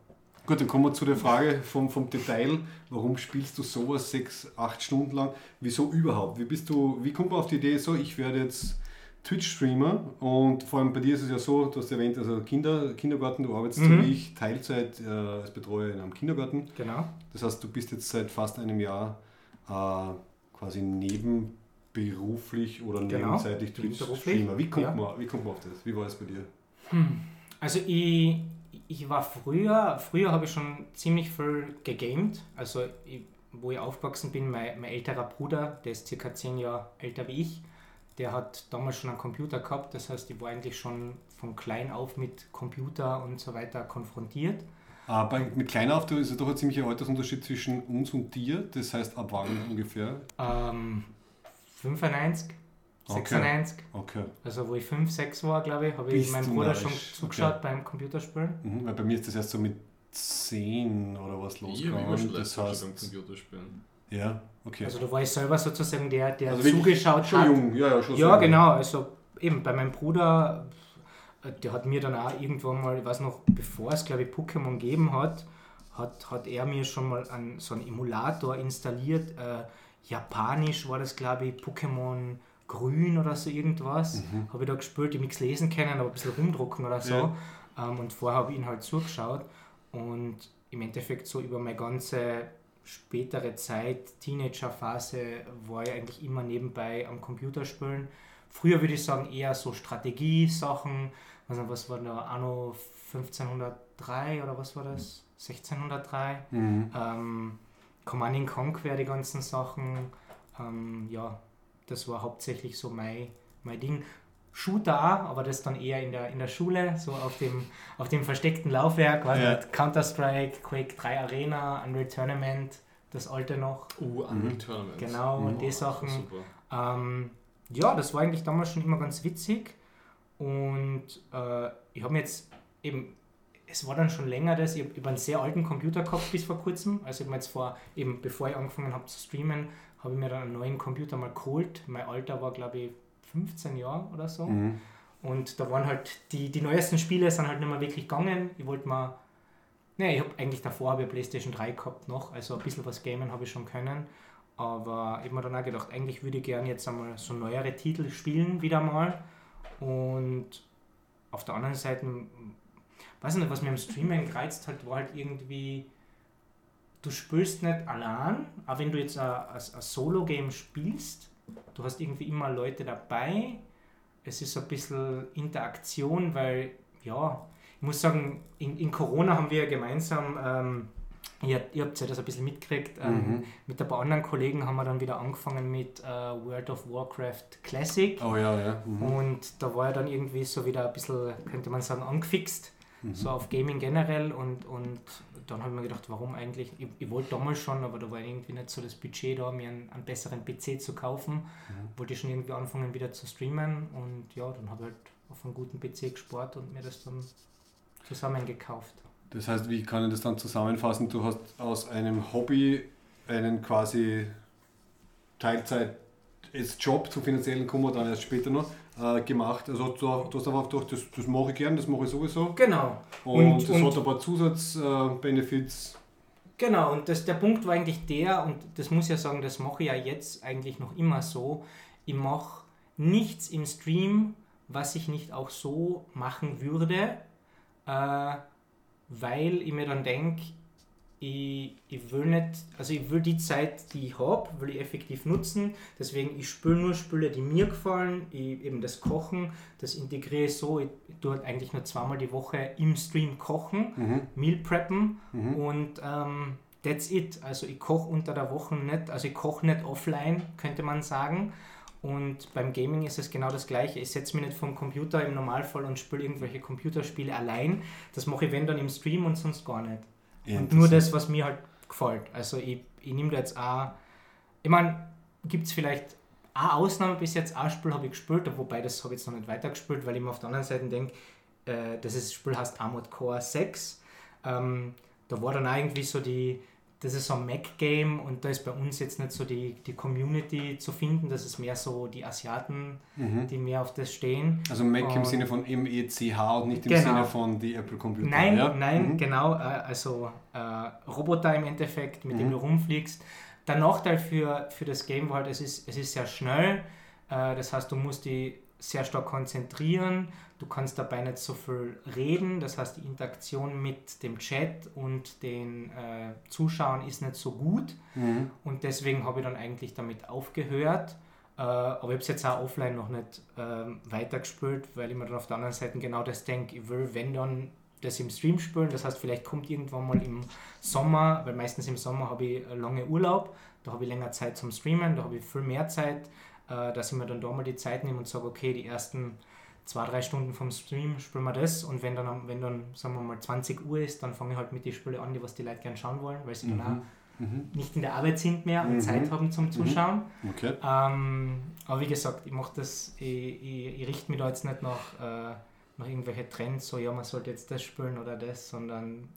Gut, dann kommen wir zu der Frage vom, vom Detail. Warum spielst du sowas sechs, acht Stunden lang? Wieso überhaupt? Wie bist du, wie kommt man auf die Idee, so ich werde jetzt Twitch-Streamer und vor allem bei dir ist es ja so, du hast erwähnt, also Kinder, Kindergarten, du arbeitest Mhm. wie ich Teilzeit äh, als Betreuer in einem Kindergarten. Genau. Das heißt, du bist jetzt seit fast einem Jahr äh, quasi nebenberuflich oder Genau, nebenzeitlich Twitch-Streamer. Wie, kommt ja. man- wie kommt man auf das? Wie war es bei dir? Also ich, ich war früher, früher habe ich schon ziemlich viel gegamed. Also, ich, wo ich aufgewachsen bin, mein, mein älterer Bruder, der ist circa zehn Jahre älter wie ich, der hat damals schon einen Computer gehabt. Das heißt, ich war eigentlich schon von klein auf mit Computer und so weiter konfrontiert. Aber mit klein auf ist ja doch ein ziemlicher Altersunterschied zwischen uns und dir. Das heißt, ab wann ungefähr? Ähm, 95, 96. Okay. Also wo ich 5, 6 war, glaube ich, habe ich meinem Bruder schon zugeschaut beim Computerspielen. Mhm, weil bei mir ist das erst so mit 10 oder was Ich habe schon Das das heißt, beim Computerspielen. ja, okay. Also da war ich selber sozusagen der, der Also zugeschaut schon hat. jung, ja, ja, schon Ja, so. genau. Also eben bei meinem Bruder, äh, der hat mir dann auch irgendwann mal, ich weiß noch, bevor es glaube ich Pokémon gegeben hat, hat, hat er mir schon mal an, so einen Emulator installiert. Äh, Japanisch war das glaube ich, Pokémon Grün oder so irgendwas. Habe ich da gespielt, ich nichts lesen können, aber ein bisschen rumdrucken oder so. Ja. Ähm, und vorher habe ich ihn halt zugeschaut. Und im Endeffekt so über meine ganze spätere Zeit, Teenagerphase, war ich eigentlich immer nebenbei am Computerspielen. Früher würde ich sagen eher so Strategiesachen, also was war da, Anno 1503 oder was war das? 1603. Mhm. Ähm, Command and Conquer, die ganzen Sachen. Ähm, ja, das war hauptsächlich so mein, mein Ding. Shooter auch, aber das dann eher in der, in der Schule, so auf dem, auf dem versteckten Laufwerk, was Ja. nicht, Counter-Strike, Quake 3 Arena, Unreal Tournament, das alte noch. Uh, Unreal Tournament. Genau, und die Sachen. Super. Ähm, ja, das war eigentlich damals schon immer ganz witzig. Und äh, ich habe mir jetzt eben, es war dann schon länger das, ich habe einen sehr alten Computer gehabt bis vor kurzem. Also ich habe mir jetzt vor, eben bevor ich angefangen habe zu streamen, habe ich mir dann einen neuen Computer mal geholt. Mein Alter war glaube ich 15 Jahre oder so. Mhm. Und da waren halt die, die neuesten Spiele sind halt nicht mehr wirklich gegangen. Ich wollte mal, ne, ich habe eigentlich davor habe ich Playstation 3 gehabt noch, also ein bisschen was gamen habe ich schon können. Aber ich habe mir dann auch gedacht, eigentlich würde ich gerne jetzt einmal so neuere Titel spielen, wieder mal. Und auf der anderen Seite, weiß ich nicht, was mir im Streaming gereizt hat, war halt irgendwie, du spielst nicht allein, aber wenn du jetzt ein, ein, ein Solo-Game spielst, du hast irgendwie immer Leute dabei, es ist so ein bisschen Interaktion, weil, ja, ich muss sagen, in, in Corona haben wir gemeinsam, ähm, ihr, ihr habt ja das ein bisschen mitgekriegt, ähm, mit ein paar anderen Kollegen haben wir dann wieder angefangen mit äh, World of Warcraft Classic. Oh ja, ja. Mhm. Und da war er dann irgendwie so wieder ein bisschen, könnte man sagen, angefixt, so auf Gaming generell. Und, und dann habe ich mir gedacht, warum eigentlich? Ich, ich wollte damals schon, aber da war irgendwie nicht so das Budget da, mir einen, einen besseren PC zu kaufen. Wollte ich schon irgendwie anfangen wieder zu streamen. Und ja, dann habe ich halt auf einen guten PC gespart und mir das dann zusammen gekauft. Das heißt, wie kann ich das dann zusammenfassen? Du hast aus einem Hobby einen quasi Teilzeit als Job zum finanziellen kommen wir dann erst später noch äh, gemacht. Also du, du hast einfach gedacht, das, das mache ich gern, das mache ich sowieso. Genau. Und, Und- es und- hat ein paar Zusatzbenefits. Genau, und das, der Punkt war eigentlich der, und das muss ich ja sagen, das mache ich ja jetzt eigentlich noch immer so, ich mache nichts im Stream, was ich nicht auch so machen würde, äh, weil ich mir dann denke, ich, ich will nicht, also ich will die Zeit, die ich habe, will ich effektiv nutzen. Deswegen, ich spiele nur Spiele, die mir gefallen. Ich, eben das Kochen, das integriere ich so. Ich, ich tue halt eigentlich nur zweimal die Woche im Stream kochen, Meal preppen und ähm, that's it. Also ich koche unter der Woche nicht, also ich koche nicht offline, könnte man sagen. Und beim Gaming ist es genau das gleiche. Ich setze mich nicht vom Computer im Normalfall und spiele irgendwelche Computerspiele allein. Das mache ich wenn dann im Stream und sonst gar nicht. Und nur das, was mir halt gefällt. Also ich, ich nehme da jetzt auch, ich meine, gibt es vielleicht eine Ausnahme bis jetzt, ein Spiel habe ich gespielt, wobei das habe ich jetzt noch nicht weitergespielt, weil ich mir auf der anderen Seite denke, äh, das ist, Spiel heißt Armored Core 6. Ähm, da war dann auch irgendwie so die, das ist so ein Mac-Game und da ist bei uns jetzt nicht so die, die Community zu finden, das ist mehr so die Asiaten, die mehr auf das stehen. Also Mac im Und- Sinne von M-E-C-H und nicht im Genau. Sinne von die Apple Computer. Nein, ja? nein, Mhm. genau. Äh, also äh, Roboter im Endeffekt, mit Mhm. dem du rumfliegst. Der Nachteil für, für das Game war halt, es ist, es ist sehr schnell. Äh, das heißt, du musst die sehr stark konzentrieren. Du kannst dabei nicht so viel reden. Das heißt, die Interaktion mit dem Chat und den äh, Zuschauern ist nicht so gut. Mhm. Und deswegen habe ich dann eigentlich damit aufgehört. Äh, aber ich habe es jetzt auch offline noch nicht ähm, weitergespielt, weil ich mir dann auf der anderen Seite genau das denke. Ich will, wenn dann das im Stream spielen. Das heißt, vielleicht kommt irgendwann mal im Sommer, weil meistens im Sommer habe ich lange Urlaub, da habe ich länger Zeit zum Streamen, da habe ich viel mehr Zeit, äh, dass ich mir dann da mal die Zeit nehme und sage, okay, die ersten zwei, drei Stunden vom Stream spielen wir das und wenn dann, wenn dann, sagen wir mal, 20 Uhr ist, dann fange ich halt mit den Spielen an, die was die Leute gerne schauen wollen, weil sie dann auch nicht in der Arbeit sind mehr und Zeit haben zum Zuschauen. Okay. Ähm, aber wie gesagt, ich mache das, ich, ich, ich richte mich da jetzt nicht nach, äh, nach irgendwelchen Trends, so ja, man sollte jetzt das spielen oder das, sondern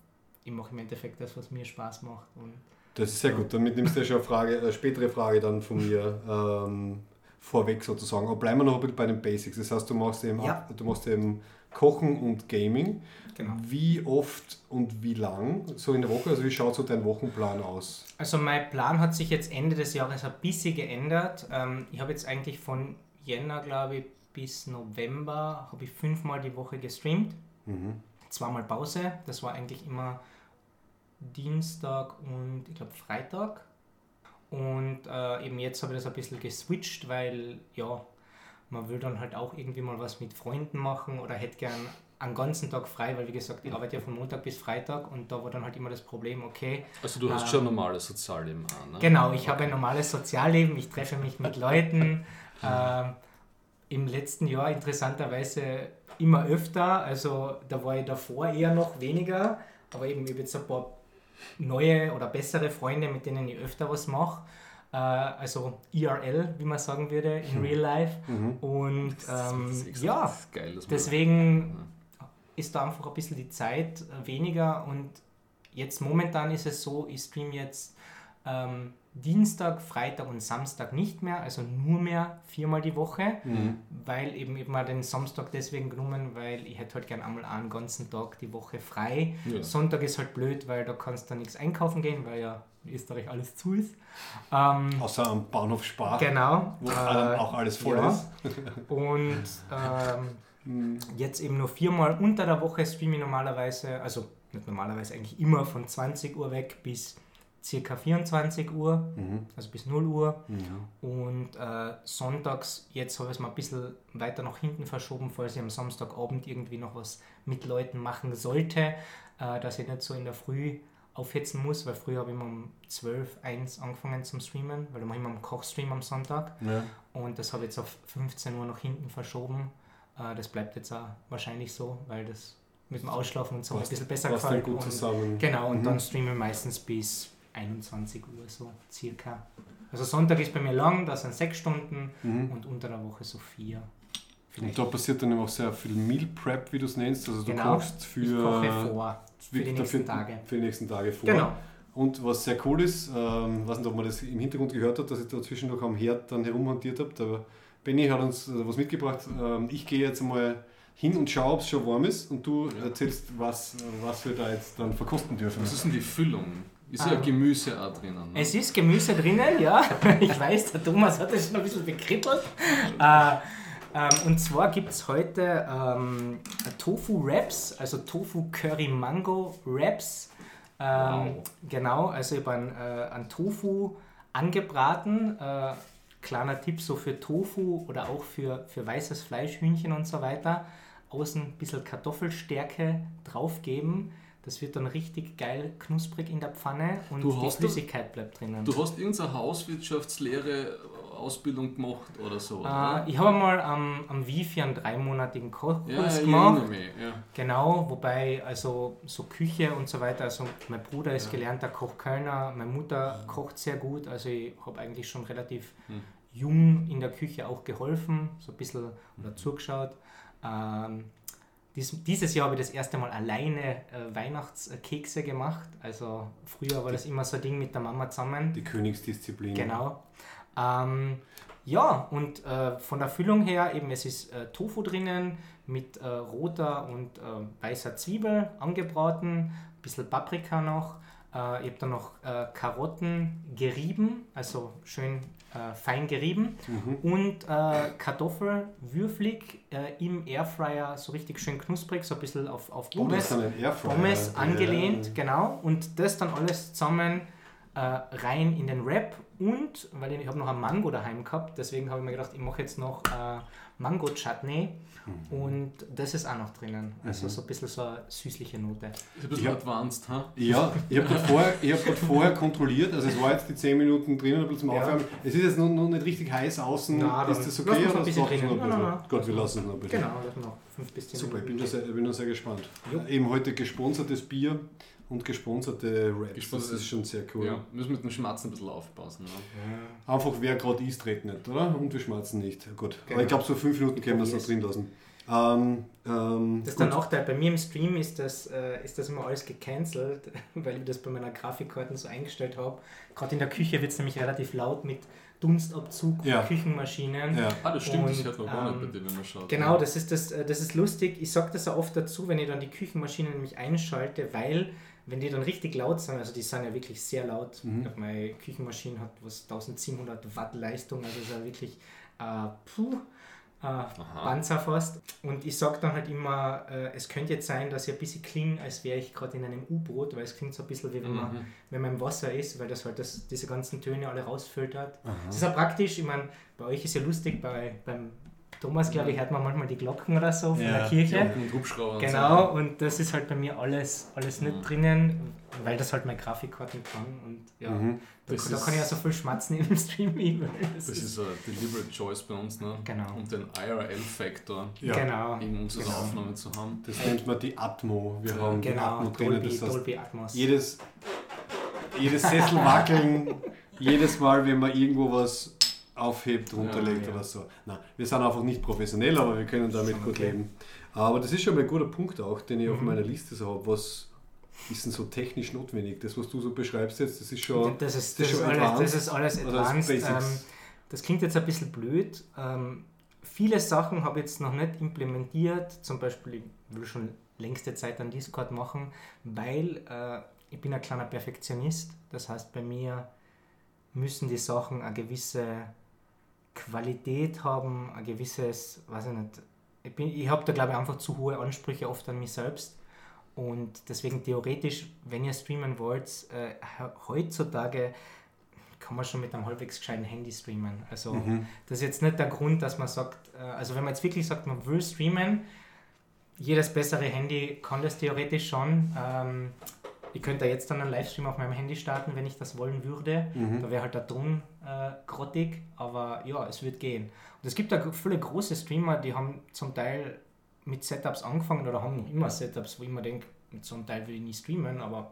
ich mache im Endeffekt das, was mir Spaß macht. Und Das ist sehr gut. Damit nimmst du ja schon eine, Frage, eine spätere Frage dann von mir ähm, vorweg sozusagen. Aber bleiben wir noch ein bisschen bei den Basics. Das heißt, du machst eben, Ja. du machst eben Kochen und Gaming. Genau. Wie oft und wie lang so in der Woche? Also wie schaut so dein Wochenplan aus? Also mein Plan hat sich jetzt Ende des Jahres ein bisschen geändert. Ähm, ich habe jetzt eigentlich von Jänner, glaube ich, bis November habe ich fünfmal die Woche gestreamt. Zweimal Pause. Das war eigentlich immer Dienstag und ich glaube Freitag. Und äh, eben jetzt habe ich das ein bisschen geswitcht, weil ja, man will dann halt auch irgendwie mal was mit Freunden machen oder hätte gern einen ganzen Tag frei, weil wie gesagt, ich arbeite ja von Montag bis Freitag und da war dann halt immer das Problem, okay, Also du hast Ähm, schon ein normales Sozialleben an, ne? Genau, ich habe ein normales Sozialleben, ich treffe mich mit Leuten. (laughs) Ähm, Im letzten Jahr interessanterweise immer öfter, also da war ich davor eher noch weniger, aber eben ich habe jetzt ein paar neue oder bessere Freunde, mit denen ich öfter was mache. Äh, also IRL, wie man sagen würde, in Real Life. Und ähm, Das ist extra ja, geil, deswegen ist da einfach ein bisschen die Zeit äh, weniger. Und jetzt momentan ist es so, ich streame jetzt ähm, Dienstag, Freitag und Samstag nicht mehr, also nur mehr viermal die Woche, weil eben eben mal den Samstag deswegen genommen, weil ich hätte halt gern einmal einen ganzen Tag die Woche frei. Ja. Sonntag ist halt blöd, weil da kannst du nichts einkaufen gehen, weil ja in Österreich alles zu ist. Ähm, Außer am Bahnhof Spar, genau. wo äh, auch alles voll ja. ist. (laughs) Und ähm, jetzt eben nur viermal unter der Woche streame ich normalerweise, also nicht normalerweise eigentlich immer von 20 Uhr weg bis circa 24 Uhr, also bis 0 Uhr. Und äh, sonntags, jetzt habe ich es mal ein bisschen weiter nach hinten verschoben, falls ich am Samstagabend irgendwie noch was mit Leuten machen sollte, äh, dass ich nicht so in der Früh aufhetzen muss, weil früher habe ich immer um 12, 1 angefangen zum Streamen, weil da mache ich immer einen Kochstream am Sonntag. Ja. Und das habe ich jetzt auf 15 Uhr nach hinten verschoben. Äh, das bleibt jetzt auch wahrscheinlich so, weil das mit dem Ausschlafen und so ein bisschen besser gefällt. gut und, zusammen. Genau, und Mhm. dann streame ich meistens bis 21 Uhr so circa. Also Sonntag ist bei mir lang, das sind sechs Stunden und unter der Woche so vier. Und Vielleicht. da passiert dann auch sehr viel Meal Prep, wie du es nennst. Also du Genau. kochst für, ich koche vor für die nächsten dafür- Tage. Für die nächsten Tage vor. Genau. Und was sehr cool ist, ähm, weiß nicht, ob man das im Hintergrund gehört hat, dass ich da zwischendurch am Herd dann herummontiert habe. Der Benny hat uns äh, was mitgebracht. Ähm, ich gehe jetzt einmal hin und schaue, ob es schon warm ist und du erzählst, was, was wir da jetzt dann verkosten dürfen. Was ist denn die Füllung? Ist ja Ah. Gemüse auch drinnen. Ne? Es ist Gemüse drinnen, ja. (laughs) Ich weiß, der Thomas hat das schon ein bisschen bekrittelt. (laughs) Äh, ähm, und zwar gibt es heute ähm, Tofu Wraps, also Tofu Curry Mango Wraps. Ähm, Wow. Genau, also ich habe einen, äh, einen Tofu angebraten. Äh, kleiner Tipp so für Tofu oder auch für, für weißes Fleisch, Hühnchen und so weiter. Außen ein bisschen Kartoffelstärke draufgeben. Das wird dann richtig geil knusprig in der Pfanne und Du die Flüssigkeit bleibt drinnen. Du hast irgendeine Hauswirtschaftslehre Ausbildung gemacht oder so, oder? Äh, ich habe mal am, am Wifi einen dreimonatigen Kochkurs ja, gemacht. mich. Ja. Genau, wobei also so Küche und so weiter, also mein Bruder ist gelernter Koch Kölner, meine Mutter kocht sehr gut, also ich habe eigentlich schon relativ Hm. jung in der Küche auch geholfen, so ein bisschen oder zugeschaut. Ähm, dies, dieses Jahr habe ich das erste Mal alleine äh, Weihnachtskekse gemacht, also früher war das immer so ein Ding mit der Mama zusammen. Die Königsdisziplin. Genau. Ähm, ja, und äh, von der Füllung her eben, es ist äh, Tofu drinnen mit äh, roter und äh, weißer Zwiebel angebraten, ein bisschen Paprika noch. Äh, ich habe dann noch äh, Karotten gerieben, also schön äh, fein gerieben und äh, Kartoffel würfelig äh, im Airfryer so richtig schön knusprig, so ein bisschen auf, auf Oh, Pommes. Airfryer. Pommes Ja. angelehnt, genau. Und das dann alles zusammen äh, rein in den Rap und, weil ich, ich habe noch ein Mango daheim gehabt, deswegen habe ich mir gedacht, ich mache jetzt noch äh, Chutney und das ist auch noch drinnen. Also so ein bisschen so eine süßliche Note. Ist ein bisschen Ja. advanced, ha? Ja, ich habe gerade vorher, ich hab vorher kontrolliert, also es war jetzt die 10 Minuten drinnen ein bisschen zum Ja. Aufwärmen. Es ist jetzt noch, noch nicht richtig heiß außen. Na, dann ist das lassen okay wir's noch oder ein bisschen noch ein bisschen? nein, nein. Gott, wir lassen es noch ein bisschen. Genau, das noch 5 bis 10 Super, ich bin, Minuten. da sehr, ich bin da sehr gespannt. Jo. Eben heute gesponsertes Bier und gesponserte Raps. Gesponsertes- das ist schon sehr cool. Ja, müssen mit dem Schmatzen ein bisschen aufpassen. Ne? Einfach wer gerade isst, redet nicht, oder? Und wir schmerzen nicht. Gut. Aber Genau. ich glaube, so fünf Minuten können wir es noch drin lassen. Ähm, ähm, Das ist gut. der Nachteil. Bei mir im Stream ist das, äh, ist das immer alles gecancelt, (laughs) weil ich das bei meiner Grafikkarten so eingestellt habe. Gerade in der Küche wird es nämlich relativ laut mit Dunstabzug Ja. von Küchenmaschinen. Ja. Ah, das stimmt, das Und, hört man gar nicht ähm, bei dir, wenn man schaut. Genau, das ist, das, äh, das ist lustig. Ich sage das auch oft dazu, wenn ich dann die Küchenmaschinen nämlich einschalte, weil wenn die dann richtig laut sind, also die sind ja wirklich sehr laut. Mhm. Ich glaub, Meine Küchenmaschine hat was 1700 Watt Leistung, also ist ja wirklich äh, puh, äh, Panzer fast. Und ich sage dann halt immer, äh, es könnte jetzt sein, dass ich ein bisschen klinge, als wäre ich gerade in einem U-Boot, weil es klingt so ein bisschen wie wenn man, wenn man im Wasser ist, weil das halt das, diese ganzen Töne alle rausfiltert. Das ist ja praktisch, ich meine, bei euch ist ja lustig, bei, beim Thomas, glaube ich, hört man manchmal die Glocken oder so von Ja. der Kirche. Ja, und Hubschrauber und Genau, und das ist halt bei mir alles, alles Mhm. nicht drinnen, weil das halt meine Grafikkarten kann. Und ja, Mhm. da, da ist- kann ich ja so viel schmatzen im Stream. Das Das ist ein deliberate choice bei uns, ne? Genau. Um den IRL-Faktor Ja. Genau. in unserer Genau. Aufnahme zu haben. Das nennt man die Atmo. Wir haben die Genau, Atmo drinnen. Dolby, Das heißt, Dolby Atmos. jedes, jedes Sessel wackeln, (laughs) jedes Mal, wenn man irgendwo was aufhebt, runterlegt ja. oder so. Nein, wir sind einfach nicht professionell, aber wir können damit Schon gut okay. leben. Aber das ist schon mal ein guter Punkt auch, den ich auf Mhm. meiner Liste so habe. Was ist denn so technisch notwendig? Das, was du so beschreibst jetzt, das ist schon. das, ist, das das, ist alles, advanced das ist alles advanced. Ähm, das klingt jetzt ein bisschen blöd. Ähm, viele Sachen habe ich jetzt noch nicht implementiert. Zum Beispiel, ich will schon längste Zeit an Discord machen, weil äh, ich bin ein kleiner Perfektionist. Das heißt, bei mir müssen die Sachen eine gewisse Qualität haben, ein gewisses, weiß ich nicht, ich, bin- ich habe da glaube ich einfach zu hohe Ansprüche oft an mich selbst und deswegen theoretisch, wenn ihr streamen wollt, äh, he- heutzutage kann man schon mit einem halbwegs gescheiten Handy streamen. Also das ist jetzt nicht der Grund, dass man sagt, äh, also wenn man jetzt wirklich sagt, man will streamen, jedes bessere Handy kann das theoretisch schon. Ähm, ich könnte jetzt dann einen Livestream auf meinem Handy starten, wenn ich das wollen würde. Da wäre halt der Ton äh, grottig, aber ja, es wird gehen. Und es gibt da viele große Streamer, die haben zum Teil mit Setups angefangen oder haben noch immer Setups, wo ich mir denke, mit so einem Teil will ich nie streamen, aber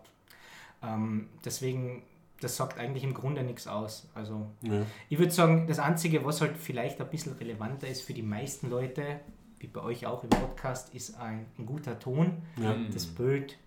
ähm, deswegen, das sagt eigentlich im Grunde nichts aus. Also Ja. ich würde sagen, das Einzige, was halt vielleicht ein bisschen relevanter ist für die meisten Leute, wie bei euch auch im Podcast, ist ein, ein guter Ton, Ja. das Bild.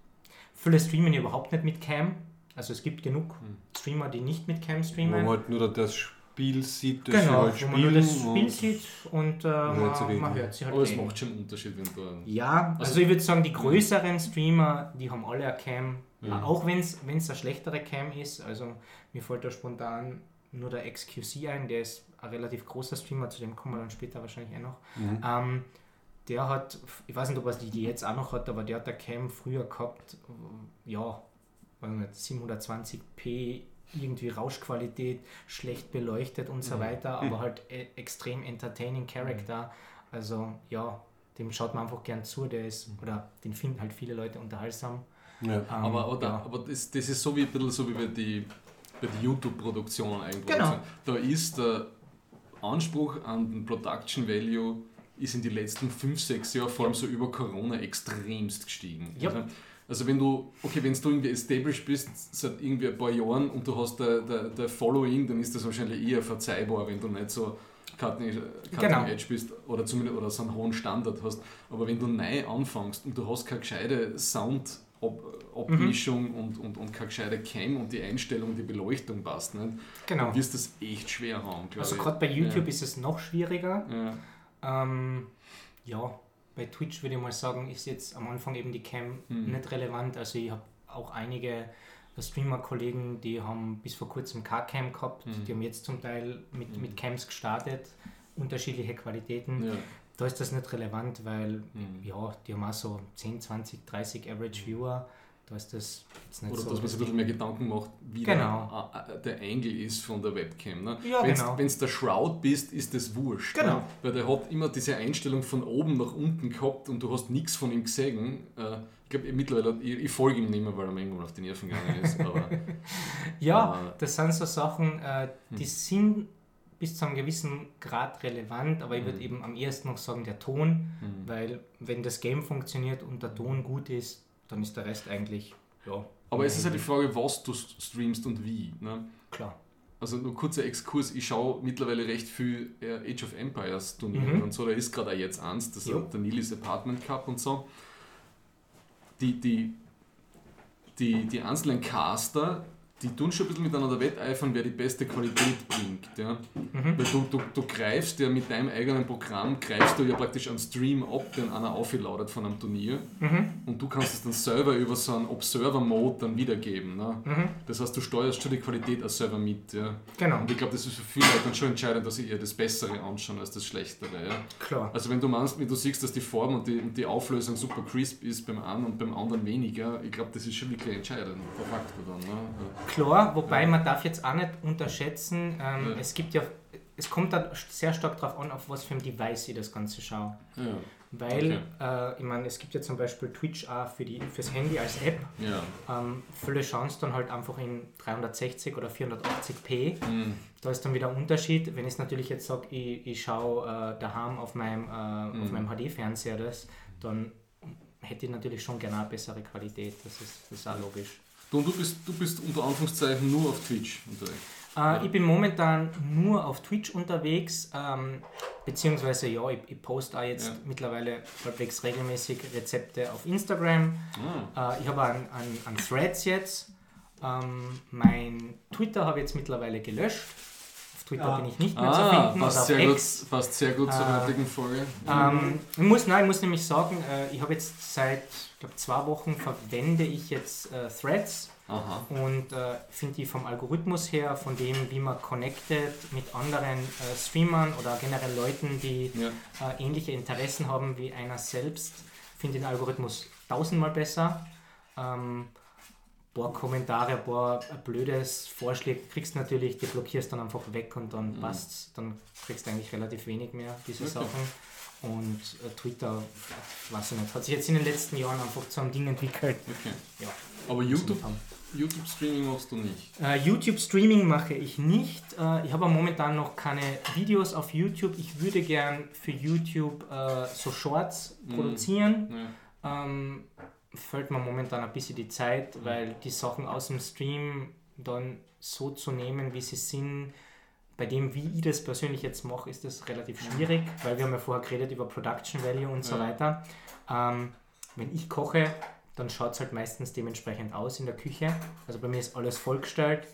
Viele streamen überhaupt nicht mit Cam. Also es gibt genug Streamer, die nicht mit Cam Wo streamen. man halt nur das Spiel sieht, das genau, halt wo man nur das Spiel und- sieht und äh, man, man hört sie halt Aber es macht schon einen Unterschied, wenn du. Ja, also, ich würde sagen, die größeren Streamer, die haben alle eine Cam, Ja. auch wenn es eine schlechtere Cam ist. Also mir fällt da spontan nur der XQC ein, der ist ein relativ großer Streamer, zu dem kommen wir dann später wahrscheinlich eh noch. Ähm, der hat, ich weiß nicht, ob er die die jetzt auch noch hat, aber der hat eine Cam früher gehabt, ja, weiß nicht, 720p, irgendwie Rauschqualität, schlecht beleuchtet und so weiter, aber (laughs) halt e extrem entertaining Character. Also ja, dem schaut man einfach gern zu, der ist, oder den finden halt viele Leute unterhaltsam. Ja. Ähm, Aber, oder, ja. aber das, das ist so wie, ein bisschen so wie bei die, bei die YouTube-Produktionen eigentlich. Genau. Da ist der Anspruch an den Production Value ist in den letzten 5, 6 Jahren, vor allem so über Corona, extremst gestiegen. Ja. Also, also wenn du, okay, wenn du irgendwie established bist seit irgendwie ein paar Jahren und du hast der, der, der Following, dann ist das wahrscheinlich eher verzeihbar, wenn du nicht so Cutting, Cutting Genau. Edge bist oder zumindest oder so einen hohen Standard hast. Aber wenn du neu anfängst und du hast keine gescheite Sound Abmischung und, und, und keine gescheite Cam und die Einstellung, die Beleuchtung passt nicht, Genau. dann wirst du das echt schwer haben, Also gerade bei YouTube ja. ist es noch schwieriger. Ja. Ähm, ja, bei Twitch würde ich mal sagen, ist jetzt am Anfang eben die Cam Mhm. nicht relevant. Also ich habe auch einige Streamer-Kollegen, die haben bis vor kurzem K-Cam gehabt, Mhm. die haben jetzt zum Teil mit, mit Cams gestartet, unterschiedliche Qualitäten. Ja. Da ist das nicht relevant, weil Mhm. ja, die haben auch so 10, 20, 30 Average Viewer. Da ist das jetzt nicht Oder so. dass man sich ein bisschen mehr Gedanken macht, wie Genau. der, äh, der Angle ist von der Webcam. Ne? Ja, Wenn genau. du der Shroud bist, ist das wurscht. Genau. Ne? Weil der hat immer diese Einstellung von oben nach unten gehabt und du hast nichts von ihm gesehen. Äh, ich glaube, mittlerweile, ich, ich folge ihm nicht mehr, weil er mir irgendwann auf die Nerven gegangen ist. Aber (laughs) Ja, Aber- das sind so Sachen, äh, Hm. die sind bis zu einem gewissen Grad relevant, aber ich würde eben am ersten noch sagen, der Ton, weil wenn das Game funktioniert und der Ton gut ist, dann ist der Rest eigentlich, ja, aber es ist halt die Frage, was du streamst und wie. Ne? klar. Also nur kurzer Exkurs, ich schaue mittlerweile recht viel äh, Age of Empires Turniere Mhm. und so, da ist gerade auch jetzt eins, das Jo. ist der Nilis Apartment Cup und so. Die, die, die, die einzelnen Caster, die tun schon ein bisschen miteinander wetteifern, wer die beste Qualität bringt. Ja? Mhm. Weil du, du, du greifst ja mit deinem eigenen Programm, greifst du ja praktisch einen Stream ab, den einer aufgeladen von einem Turnier Mhm. und du kannst es dann selber über so einen Observer-Mode dann wiedergeben. Ne? Mhm. Das heißt, du steuerst schon die Qualität als Server mit. Ja? Genau, Und ich glaube, das ist für viele Leute dann schon entscheidend, dass sie eher das Bessere anschauen als das Schlechtere. Ja? klar. Also wenn du meinst, wenn du siehst, dass die Form und die, und die Auflösung super crisp ist beim einen und beim anderen weniger, ich glaube, das ist schon wirklich entscheidend, der Faktor dann. Ne? Klar, wobei man darf jetzt auch nicht unterschätzen, ähm, es gibt ja, es kommt da sehr stark darauf an, auf was für ein Device ich das Ganze schaue. Weil, äh, ich meine, es gibt ja zum Beispiel Twitch auch für die, fürs Handy als App. ja. Ähm, viele schauen es dann halt einfach in 360 oder 480p. Mhm. Da ist dann wieder ein Unterschied. Wenn ich natürlich jetzt sage, ich, ich schaue äh, daheim auf meinem, äh, Mhm. auf meinem HD-Fernseher das, dann hätte ich natürlich schon gerne eine bessere Qualität. Das ist, das ist auch logisch. Du, und du bist, du bist unter Anführungszeichen nur auf Twitch unterwegs. Äh, ich bin momentan nur auf Twitch unterwegs, ähm, beziehungsweise ja, ich, ich poste auch jetzt Ja. mittlerweile halbwegs regelmäßig Rezepte auf Instagram. Ah, Äh, ich habe einen, einen, einen Threads jetzt. Ähm, mein Twitter habe ich jetzt mittlerweile gelöscht. Auf Twitter Ah. bin ich nicht mehr zu ah finden passt, sehr gut, X. passt sehr gut zur Äh, heutigen Folge. Ähm, ich, muss, nein, ich muss nämlich sagen, äh, ich habe jetzt seit ich glaub, zwei Wochen verwende ich jetzt äh, Threads Aha. und äh, finde die vom Algorithmus her, von dem, wie man connected mit anderen äh, Streamern oder generell Leuten, die Ja. äh, ähnliche Interessen haben wie einer selbst, finde den Algorithmus tausendmal besser. Ähm, paar Kommentare, ein paar blödes Vorschläge kriegst du natürlich, die blockierst dann einfach weg und dann passt's. Dann kriegst du eigentlich relativ wenig mehr, diese Mhm. Okay. Sachen. Und äh, Twitter, weiß ich nicht, hat sich jetzt in den letzten Jahren einfach zu einem Ding entwickelt. Okay. Ja. Aber YouTube, YouTube Streaming machst du nicht. Äh, YouTube Streaming mache ich nicht. Äh, ich habe momentan noch keine Videos auf YouTube. Ich würde gern für YouTube äh, so Shorts Mhm. produzieren. Ja. Ähm, fällt mir momentan ein bisschen die Zeit, weil die Sachen aus dem Stream dann so zu nehmen, wie sie sind, bei dem, wie ich das persönlich jetzt mache, ist das relativ schwierig, weil wir haben ja vorher geredet über Production Value und so Ja. weiter. Ähm, wenn ich koche, dann schaut es halt meistens dementsprechend aus in der Küche. Also bei mir ist alles vollgestellt.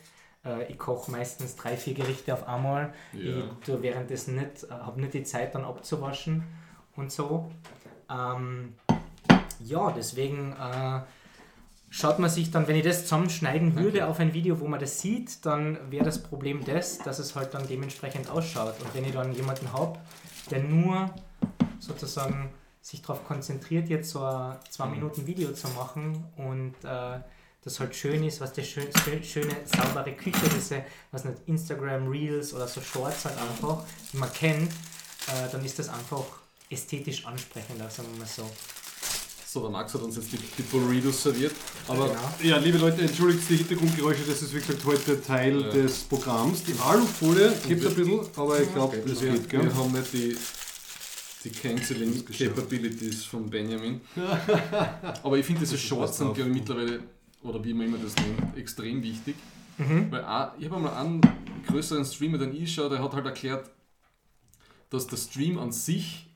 Äh, ich koche meistens drei, vier Gerichte auf einmal. Ja. Ich tue währenddessen nicht, äh, habe nicht die Zeit dann abzuwaschen und so. Ähm, ja, deswegen äh, schaut man sich dann, wenn ich das zusammenschneiden würde auf ein Video, wo man das sieht, dann wäre das Problem das, dass es halt dann dementsprechend ausschaut. Und wenn ich dann jemanden habe, der nur sozusagen sich darauf konzentriert, jetzt so ein zwei Minuten Video zu machen und äh, das halt schön ist, was die schön, schön, schöne, saubere Küche, diese, was nicht, Instagram Reels oder so Shorts halt einfach, die man kennt, äh, dann ist das einfach ästhetisch ansprechender, sagen wir mal so. So, der Max hat uns jetzt die, die Burritos serviert. Aber Genau. Ja, liebe Leute, entschuldigt die Hintergrundgeräusche, das ist gesagt heute Teil Ja. des Programms. Die Alufolie gibt es ein bisschen, aber ich glaube, das wir, geht, wir haben nicht die, die Canceling. Capabilities von Benjamin. (laughs) Aber ich finde, diese Shorts sind, glaube ich, mittlerweile, oder wie man immer das nennt, extrem wichtig. Mhm. Weil auch, ich habe einmal einen größeren Streamer, den ich schaue, der hat halt erklärt, dass der Stream an sich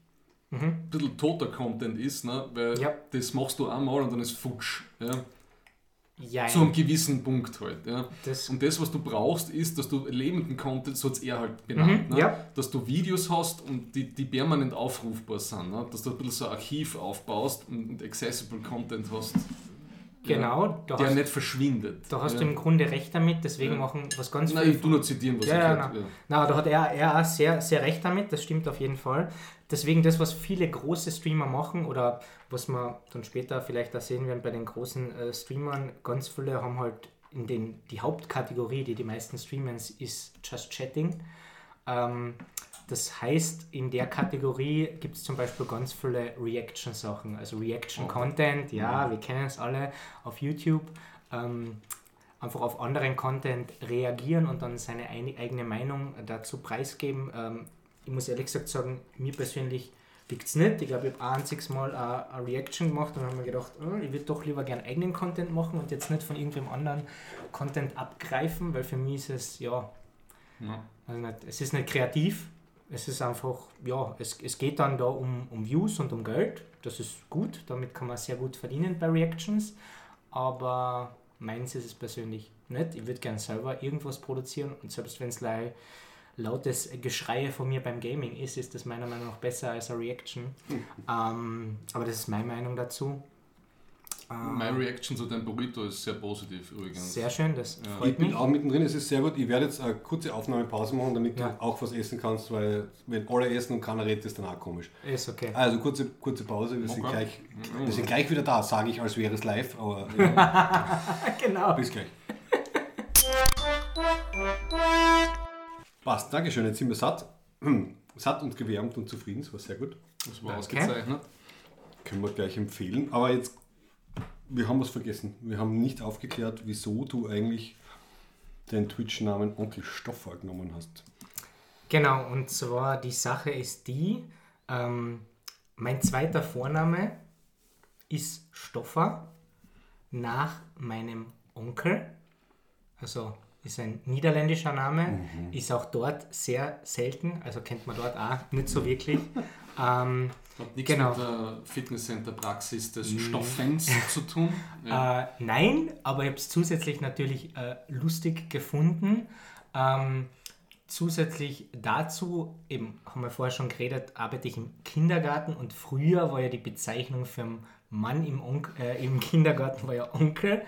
Mhm. ein bisschen toter Content ist, ne? weil Ja. das machst du einmal und dann ist futsch. Ja? Jein. Zu einem gewissen Punkt halt. Ja? das, Und das, was du brauchst, ist, dass du lebenden Content, so hat es er halt benannt, Mhm, ne? ja. dass du Videos hast und die, die permanent aufrufbar sind, ne? dass du ein bisschen so ein Archiv aufbaust und, und accessible Content hast, Genau, da der hast, nicht verschwindet. da hast ja. du im Grunde recht damit, deswegen Ja. machen was ganz Nein, ich tu nur zitieren, was Ja, ich ja, na. ja. Na, da hat er, er auch sehr, sehr recht damit, das stimmt auf jeden Fall. Deswegen das, was viele große Streamer machen oder was wir dann später vielleicht auch sehen werden bei den großen äh, Streamern, ganz viele haben halt in den, die Hauptkategorie, die die meisten streamen, ist Just Chatting. Ähm, das heißt, in der Kategorie gibt es zum Beispiel ganz viele Reaction-Sachen, also Reaction-Content, ja, wir kennen es alle auf YouTube. Ähm, einfach auf anderen Content reagieren und dann seine eine, eigene Meinung dazu preisgeben. Ähm, ich muss ehrlich gesagt sagen, mir persönlich liegt es nicht. Ich glaube, ich habe ein einziges Mal eine, Reaction gemacht und habe mir gedacht, oh, ich würde doch lieber gerne eigenen Content machen und jetzt nicht von irgendwem anderen Content abgreifen, weil für mich ist es, ja, Ja. also nicht, es ist nicht kreativ. Es ist einfach, ja, es, es geht dann da um, um Views und um Geld. Das ist gut, damit kann man sehr gut verdienen bei Reactions. Aber meins ist es persönlich nicht. Ich würde gerne selber irgendwas produzieren und selbst wenn es lautes Geschreie von mir beim Gaming ist, ist das meiner Meinung nach besser als eine Reaction. ähm, aber das ist meine Meinung dazu. Ähm, Meine Reaction zu deinem Burrito ist sehr positiv übrigens. sehr schön, das Ja. Ich freut bin mich. auch mittendrin, es ist sehr gut. Ich werde jetzt eine kurze Aufnahmepause machen, damit Ja. du auch was essen kannst, weil wenn alle essen und keiner redet, ist dann auch komisch. Ist okay. Also kurze, kurze Pause, wir sind, Okay. gleich, wir sind gleich wieder da, sage ich, als wäre es live, aber (laughs) ja, genau. bis gleich. Passt, Dankeschön, jetzt sind wir satt. (clears throat) Satt und gewärmt und zufrieden, das war sehr gut. Das war Danke. ausgezeichnet. Können wir gleich empfehlen. Aber jetzt, wir haben was vergessen. Wir haben nicht aufgeklärt, wieso du eigentlich den Twitch-Namen Onkel Stoffer genommen hast. Genau, und zwar die Sache ist die, ähm, mein zweiter Vorname ist Stoffer nach meinem Onkel. Also ist ein niederländischer Name, ist auch dort sehr selten, also kennt man dort auch nicht so wirklich. (laughs) ähm, Hat nichts Genau. mit der Fitnesscenter-Praxis des Stofffans (laughs) zu tun. Äh, nein, aber ich habe es zusätzlich natürlich äh, lustig gefunden. Ähm, zusätzlich dazu, eben haben wir vorher schon geredet, arbeite ich im Kindergarten und früher war ja die Bezeichnung für einen Mann im, Onk äh, im Kindergarten war ja Onkel,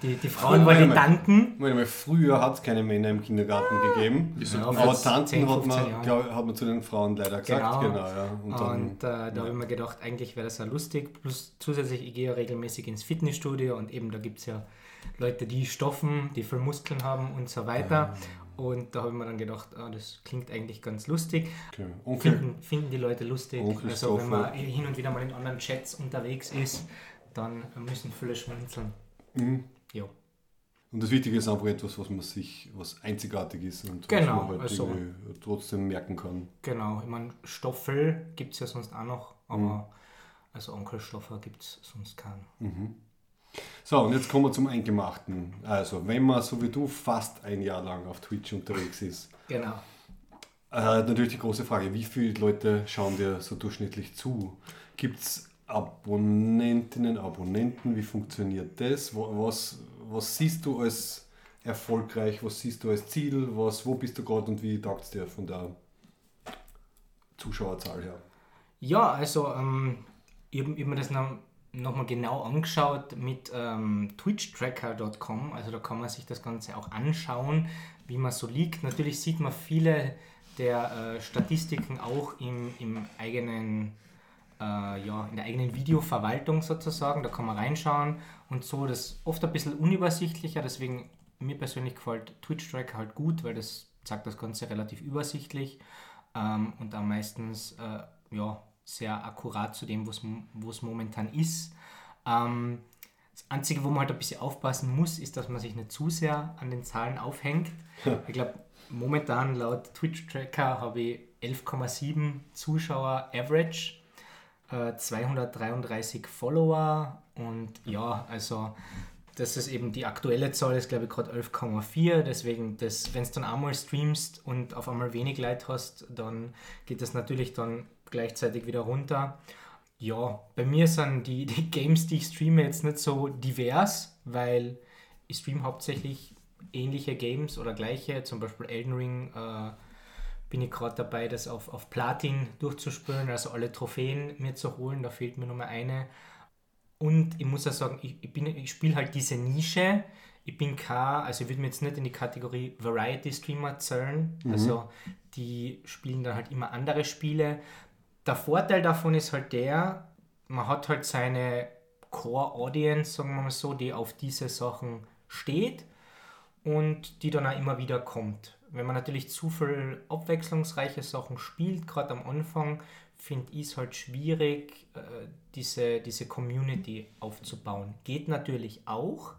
die, die Frauen waren die Warte. Tanten. Moment mal, früher hat es keine Männer im Kindergarten gegeben. Wieso? Ja, Aber vor 10, Tanten hat 15 man, glaub, hat man zu den Frauen leider gesagt. Genau. Genau, ja. Und Und, dann, äh, da habe ich mir gedacht, eigentlich wäre das ja lustig. Plus zusätzlich, ich gehe ja regelmäßig ins Fitnessstudio und eben da gibt es ja Leute, die stoffen, die viel Muskeln haben und so weiter. Und da habe ich mir dann gedacht, ah, das klingt eigentlich ganz lustig. okay. Onkel, Finden, finden die Leute lustig. Onkel also wenn man hin und wieder mal in anderen Chats unterwegs ist, dann müssen viele schmunzeln. Mhm. Ja. Und das Wichtige ist einfach etwas, was man sich, was einzigartig ist und Genau, was man halt also- trotzdem merken kann. Genau, ich meine, Stoffel gibt es ja sonst auch noch, aber also Onkel Stoffer gibt es sonst keinen. So, und jetzt kommen wir zum Eingemachten. Also, wenn man so wie du fast ein Jahr lang auf Twitch unterwegs ist, Genau. äh, natürlich die große Frage, wie viele Leute schauen dir so durchschnittlich zu? Gibt es Abonnentinnen, Abonnenten? Wie funktioniert das? Was, was siehst du als erfolgreich? Was siehst du als Ziel? Was, wo bist du gerade und wie taugt es dir von der Zuschauerzahl her? Ja, also ähm, ich habe hab mir das noch, noch mal genau angeschaut mit ähm, twitchtracker.com. Also da kann man sich das Ganze auch anschauen, wie man so liegt. Natürlich sieht man viele der äh, Statistiken auch im, im eigenen, äh, ja, in der eigenen Videoverwaltung sozusagen. Da kann man reinschauen und so. Das ist oft ein bisschen unübersichtlicher, deswegen mir persönlich gefällt Twitch-Tracker halt gut, weil das zeigt das Ganze relativ übersichtlich ähm, und dann meistens äh, ja, sehr akkurat zu dem, wo es momentan ist. Ähm, das Einzige, wo man halt ein bisschen aufpassen muss, ist, dass man sich nicht zu sehr an den Zahlen aufhängt. Ich glaube, momentan laut Twitch-Tracker habe ich 11,7 Zuschauer Average, äh, 233 Follower und ja, also das ist eben die aktuelle Zahl, ist glaube ich gerade 11,4. Deswegen, wenn du dann einmal streamst und auf einmal wenig Leute hast, dann geht das natürlich dann gleichzeitig wieder runter. Ja, bei mir sind die, (laughs) die Games, die ich streame, jetzt nicht so divers, weil ich streame hauptsächlich ähnliche Games oder gleiche, zum Beispiel Elden Ring. Äh, bin ich gerade dabei, das auf, auf Platin durchzuspielen, also alle Trophäen mir zu holen. Da fehlt mir nur mal eine. Und ich muss auch sagen, ich, ich, bin- ich spiele halt diese Nische. Ich bin kein, also ich würde mir jetzt nicht in die Kategorie Variety Streamer zählen. Also die spielen dann halt immer andere Spiele. Der Vorteil davon ist halt der, man hat halt seine Core Audience, sagen wir mal so, die auf diese Sachen steht und die dann auch immer wieder kommt. Wenn man natürlich zu viel abwechslungsreiche Sachen spielt, gerade am Anfang, finde ich es halt schwierig, äh, diese, diese Community aufzubauen. Geht natürlich auch,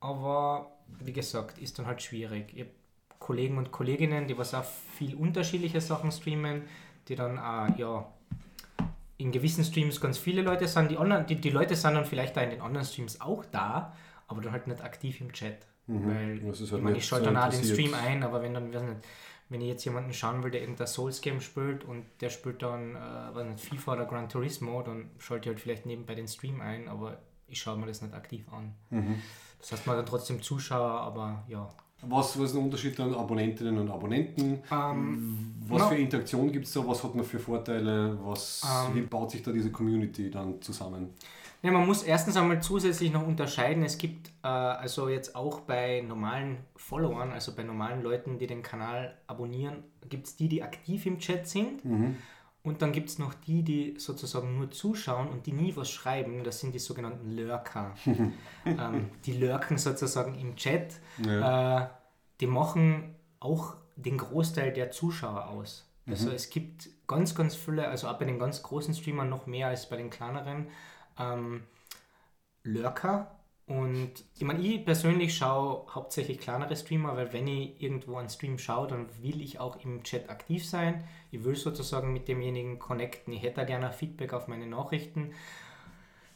aber wie gesagt, ist dann halt schwierig. Ich habe Kollegen und Kolleginnen, die was auch viel unterschiedliche Sachen streamen, die dann auch, ja, in gewissen Streams ganz viele Leute sind. Die, anderen, die, die Leute sind dann vielleicht da in den anderen Streams auch da, aber dann halt nicht aktiv im Chat. Weil Das ist halt ich, meine, nicht ich schalte so dann auch den. Stream ein, aber wenn dann, weiß nicht, wenn ich jetzt jemanden schauen will, der irgendein Souls-Game spielt und der spielt dann, äh, weiß nicht, FIFA oder Gran Turismo, dann schalte ich halt vielleicht nebenbei den Stream ein, aber ich schaue mir das nicht aktiv an. Mhm. Das heißt, man hat dann trotzdem Zuschauer, aber ja. Was, was ist der Unterschied an Abonnentinnen und Abonnenten? Ähm, Was no. für Interaktion gibt es da? Was hat man für Vorteile? Was, Ähm. wie baut sich da diese Community dann zusammen? Ja, man muss erstens einmal zusätzlich noch unterscheiden. Es gibt äh, also jetzt auch bei normalen Followern, also bei normalen Leuten, die den Kanal abonnieren, gibt es die, die aktiv im Chat sind. Und dann gibt es noch die, die sozusagen nur zuschauen und die nie was schreiben. Das sind die sogenannten Lurker. (laughs) ähm, die lurken sozusagen im Chat. Äh, die machen auch den Großteil der Zuschauer aus. Also es gibt ganz, ganz viele, also auch bei den ganz großen Streamern noch mehr als bei den kleineren, ähm, Lurker. Und ich meine, ich persönlich schaue hauptsächlich kleinere Streamer, weil wenn ich irgendwo einen Stream schaue, dann will ich auch im Chat aktiv sein. Ich will sozusagen mit demjenigen connecten. Ich hätte da gerne Feedback auf meine Nachrichten.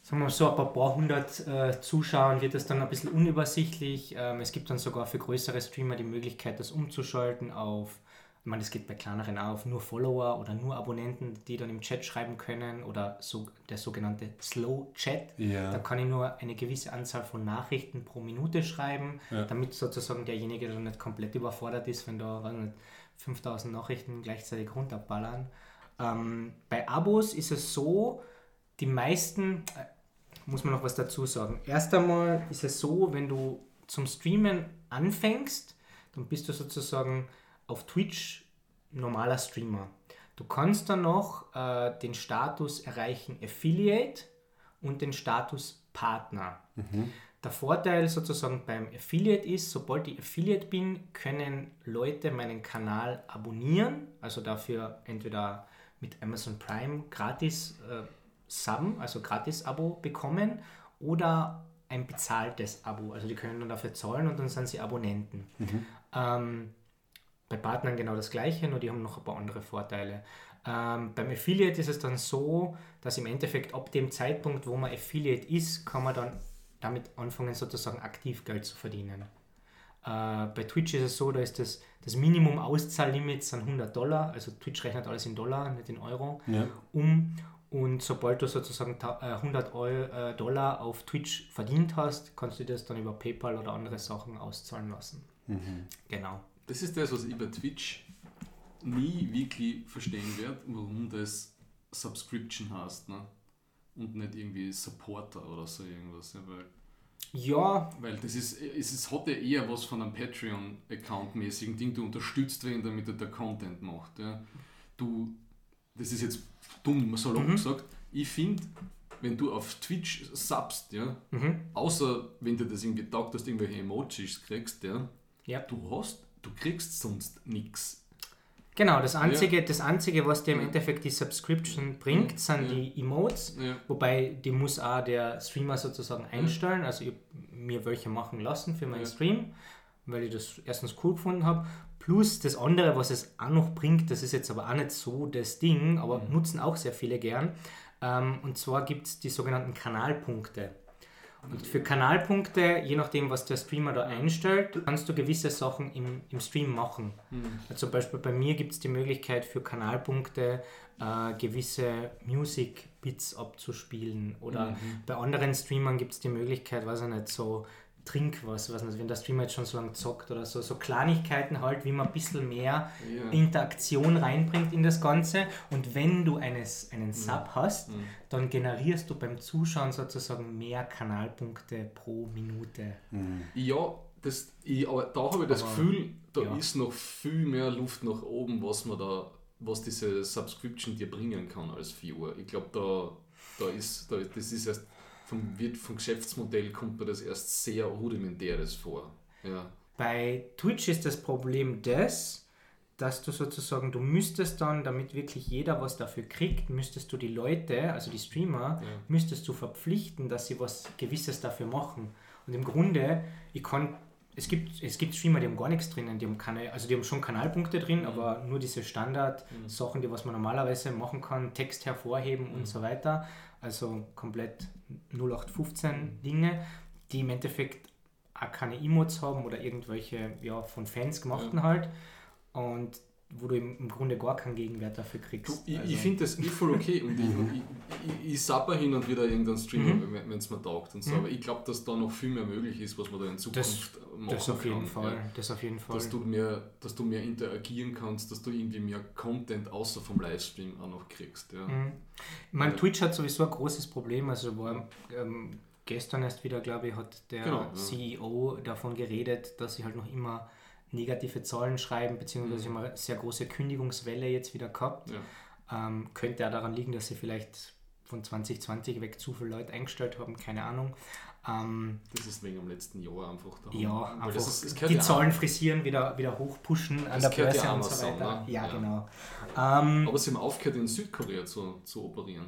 Sagen wir mal so, ein paar, hundert äh, Zuschauern wird das dann ein bisschen unübersichtlich. Ähm, es gibt dann sogar für größere Streamer die Möglichkeit, das umzuschalten auf, ich meine, das geht bei kleineren auch auf nur Follower oder nur Abonnenten, die dann im Chat schreiben können oder so, der sogenannte Slow Chat. Ja. Da kann ich nur eine gewisse Anzahl von Nachrichten pro Minute schreiben, Ja. damit sozusagen derjenige dann nicht komplett überfordert ist, wenn da weiß nicht, 5000 Nachrichten gleichzeitig runterballern. Ähm, bei Abos ist es so, die meisten, äh, muss man noch was dazu sagen. Erst einmal ist es so, wenn du zum Streamen anfängst, dann bist du sozusagen auf Twitch normaler Streamer. Du kannst dann noch äh, den Status erreichen Affiliate und den Status Partner. Der Vorteil sozusagen beim Affiliate ist, sobald ich Affiliate bin, können Leute meinen Kanal abonnieren, also dafür entweder mit Amazon Prime gratis äh, Sub, also gratis Abo bekommen oder ein bezahltes Abo. Also die können dann dafür zahlen und dann sind sie Abonnenten. Ähm, bei Partnern genau das gleiche, nur die haben noch ein paar andere Vorteile. Ähm, beim Affiliate ist es dann so, dass im Endeffekt ab dem Zeitpunkt, wo man Affiliate ist, kann man dann damit anfangen, sozusagen aktiv Geld zu verdienen. Äh, bei Twitch ist es so, da ist das, das Minimum-Auszahllimit sind 100 Dollar, also Twitch rechnet alles in Dollar, nicht in Euro, Ja. um. Und sobald du sozusagen ta- äh, 100 Eu äh, Dollar auf Twitch verdient hast, kannst du das dann über PayPal oder andere Sachen auszahlen lassen. Genau. Das ist das, was ich bei Twitch nie wirklich verstehen werde, warum das Subscription heißt, ne? Und nicht irgendwie Supporter oder so irgendwas. Ja, weil, Ja, weil das ist, es ist, hat ja eher was von einem Patreon-Account-mäßigen Ding. Du unterstützt wen, damit er der Content macht. Ja. Du, das ist jetzt dumm, salopp Mhm. gesagt. Ich finde, wenn du auf Twitch subst, ja, Mhm. außer wenn dir das irgendwie taugt, dass du irgendwelche Emojis kriegst, ja, Ja. du hast, du kriegst sonst nichts. Genau, das Einzige, das Einzige was dir im Ja. Endeffekt die Subscription bringt, sind Ja. die Emotes. Ja. Wobei die muss auch der Streamer sozusagen einstellen. Also ich mir welche machen lassen für meinen Ja. Stream, weil ich das erstens cool gefunden habe. Plus das andere, was es auch noch bringt, das ist jetzt aber auch nicht so das Ding, aber Mhm. nutzen auch sehr viele gern. Ähm, und zwar gibt es die sogenannten Kanalpunkte. Und für Kanalpunkte, je nachdem, was der Streamer da einstellt, kannst du gewisse Sachen im, im Stream machen. Zum Beispiel bei mir gibt es die Möglichkeit für Kanalpunkte äh, gewisse Music-Bits abzuspielen. Oder bei anderen Streamern gibt es die Möglichkeit, weiß ich nicht, so trink was, was nicht, wenn der Streamer jetzt schon so lange zockt oder so, so Kleinigkeiten halt, wie man ein bisschen mehr Ja. Interaktion reinbringt in das Ganze. Und wenn du eines, einen Sub hast, dann generierst du beim Zuschauen sozusagen mehr Kanalpunkte pro Minute. Ja, das, ich, aber da habe ich das Aber, Gefühl, da ja. ist noch viel mehr Luft nach oben, was man da, was diese Subscription dir bringen kann als Viewer. Ich glaube, da, da ist, da, das ist erst vom, wird vom Geschäftsmodell kommt mir das erst sehr rudimentäres vor. Ja. Bei Twitch ist das Problem das, dass du sozusagen, du müsstest dann, damit wirklich jeder was dafür kriegt, müsstest du die Leute, also die Streamer, müsstest du verpflichten, dass sie was Gewisses dafür machen. Und im Grunde, ich kann, es gibt, es gibt Streamer, die haben gar nichts drinnen, die haben keine, also die haben schon Kanalpunkte drin, aber nur diese Standard-Sachen, die was man normalerweise machen kann, Text hervorheben und so weiter. Also komplett 0815 Dinge, die im Endeffekt auch keine Emotes haben oder irgendwelche ja, von Fans gemachten halt. Und wo du im, Grunde gar keinen Gegenwert dafür Du, kriegst. ich, Also- ich finde das eh voll okay und ich, ich, ich, sapper hin und wieder irgendeinen Streamer, wenn es mir taugt und so, aber ich glaube, dass da noch viel mehr möglich ist, was man da in Zukunft machen das auf jeden kann. Fall. Ja. Das auf jeden Fall. Dass du, mehr, dass du mehr interagieren kannst, dass du irgendwie mehr Content außer vom Livestream auch noch kriegst. Ja. Mhm. Ich meine, Twitch hat sowieso ein großes Problem. Also war ähm, gestern erst wieder, glaube ich, hat der Genau, ja. CEO davon geredet, dass sie halt noch immer negative Zahlen schreiben, beziehungsweise Mhm. immer eine sehr große Kündigungswelle jetzt wieder gehabt. Ja. Ähm, könnte auch daran liegen, dass sie vielleicht von 2020 weg zu viele Leute eingestellt haben, keine Ahnung. Ähm, Das ist wegen dem letzten Jahr einfach da. ja, einfach das ist, das die ja Zahlen frisieren, wieder, wieder hochpushen an der Börse ja und so weiter. ne? Ja, Ja. genau. Ähm, Aber sie haben aufgehört, in Südkorea zu, zu operieren.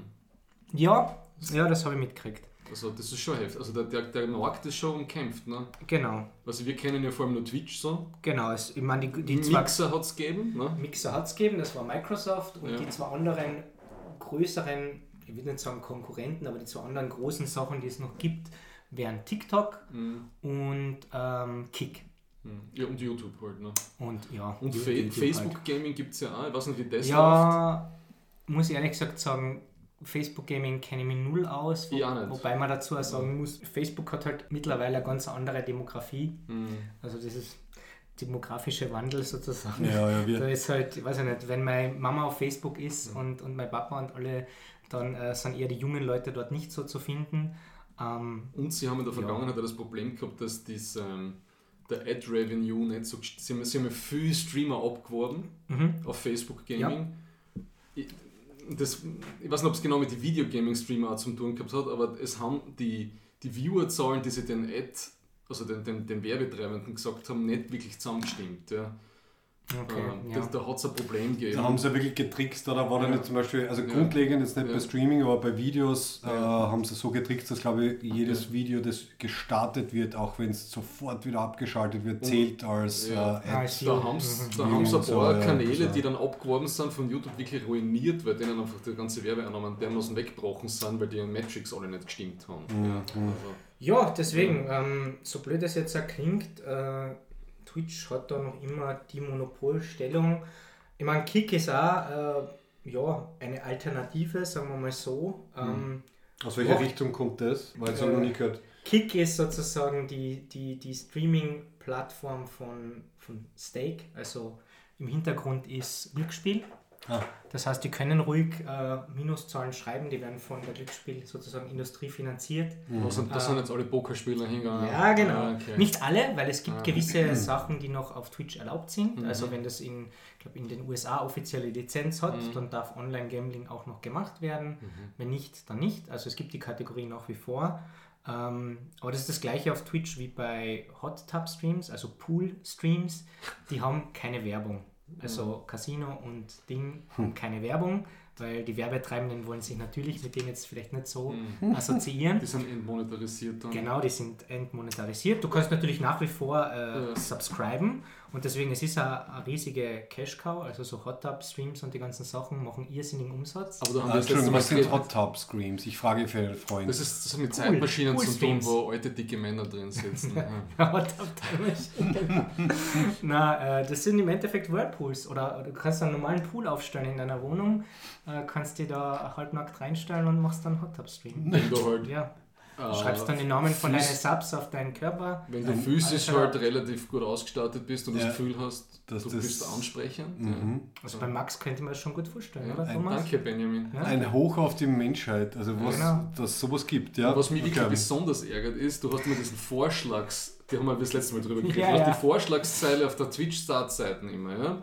ja, ja, das habe ich mitgekriegt. Also das ist schon heftig. Also der, der, der Markt ist schon umkämpft. Ne? Genau, Also wir kennen ja vor allem nur Twitch so. genau. Es, ich meine, die, die zwei Mixer hat es gegeben. Ne? Mixer hat es gegeben, das war Microsoft und Ja. die zwei anderen größeren, ich will nicht sagen Konkurrenten, aber die zwei anderen großen Sachen, die es noch gibt, wären TikTok Mhm. und ähm, Kick. Mhm. Ja, und YouTube halt. Ne? Und ja, Und Fa halt. Facebook Gaming gibt es ja auch. Ich weiß nicht, wie das läuft. Ja, muss ich ehrlich gesagt sagen, Facebook Gaming kenne ich mich null aus, wo, Ich auch nicht. wobei man dazu auch sagen muss, Facebook hat halt mittlerweile eine ganz andere Demografie, Mhm. also dieses demografische Wandel sozusagen. Ja, ja, wir, Da ist halt, ich weiß ich nicht, wenn meine Mama auf Facebook ist und, und mein Papa und alle, dann äh, sind eher die jungen Leute dort nicht so zu finden. Ähm, Und sie haben in der Ja. Vergangenheit auch das Problem gehabt, dass das, ähm, der Ad-Revenue nicht so... gest- Sie haben, sie haben ja viel Streamer abgeworben mhm. auf Facebook Gaming. Ich, das, ich weiß nicht, ob es genau mit den Videogaming-Streamer zum tun gehabt hat, aber es haben die, die Viewerzahlen, die sie den Ad, also den, den, den Werbetreibenden gesagt haben, nicht wirklich zusammengestimmt. Ja. Okay, ja. das, da hat es ein Problem gegeben. da haben sie ja wirklich getrickst, oder war da Ja. nicht zum Beispiel, also Ja. grundlegend jetzt nicht Ja. bei Streaming, aber bei Videos äh, Ja. haben sie so getrickst, dass glaube ich jedes Video, das gestartet wird, auch wenn es sofort wieder abgeschaltet wird, zählt als Ja. äh, Ah, Ad. ich sehe. Da haben sie Mhm. da haben sie ein So, paar ja, Kanäle, die dann abgeworben sind von YouTube, wirklich ruiniert, weil denen einfach die ganze Werbeeinnahmen dermaßen weggebrochen sind, weil die Metrics alle nicht gestimmt haben. Mhm. Ja, also, Ja, deswegen, ähm, so blöd das jetzt auch klingt, äh, Twitch hat da noch immer die Monopolstellung. Ich meine, Kick ist auch äh, ja, eine Alternative, sagen wir mal so. Ähm, Aus welcher Macht- Richtung kommt das? Weil ich es Äh, noch nie gehört. Kick ist sozusagen die, die, die Streaming-Plattform von, von Stake. Also im Hintergrund ist Glücksspiel. Ah. Das heißt, die können ruhig äh, Minuszahlen schreiben, die werden von der Glücksspiel sozusagen Industrie finanziert. da, sind, da sind jetzt alle Pokerspieler hingegangen. Ja, genau. Ah, okay. Nicht alle, weil es gibt Ah. gewisse Sachen, die noch auf Twitch erlaubt sind. Mhm. Also wenn das in, ich glaube, in den USA offizielle Lizenz hat, Mhm. dann darf Online-Gambling auch noch gemacht werden. Mhm. Wenn nicht, dann nicht. Also es gibt die Kategorie nach wie vor. Ähm, aber das ist das gleiche auf Twitch wie bei Hot Tub Streams, also Pool Streams. Die haben keine Werbung. Also Casino und Ding haben keine Werbung, weil die Werbetreibenden wollen sich natürlich mit dem jetzt vielleicht nicht so Mhm. assoziieren. Die sind entmonetarisiert dann. Genau, die sind entmonetarisiert. Du kannst natürlich nach wie vor äh, Ja. subscriben und deswegen es ist eine, eine riesige Cash-Cow, also so Hot Tub Streams und die ganzen Sachen machen irrsinnigen Umsatz. Aber haben Ah, Entschuldigung, Mal was sind. Hot Tub Screams? Ich frage für einen Freund. Das, ist, das hat mit Zeitmaschinen Cool zu tun, wo alte, dicke Männer drin sitzen. (laughs) ja. Hot Tub Time Machine. (laughs) Na, äh, das sind im Endeffekt Whirlpools oder du kannst einen normalen Pool aufstellen in deiner Wohnung, äh, kannst dir da halbnackt reinstellen und machst dann Hot Tub Stream. Wenn du halt Ja, Du schreibst dann den Namen von deinen Subs auf deinen Körper. Wenn du physisch Alter. halt relativ gut ausgestattet bist und Ja. das Gefühl hast, Dass du das- bist ansprechend. Mhm. Also bei Max könnte man das schon gut vorstellen, Ja. oder Ein, Thomas? danke, Benjamin. Ja. Ein Hoch auf die Menschheit, also was, Genau. dass es sowas gibt. Ja? Und was mich wirklich Okay. besonders ärgert, ist, du hast immer diesen Vorschlags, die haben wir das letzte Mal drüber (laughs) geredet, Ja, du hast ja. die Vorschlagszeile auf der Twitch-Startseiten immer, ja.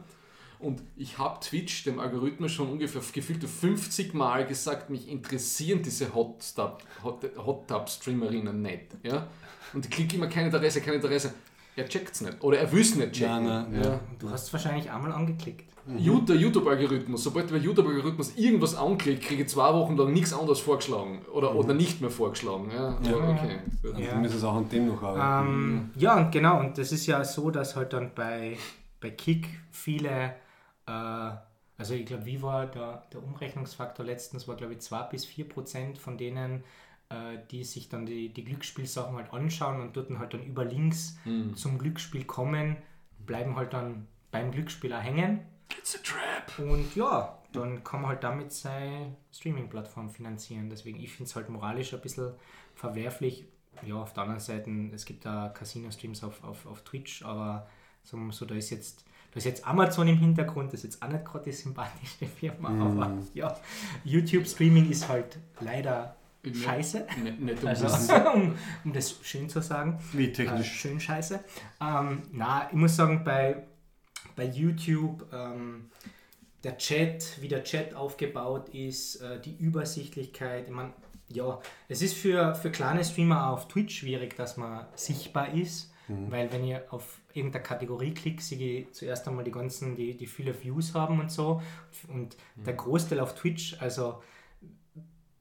Und ich habe Twitch, dem Algorithmus, schon ungefähr gefühlte 50 Mal gesagt, mich interessieren diese Hot Tub, Hot, Hot Tub Streamerinnen nicht. Ja? Und ich klicke immer kein Interesse, kein Interesse. Er checkt es nicht. Oder er will es nicht checken. Nein, nein, ja. Du hast es wahrscheinlich einmal angeklickt. Der YouTube-Algorithmus, sobald der YouTube-Algorithmus irgendwas anklickt, kriege ich zwei Wochen lang nichts anderes vorgeschlagen. Oder, oder nicht mehr vorgeschlagen. Ja, Ja. okay. Ja. dann müssen es auch an dem noch arbeiten. Ähm, ja, und genau, und das ist ja so, dass halt dann bei, bei Kick viele, also ich glaube, wie war der, der Umrechnungsfaktor letztens, war glaube ich 2 bis 4 Prozent von denen, äh, die sich dann die, die Glücksspielsachen halt anschauen und dort halt dann über Links zum Glücksspiel kommen, bleiben halt dann beim Glücksspiel auch hängen. It's a trap. Und ja, dann kann man halt damit seine Streaming-Plattform finanzieren. Deswegen, ich finde es halt moralisch ein bisschen verwerflich. Ja, auf der anderen Seite, es gibt da Casino-Streams auf, auf, auf Twitch, aber mal so, da ist jetzt, da ist jetzt Amazon im Hintergrund, das ist jetzt auch nicht gerade die sympathischste Firma, aber ja, YouTube-Streaming ist halt leider scheiße. Nicht, nicht um Also, das- (laughs) um, um das schön zu sagen. Wie Äh, technisch. schön scheiße. Ähm, na, ich muss sagen, bei, bei YouTube, ähm, der Chat, wie der Chat aufgebaut ist, äh, die Übersichtlichkeit, ich meine, ja, es ist für, für kleine Streamer auf Twitch schwierig, dass man sichtbar ist, weil wenn ihr auf irgendeine Kategorie klickt, sehe ich zuerst einmal die ganzen, die, die viele Views haben und so und der Großteil auf Twitch, also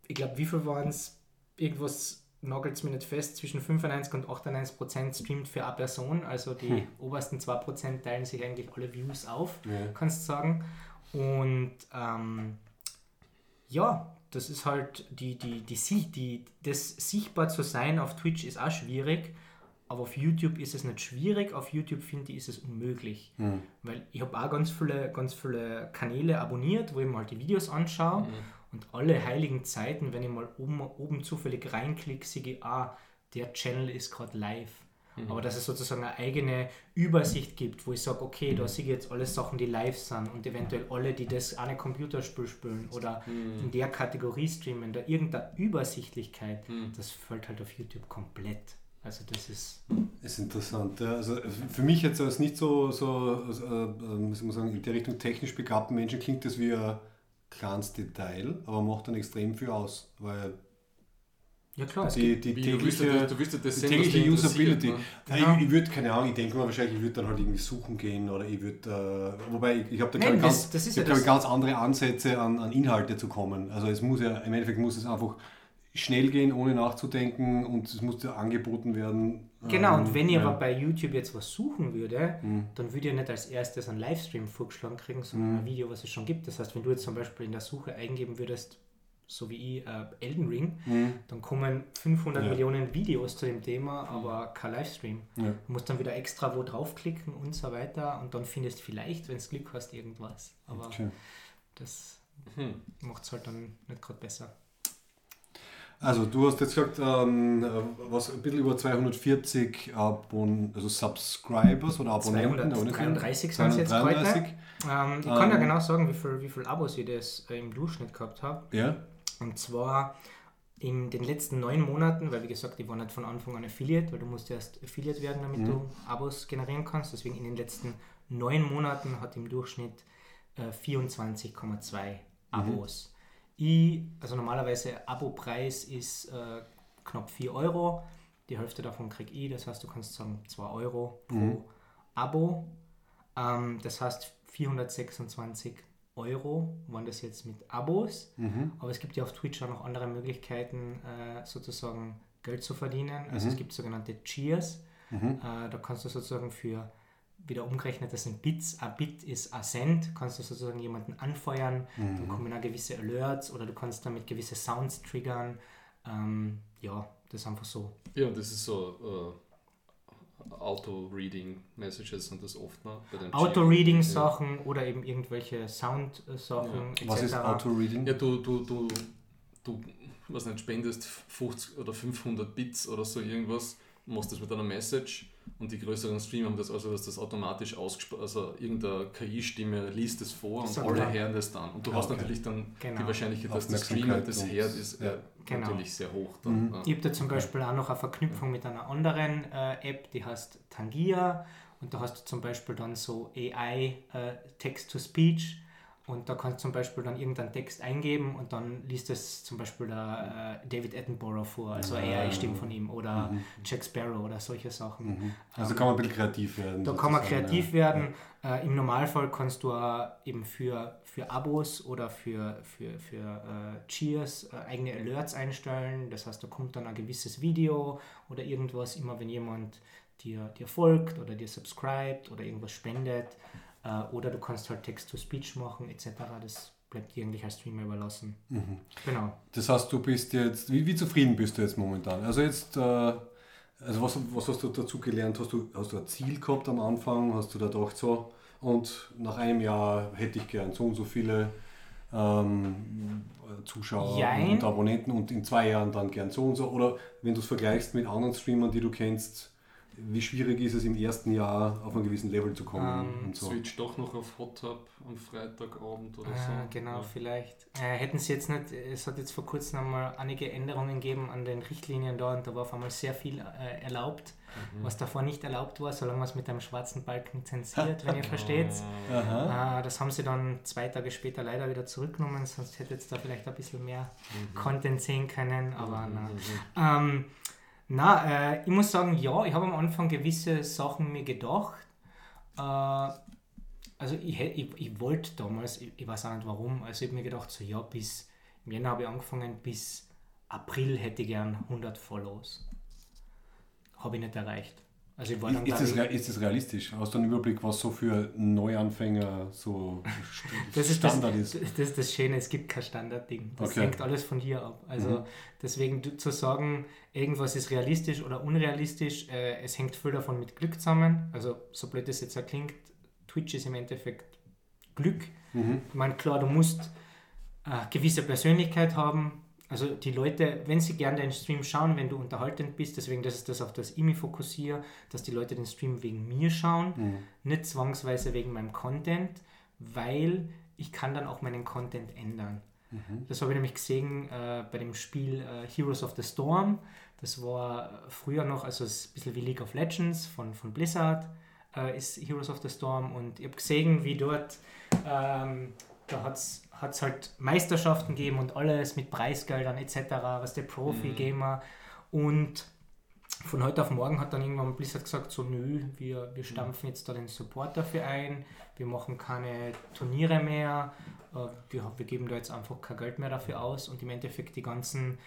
ich glaube, wie viel waren es? Irgendwas nagelt es mir nicht fest, zwischen 95 und 98 Prozent streamt für eine Person. Also die obersten 2 Prozent teilen sich eigentlich alle Views auf, Ja. kannst du sagen. Und ähm, ja, das ist halt die, die, die, Sie- die, das sichtbar zu sein auf Twitch ist auch schwierig. Aber auf YouTube ist es nicht schwierig, auf YouTube finde ich, ist es unmöglich. Weil ich habe auch ganz viele, ganz viele Kanäle abonniert, wo ich mal die Videos anschaue. Und alle heiligen Zeiten, wenn ich mal oben, oben zufällig reinklicke, sehe ich, ah, der Channel ist gerade live. Aber dass es sozusagen eine eigene Übersicht gibt, wo ich sage, okay, da sehe ich jetzt alle Sachen, die live sind und eventuell alle, die das eine Computerspiel spielen oder in der Kategorie streamen, da irgendeine Übersichtlichkeit, das fällt halt auf YouTube komplett. Also das ist, Ist interessant. Ja. Also für mich jetzt als nicht so, so also, äh, soll man sagen, in der Richtung technisch begabten Menschen klingt das wie ein kleines Detail, aber macht dann extrem viel aus, weil ja klar, die, gibt, die du ja tägliche, das- du willst ja das die sehen, tägliche Usability. ne? Ja, Genau. Ich, ich würde, keine Ahnung, ich denke mal wahrscheinlich, ich würde dann halt irgendwie suchen gehen oder ich würde, äh, wobei ich, ich habe da Nein, das- ganz, das ich ja ganz andere Ansätze an, an Inhalte zu kommen. Also es muss ja, im Endeffekt muss es einfach schnell gehen, ohne nachzudenken und es muss dir angeboten werden. Genau, Ähm, und wenn ich ja. aber bei YouTube jetzt was suchen würde, dann würde ich nicht als erstes einen Livestream vorgeschlagen kriegen, sondern ein Video, was es schon gibt. Das heißt, wenn du jetzt zum Beispiel in der Suche eingeben würdest, so wie ich, äh, Elden Ring, dann kommen 500 Ja. Millionen Videos zu dem Thema, aber kein Livestream. Ja. Du musst dann wieder extra wo draufklicken und so weiter und dann findest vielleicht, wenn es Glück hast, irgendwas. Aber Okay. das Hm. macht es halt dann nicht gerade besser. Also du hast jetzt gesagt, ähm, äh, was ein bisschen über 240 Abon also Subscribers oder Abonnenten. 233 sind es jetzt heute. 233. Ähm, ich kann ja Ähm. genau sagen, wie viel, wie viel Abos ich das äh, im Durchschnitt gehabt habe. Ja. Und zwar in den letzten neun Monaten, weil wie gesagt, ich war nicht von Anfang an Affiliate, weil du musst erst Affiliate werden, damit du Abos generieren kannst. Deswegen in den letzten neun Monaten hat im Durchschnitt äh, 24,2 Abos. Ich, also normalerweise Abo-Preis ist äh, knapp 4 Euro. Die Hälfte davon kriege ich, das heißt, du kannst sagen 2 Euro pro Abo. Ähm, das heißt 426 Euro waren das jetzt mit Abos. Aber es gibt ja auf Twitch auch noch andere Möglichkeiten, äh, sozusagen Geld zu verdienen. Also es gibt sogenannte Cheers. Äh, da kannst du sozusagen für, wieder umgerechnet, das sind Bits. Ein Bit ist ein Cent. Kannst du sozusagen jemanden anfeuern. Dann kommen auch gewisse Alerts oder du kannst damit gewisse Sounds triggern. Ähm, ja, das ist einfach so. Ja, und das ist so äh, Auto-Reading-Messages und das oft noch bei den Auto-Reading-Sachen oder eben irgendwelche Sound-Sachen Ja. etc. Was ist Auto-Reading? Ja, du, du, du, du was nicht, spendest 50 oder 500 Bits oder so irgendwas, machst das mit einer Message und die größeren Streamer haben das also, dass das automatisch ausgesprochen, also irgendeine KI-Stimme liest es vor und So, alle klar. hören das dann. Und du Ah, hast okay. natürlich dann Genau. die Wahrscheinlichkeit, dass der Streamer das und- hört, ist ja. äh, Genau. natürlich sehr hoch. Dann, Mhm. ja. Ich habe da zum Beispiel auch noch eine Verknüpfung mit einer anderen äh, App, die heißt Tangia und da hast du zum Beispiel dann so AI äh, Text-to-Speech und da kannst du zum Beispiel dann irgendeinen Text eingeben und dann liest es zum Beispiel der, äh, David Attenborough vor, also Ah. AI-Stimme von ihm oder Jack Sparrow oder solche Sachen. Also kann man ein bisschen kreativ werden. Da kann man kreativ ja. werden. Äh, Im Normalfall kannst du auch eben für, für Abos oder für, für, für äh, Cheers äh, eigene Alerts einstellen. Das heißt, da kommt dann ein gewisses Video oder irgendwas, immer wenn jemand dir, dir folgt oder dir subscribt oder irgendwas spendet. Äh, oder du kannst halt Text-to-Speech machen etc. Das bleibt dir eigentlich als Streamer überlassen. Mhm. Genau. Das heißt, du bist jetzt, wie, wie zufrieden bist du jetzt momentan? Also jetzt, äh, also was, was hast du dazu gelernt? Hast du, hast du ein Ziel gehabt am Anfang? Hast du da gedacht so, und nach einem Jahr hätte ich gern so und so viele ähm, Zuschauer Jein. und Abonnenten und in zwei Jahren dann gern so und so? Oder wenn du es vergleichst mit anderen Streamern, die du kennst, wie schwierig ist es im ersten Jahr auf einen gewissen Level zu kommen Ähm, und so? Switch doch noch auf Hot Tub am Freitagabend oder so. Ah, genau, Ja. vielleicht. Äh, hätten sie jetzt nicht, es hat jetzt vor kurzem einmal einige Änderungen gegeben an den Richtlinien da und da war auf einmal sehr viel äh, erlaubt, Mhm. was davor nicht erlaubt war, solange man es mit einem schwarzen Balken zensiert, wenn ihr (laughs) versteht. Aha. Äh, das haben sie dann zwei Tage später leider wieder zurückgenommen, sonst hätte jetzt da vielleicht ein bisschen mehr Content sehen können, aber na. Ähm, na, äh, ich muss sagen, ja, ich habe am Anfang gewisse Sachen mir gedacht. Äh, also ich, ich, ich wollte damals, ich, ich weiß auch nicht warum, also ich habe mir gedacht, so ja, bis im Jänner habe ich angefangen, bis April hätte ich gern 100 Follows. Habe ich nicht erreicht. Also ich war dann, Ist, ich, rea- ist das realistisch? Hast du einen Überblick, was so für Neuanfänger so (laughs) Das ist das, Standard ist? das ist das Schöne, es gibt kein Standardding. Das Okay. hängt alles von dir ab. Also Mhm. deswegen zu sagen, irgendwas ist realistisch oder unrealistisch, äh, es hängt viel davon mit Glück zusammen. Also so blöd das jetzt auch klingt, Twitch ist im Endeffekt Glück. Mhm. Ich meine, klar, du musst eine gewisse Persönlichkeit haben. Also die Leute, wenn sie gerne deinen Stream schauen, wenn du unterhaltend bist, deswegen das ist das, auf das ich mich fokussiere, dass die Leute den Stream wegen mir schauen, Mhm. nicht zwangsweise wegen meinem Content, weil ich kann dann auch meinen Content ändern. Das habe ich nämlich gesehen äh, bei dem Spiel äh, Heroes of the Storm. Das war früher noch, also es ist ein bisschen wie League of Legends von, von Blizzard, äh, ist Heroes of the Storm. Und ich habe gesehen, wie dort, ähm, da hat es halt Meisterschaften gegeben und alles mit Preisgeldern etc., was der Profi-Gamer. Und von heute auf morgen hat dann irgendwann Blizzard gesagt, so nö, wir, wir stampfen jetzt da den Support dafür ein, wir machen keine Turniere mehr, äh, wir, wir geben da jetzt einfach kein Geld mehr dafür aus und im Endeffekt die ganzen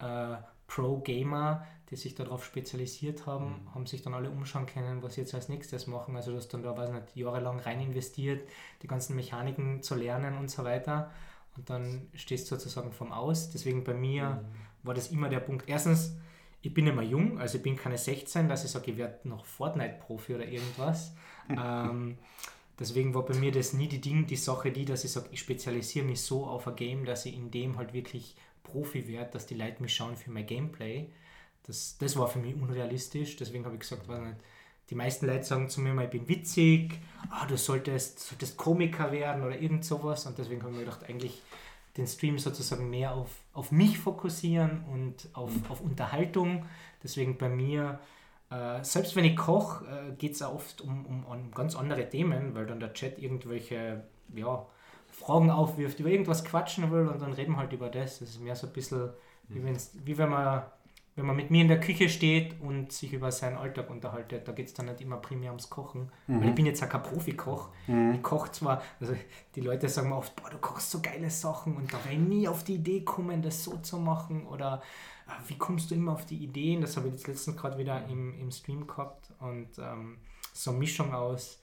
äh, Pro-Gamer, die sich darauf spezialisiert haben, haben sich dann alle umschauen können, was sie jetzt als nächstes machen. Also du hast dann da, weiß nicht, jahrelang rein investiert, die ganzen Mechaniken zu lernen und so weiter. Und dann stehst du sozusagen vom Aus. Deswegen bei mir war das immer der Punkt. Erstens, ich bin immer jung, also ich bin keine 16, dass ich sage, ich werde noch Fortnite-Profi oder irgendwas. (laughs) ähm, deswegen war bei mir das nie die Ding, die Sache, die, dass ich sage, ich spezialisiere mich so auf ein Game, dass ich in dem halt wirklich Profi werde, dass die Leute mich schauen für mein Gameplay. Das, das war für mich unrealistisch, deswegen habe ich gesagt, weiß nicht, die meisten Leute sagen zu mir mal, ich bin witzig, ah, du solltest, solltest Komiker werden oder irgend sowas und deswegen habe ich mir gedacht, eigentlich den Stream sozusagen mehr auf, auf mich fokussieren und auf, auf Unterhaltung. Deswegen bei mir, äh, selbst wenn ich koche, äh, geht es oft um, um, um ganz andere Themen, weil dann der Chat irgendwelche ja, Fragen aufwirft, über irgendwas quatschen will und dann reden wir halt über das. Das ist mehr so ein bisschen, wie, wenn's, wie wenn man wenn man mit mir in der Küche steht und sich über seinen Alltag unterhaltet, da geht es dann nicht immer primär ums Kochen. Weil ich bin jetzt auch kein Profikoch. Ich koche zwar, also die Leute sagen mir oft, boah, du kochst so geile Sachen und da wäre ich nie auf die Idee kommen, das so zu machen. Oder ah, wie kommst du immer auf die Ideen? Das habe ich jetzt letztens gerade wieder im, im Stream gehabt. Und ähm, so eine Mischung aus,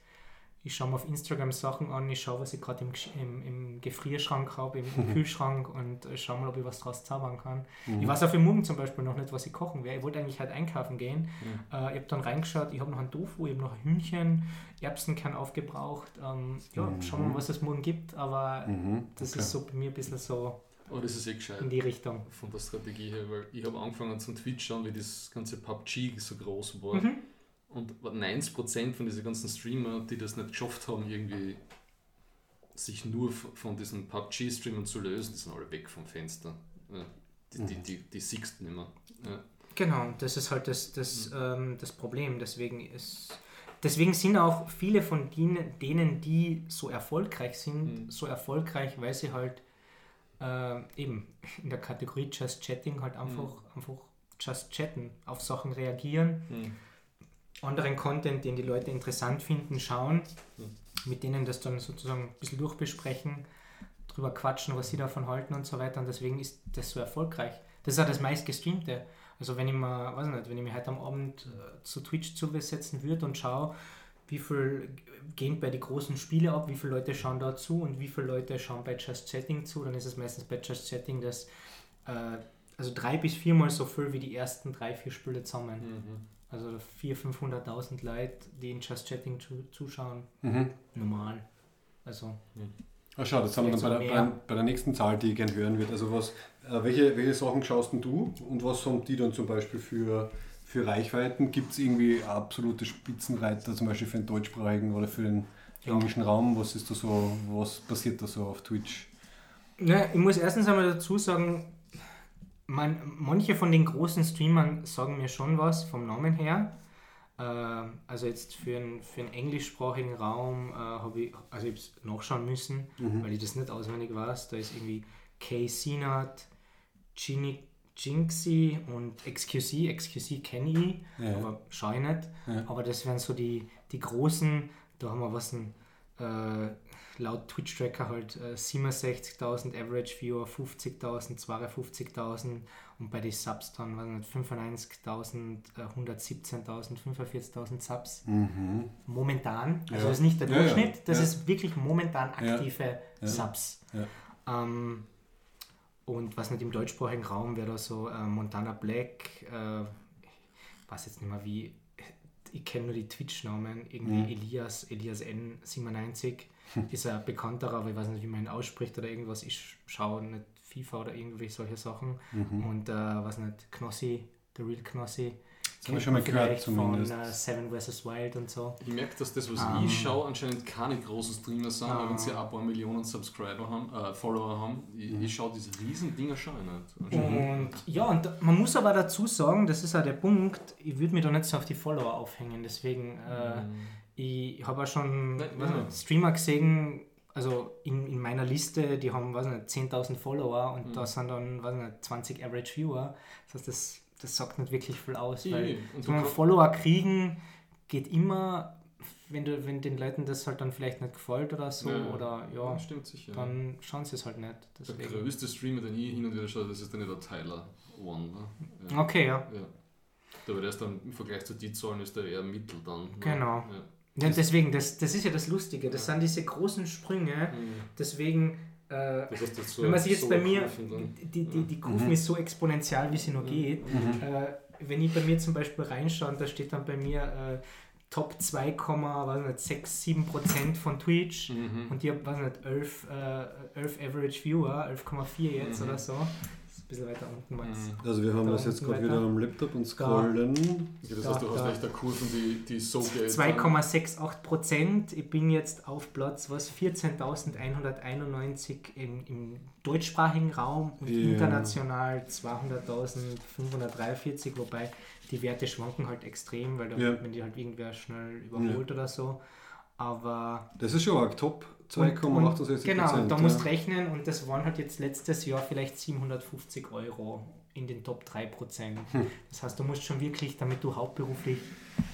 ich schaue mir auf Instagram Sachen an, ich schaue, was ich gerade im, im, im Gefrierschrank habe, im, im (laughs) Kühlschrank und äh, schaue mal, ob ich was draus zaubern kann. Ich weiß auch für morgen zum Beispiel noch nicht, was ich kochen werde. Ich wollte eigentlich halt einkaufen gehen. Äh, ich habe dann reingeschaut, ich habe noch ein Tofu, ich habe noch ein Hühnchen, Erbsenkern aufgebraucht. Ähm, ja, schauen wir mal, was es morgen gibt, aber Mhm. das okay. ist so bei mir ein bisschen so Aber das ist eh gescheit. in die Richtung. Von der Strategie her, weil ich habe angefangen zum Twitch schauen, wie das ganze PUBG so groß war. Mhm. Und 90% von diesen ganzen Streamer, die das nicht geschafft haben, irgendwie sich nur von diesen PUBG-Streamern zu lösen, die sind alle weg vom Fenster. Die, die, die, die siehst nicht mehr. Ja. Genau, und das ist halt das, das, ähm, das Problem. Deswegen, ist, deswegen sind auch viele von denen, denen die so erfolgreich sind, Mhm. so erfolgreich, weil sie halt äh, eben in der Kategorie Just Chatting halt einfach, einfach Just Chatten, auf Sachen reagieren, Mhm. Anderen Content, den die Leute interessant finden, schauen, Mhm. mit denen das dann sozusagen ein bisschen durchbesprechen, drüber quatschen, was sie davon halten und so weiter. Und deswegen ist das so erfolgreich. Das ist auch das meistgestreamte. Also wenn ich mir, weiß ich nicht, wenn ich mich heute am Abend äh, zu Twitch zusetzen würde und schaue, wie viel gehen bei den großen Spielen ab, wie viele Leute schauen da zu und wie viele Leute schauen bei Just Chatting zu, dann ist es meistens bei Just Chatting das äh, also drei bis viermal so viel wie die ersten drei, vier Spiele zusammen. Mhm. Also 400.000, 500.000 Leute, die in Just Chatting zu, zuschauen. Mhm. Normal. Also, Ah, schau, das sind wir dann bei der, bei, bei der nächsten Zahl, die ich gerne hören wird. Also was, äh, welche, welche Sachen schaust denn du und was haben die dann zum Beispiel für, für Reichweiten? Gibt es irgendwie absolute Spitzenreiter, zum Beispiel für den deutschsprachigen oder für den Ja. englischen Raum? Was ist da so, was passiert da so auf Twitch? ne, ich muss erstens einmal dazu sagen, man, manche von den großen Streamern sagen mir schon was vom Namen her. Äh, also jetzt für, einen- für einen englischsprachigen Raum äh, habe ich, also ich nachschauen müssen, weil ich das nicht auswendig weiß. Da ist irgendwie Kay Sinat, Ginny Jinxie und XQC. XQC kenne ich, Ja. aber schaue ich nicht. Ja. Aber das wären so die, die großen, da haben wir was ein, äh, laut Twitch-Tracker halt äh, 67.000 Average Viewer, 50.000, 52.000 und bei den Subs dann nicht, 95.000, äh, 117.000, 45.000 Subs Mhm. momentan. Also Ja. das ist nicht der Ja, ja. Durchschnitt, das Ja. ist wirklich momentan Ja. aktive Ja. Subs. Ja. Ähm, und was nicht im deutschsprachigen Raum wäre da so äh, Montana Black, äh, ich weiß jetzt nicht mehr wie, ich kenne nur die Twitch-Namen, irgendwie Mhm. Elias, Elias N97, (laughs) ist ein bekannterer, aber ich weiß nicht, wie man ihn ausspricht oder irgendwas. Ich schaue nicht FIFA oder irgendwelche solche Sachen. Mhm. Und äh, was nicht, Knossi, The Real Knossi. Das haben wir schon mal gehört zumindest. Von äh, Seven vs. Wild und so. Ich merke, dass das, was Ähm. ich schaue, anscheinend keine großen Streamer sind, aber wenn sie Ah. ein paar Millionen Subscriber haben, äh, Follower haben. Ich, Mhm. ich schaue diese riesen Dinger schon nicht. Anscheinend. Und ja, und man muss aber dazu sagen, das ist auch der Punkt, ich würde mich da nicht so auf die Follower aufhängen. Deswegen, äh, ich habe auch schon Nein, nicht, Streamer gesehen, also in, in meiner Liste, die haben weiß nicht, 10.000 Follower und da sind dann weiß nicht, 20 Average Viewer. Das heißt, das, das sagt nicht wirklich viel aus. Ja, weil so Follower kriegen geht immer, wenn, du, wenn den Leuten das halt dann vielleicht nicht gefällt oder so, Ja, oder ja, stimmt sicher. dann schauen sie es halt nicht. der Deswegen. größte Streamer, den ich hin und wieder schaue, das ist dann der Tyler One. Ne? Ja. Okay, ja. Ja. Aber der ist dann im Vergleich zu die Zahlen ist der eher mittel dann. ne? Genau. Ja. Ja, deswegen, das, das ist ja das Lustige. Das sind diese großen Sprünge. Mhm. Deswegen, äh, Das heißt, das so wenn man sich jetzt so bei mir, die, die, die Kurven ist so exponentiell, wie sie nur geht. Äh, wenn ich bei mir zum Beispiel reinschaue, und da steht dann bei mir äh, Top 2,6, 7 Prozent von Twitch Mhm. und ich habe, weiß nicht, 11, äh, 11 Average Viewer, 11,4 jetzt Mhm. oder so. Bisschen weiter unten, Max. Mhm. Also wir haben Da das jetzt gerade wieder am Laptop und scrollen. Okay, das Da, heißt, du hast da. echt Kurven, die, die so geht. 2,68 Prozent. Ich bin jetzt auf Platz was 14.191 im, im deutschsprachigen Raum und Ja. international 200.543, wobei die Werte schwanken halt extrem, weil da, Ja. wenn die halt irgendwer schnell überholt oder so. Aber Das ist schon arg top. Und- und- 2,68 Genau, da musst rechnen und das waren halt jetzt letztes Jahr vielleicht 750 Euro in den Top 3%. Hm. Das heißt, du musst schon wirklich, damit du hauptberuflich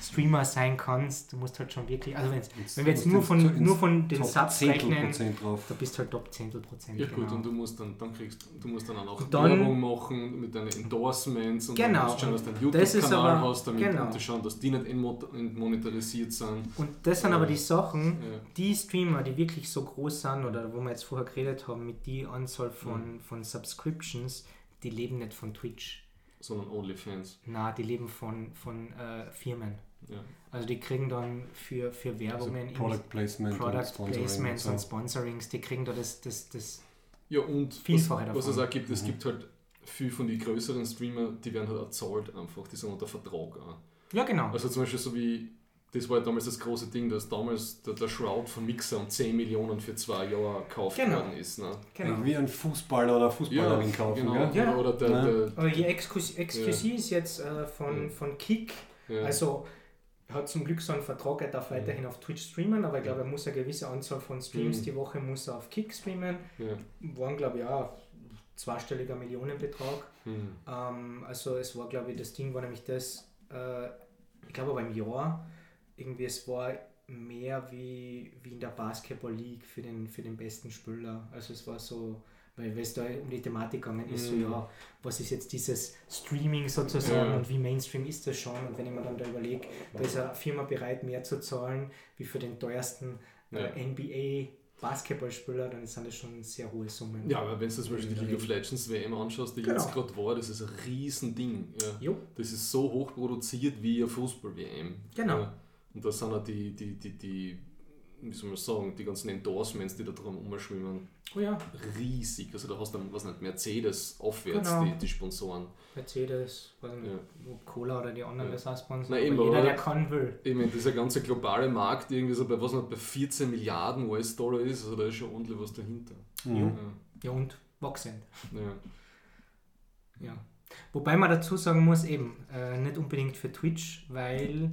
Streamer sein kannst, du musst halt schon wirklich, also wenn's, wenn wir jetzt nur von, nur von den Top Subs rechnen, da bist du halt Top Zehntel Prozent. Ja gut, genau. und du musst dann, dann kriegst du musst dann auch Und dann- Werbung machen mit deinen Endorsements und Genau, dann musst du schauen, dass du einen und YouTube-Kanal hast, damit genau. um zu schauen, dass die nicht entmo- entmonetarisiert sind. Und das sind aber die Sachen, Ja. die Streamer, die wirklich so groß sind oder wo wir jetzt vorher geredet haben, mit die Anzahl von, von Subscriptions, die leben nicht von Twitch. Sondern OnlyFans. Na, die leben von, von äh, Firmen. Ja. Also die kriegen dann für, für Also Werbungen, Product Placement Product und Sponsoring Placements und und so. Sponsorings, die kriegen da das, das, das Ja, und Vielfache was, was es auch gibt, es gibt halt viel von den größeren Streamer, die werden halt auch zahlt einfach, die sind unter Vertrag auch. Ja, genau. Also zum Beispiel so wie, das war ja damals das große Ding, dass damals der, der Shroud von Mixer um 10 Millionen für zwei Jahre gekauft Genau. worden ist. Ne? genau. Wie ein Fußballer oder Fußballerin kaufen. genau. Ja. Oder der, Ja. der, Aber die Exklusiv Exklusiv ist jetzt äh, von, Ja. von Kick. ja. Also er hat zum Glück so einen Vertrag, er darf weiterhin auf Twitch streamen, aber ich glaube, er muss eine gewisse Anzahl von Streams Mhm. die Woche muss er auf Kick streamen. ja. Waren, glaube ich, auch zweistelliger Millionenbetrag. Hm. Ähm, also es war, glaube ich, das Ding war nämlich das, äh, ich glaube aber im Jahr, irgendwie es war mehr wie, wie in der Basketball League für den, für den besten Spieler. Also es war so, weil es da um die Thematik gegangen ist, so Mhm. ja, was ist jetzt dieses Streaming sozusagen Ja. und wie Mainstream ist das schon? Und wenn ich mir dann da überlege, da ist eine Firma bereit, mehr zu zahlen wie für den teuersten Ja. äh, NBA Basketballspieler, dann sind das schon sehr hohe Summen. Ja, aber wenn du zum Beispiel die League of Legends WM anschaust, die Genau. jetzt gerade war, das ist ein Riesending. Ja. Jo. Das ist so hoch produziert wie eine Fußball-WM. Genau. Ja. Und da sind auch die, die, die, die, wie soll man sagen, die ganzen Endorsements, die da drum umschwimmen, Oh ja, riesig. Also da hast du, was nicht, Mercedes aufwärts, Genau. die, die Sponsoren. Mercedes, weiß nicht, Ja. ob Cola oder die anderen Ja. das auch sponsern. Na aber eben, jeder, aber- der kann, will. Ich meine, dieser ganze globale Markt irgendwie so bei was nicht, bei 14 Milliarden US-Dollar ist, also da ist schon ordentlich was dahinter. Mhm. Ja, und wachsend. Ja. ja. Ja. Wobei man dazu sagen muss, eben, äh, nicht unbedingt für Twitch, weil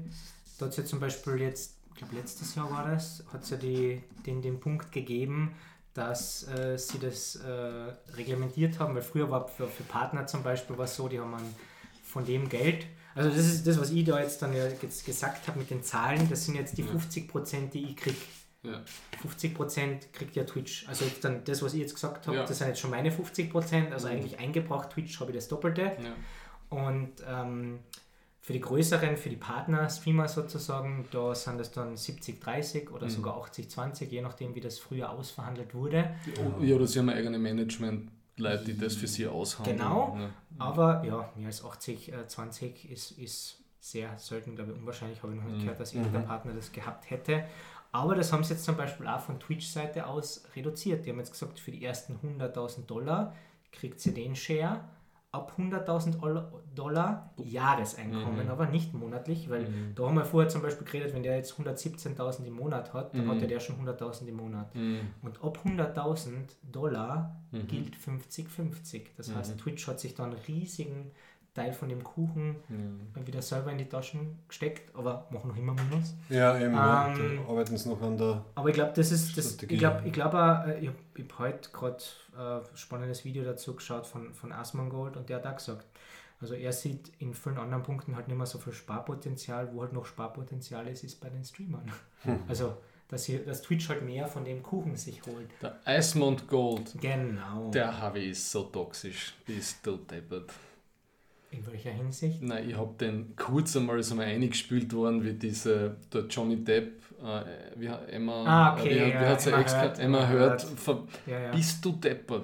da hat es ja zum Beispiel jetzt, ich glaube letztes Jahr war das, hat es ja die, den, den Punkt gegeben, dass äh, sie das äh, reglementiert haben, weil früher war für, für Partner zum Beispiel was so, die haben man von dem Geld, also das ist das, was ich da jetzt dann ja jetzt gesagt habe mit den Zahlen, das sind jetzt die 50%, die ich kriege. Ja. 50% kriegt ja Twitch. Also dann das, was ich jetzt gesagt habe, Ja. das sind jetzt schon meine 50%, also Mhm. eigentlich eingebracht Twitch habe ich das Doppelte. Ja. Und ähm, für die größeren, für die Partner-Streamer sozusagen, da sind es dann 70-30 oder Mhm. sogar 80-20, je nachdem, wie das früher ausverhandelt wurde. Ja, oder sie haben eigene Management-Leute, die das für sie aushandeln. Genau. Ja. Aber ja, mehr als 80-20 ist, ist sehr selten, glaube ich, unwahrscheinlich. Habe ich noch nicht Mhm. gehört, dass irgendein Partner das gehabt hätte. Aber das haben sie jetzt zum Beispiel auch von Twitch-Seite aus reduziert. Die haben jetzt gesagt, für die ersten 100.000 Dollar kriegt sie den Share ab 100.000 Oll- Dollar Jahreseinkommen, Mhm. aber nicht monatlich, weil Mhm. da haben wir vorher zum Beispiel geredet, wenn der jetzt 117.000 im Monat hat, dann Mhm. hat er der schon 100.000 im Monat. Mhm. Und ab 100.000 Dollar Mhm. gilt 50-50. Das Mhm. heißt, Twitch hat sich da einen riesigen Teil von dem Kuchen Ja. wieder selber in die Taschen gesteckt, aber machen noch immer Minus. Ja, eben. ja. Ähm, Da arbeiten sie noch an der. Aber ich glaube, das ist das. Strategie. Ich glaube, ich glaub auch, äh, ich habe hab heute gerade ein spannendes Video dazu geschaut von, von Asmongold und der hat auch gesagt, also er sieht in vielen anderen Punkten halt nicht mehr so viel Sparpotenzial, wo halt noch Sparpotenzial ist, ist bei den Streamern. Hm. Also, dass, hier, dass Twitch halt mehr von dem Kuchen sich holt. Der Eismond Gold, Genau. der Harvey ist so toxisch. Bist du deppert. In welcher Hinsicht? Nein, ich habe den kurz einmal ist einmal eingespielt worden, wie diese, der Johnny Depp, äh, wie hat Emma, Ah, okay, äh, wie, hat- wie ja, hat Emma Ex gehabt? Emma hört, ver- Ja, ja. bist du deppert.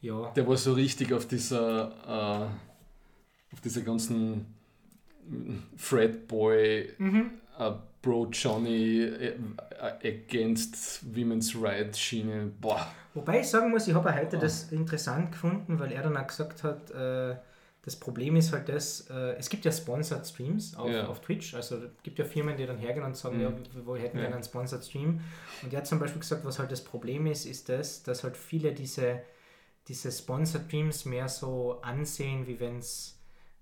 ja. Der war so richtig auf dieser, äh, auf dieser ganzen Fredboy, Mhm. äh, Bro Johnny äh, äh, against Women's Rights Schiene. Boah. Wobei ich sagen muss, ich habe heute das interessant gefunden, weil er dann auch gesagt hat, äh, das Problem ist halt das, äh, es gibt ja Sponsored Streams auf, Ja. auf Twitch, also es gibt ja Firmen, die dann hergehen und sagen, Mhm. ja, wir, hätten Ja. gerne einen Sponsored Stream. Und er hat zum Beispiel gesagt, was halt das Problem ist, ist das, dass halt viele diese, diese Sponsored Streams mehr so ansehen, wie wenn es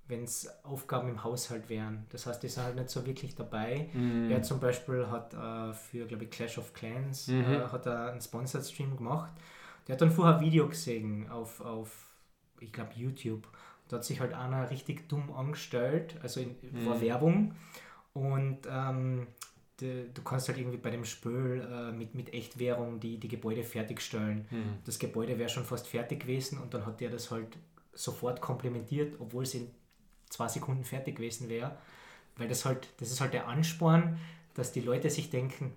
wenn es Aufgaben im Haushalt wären. Das heißt, die sind halt nicht so wirklich dabei. Mhm. Er zum Beispiel hat äh, für, glaube ich, Clash of Clans Mhm. äh, hat er einen Sponsored Stream gemacht. Der hat dann vorher ein Video gesehen auf, auf ich glaube, YouTube. Da hat sich halt einer richtig dumm angestellt, also in, Mhm. Werbung. Und ähm, de, du kannst halt irgendwie bei dem Spiel äh, mit, mit Echtwährung die, die Gebäude fertigstellen. Mhm. Das Gebäude wäre schon fast fertig gewesen und dann hat der das halt sofort komplementiert, obwohl es in zwei Sekunden fertig gewesen wäre. Weil das halt, das ist halt der Ansporn, dass die Leute sich denken,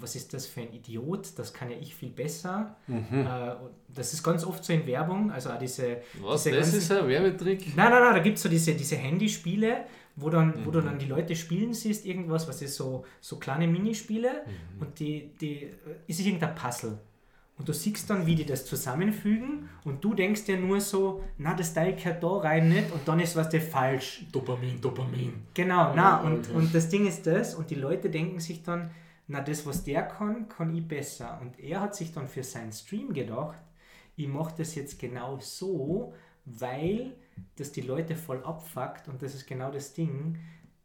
was ist das für ein Idiot, das kann ja ich viel besser. Mhm. Äh, das ist ganz oft so in Werbung, also auch diese... Was, diese das ganzen- ist ein Werbetrick? Nein, nein, nein, da gibt es so diese, diese Handyspiele, wo, dann, wo Mhm. du dann die Leute spielen siehst, irgendwas, was ist so, so kleine Minispiele Mhm. und die, die äh, ist irgendein Puzzle. Und du siehst dann, wie die das zusammenfügen und du denkst dir nur so, na, das Teil gehört da rein nicht und dann ist was der falsch. Dopamin, Dopamin. Genau, na, Ja, und, und das Ding ist das, und die Leute denken sich dann, na, das, was der kann, kann ich besser. Und er hat sich dann für seinen Stream gedacht, ich mache das jetzt genau so, weil das die Leute voll abfuckt und das ist genau das Ding.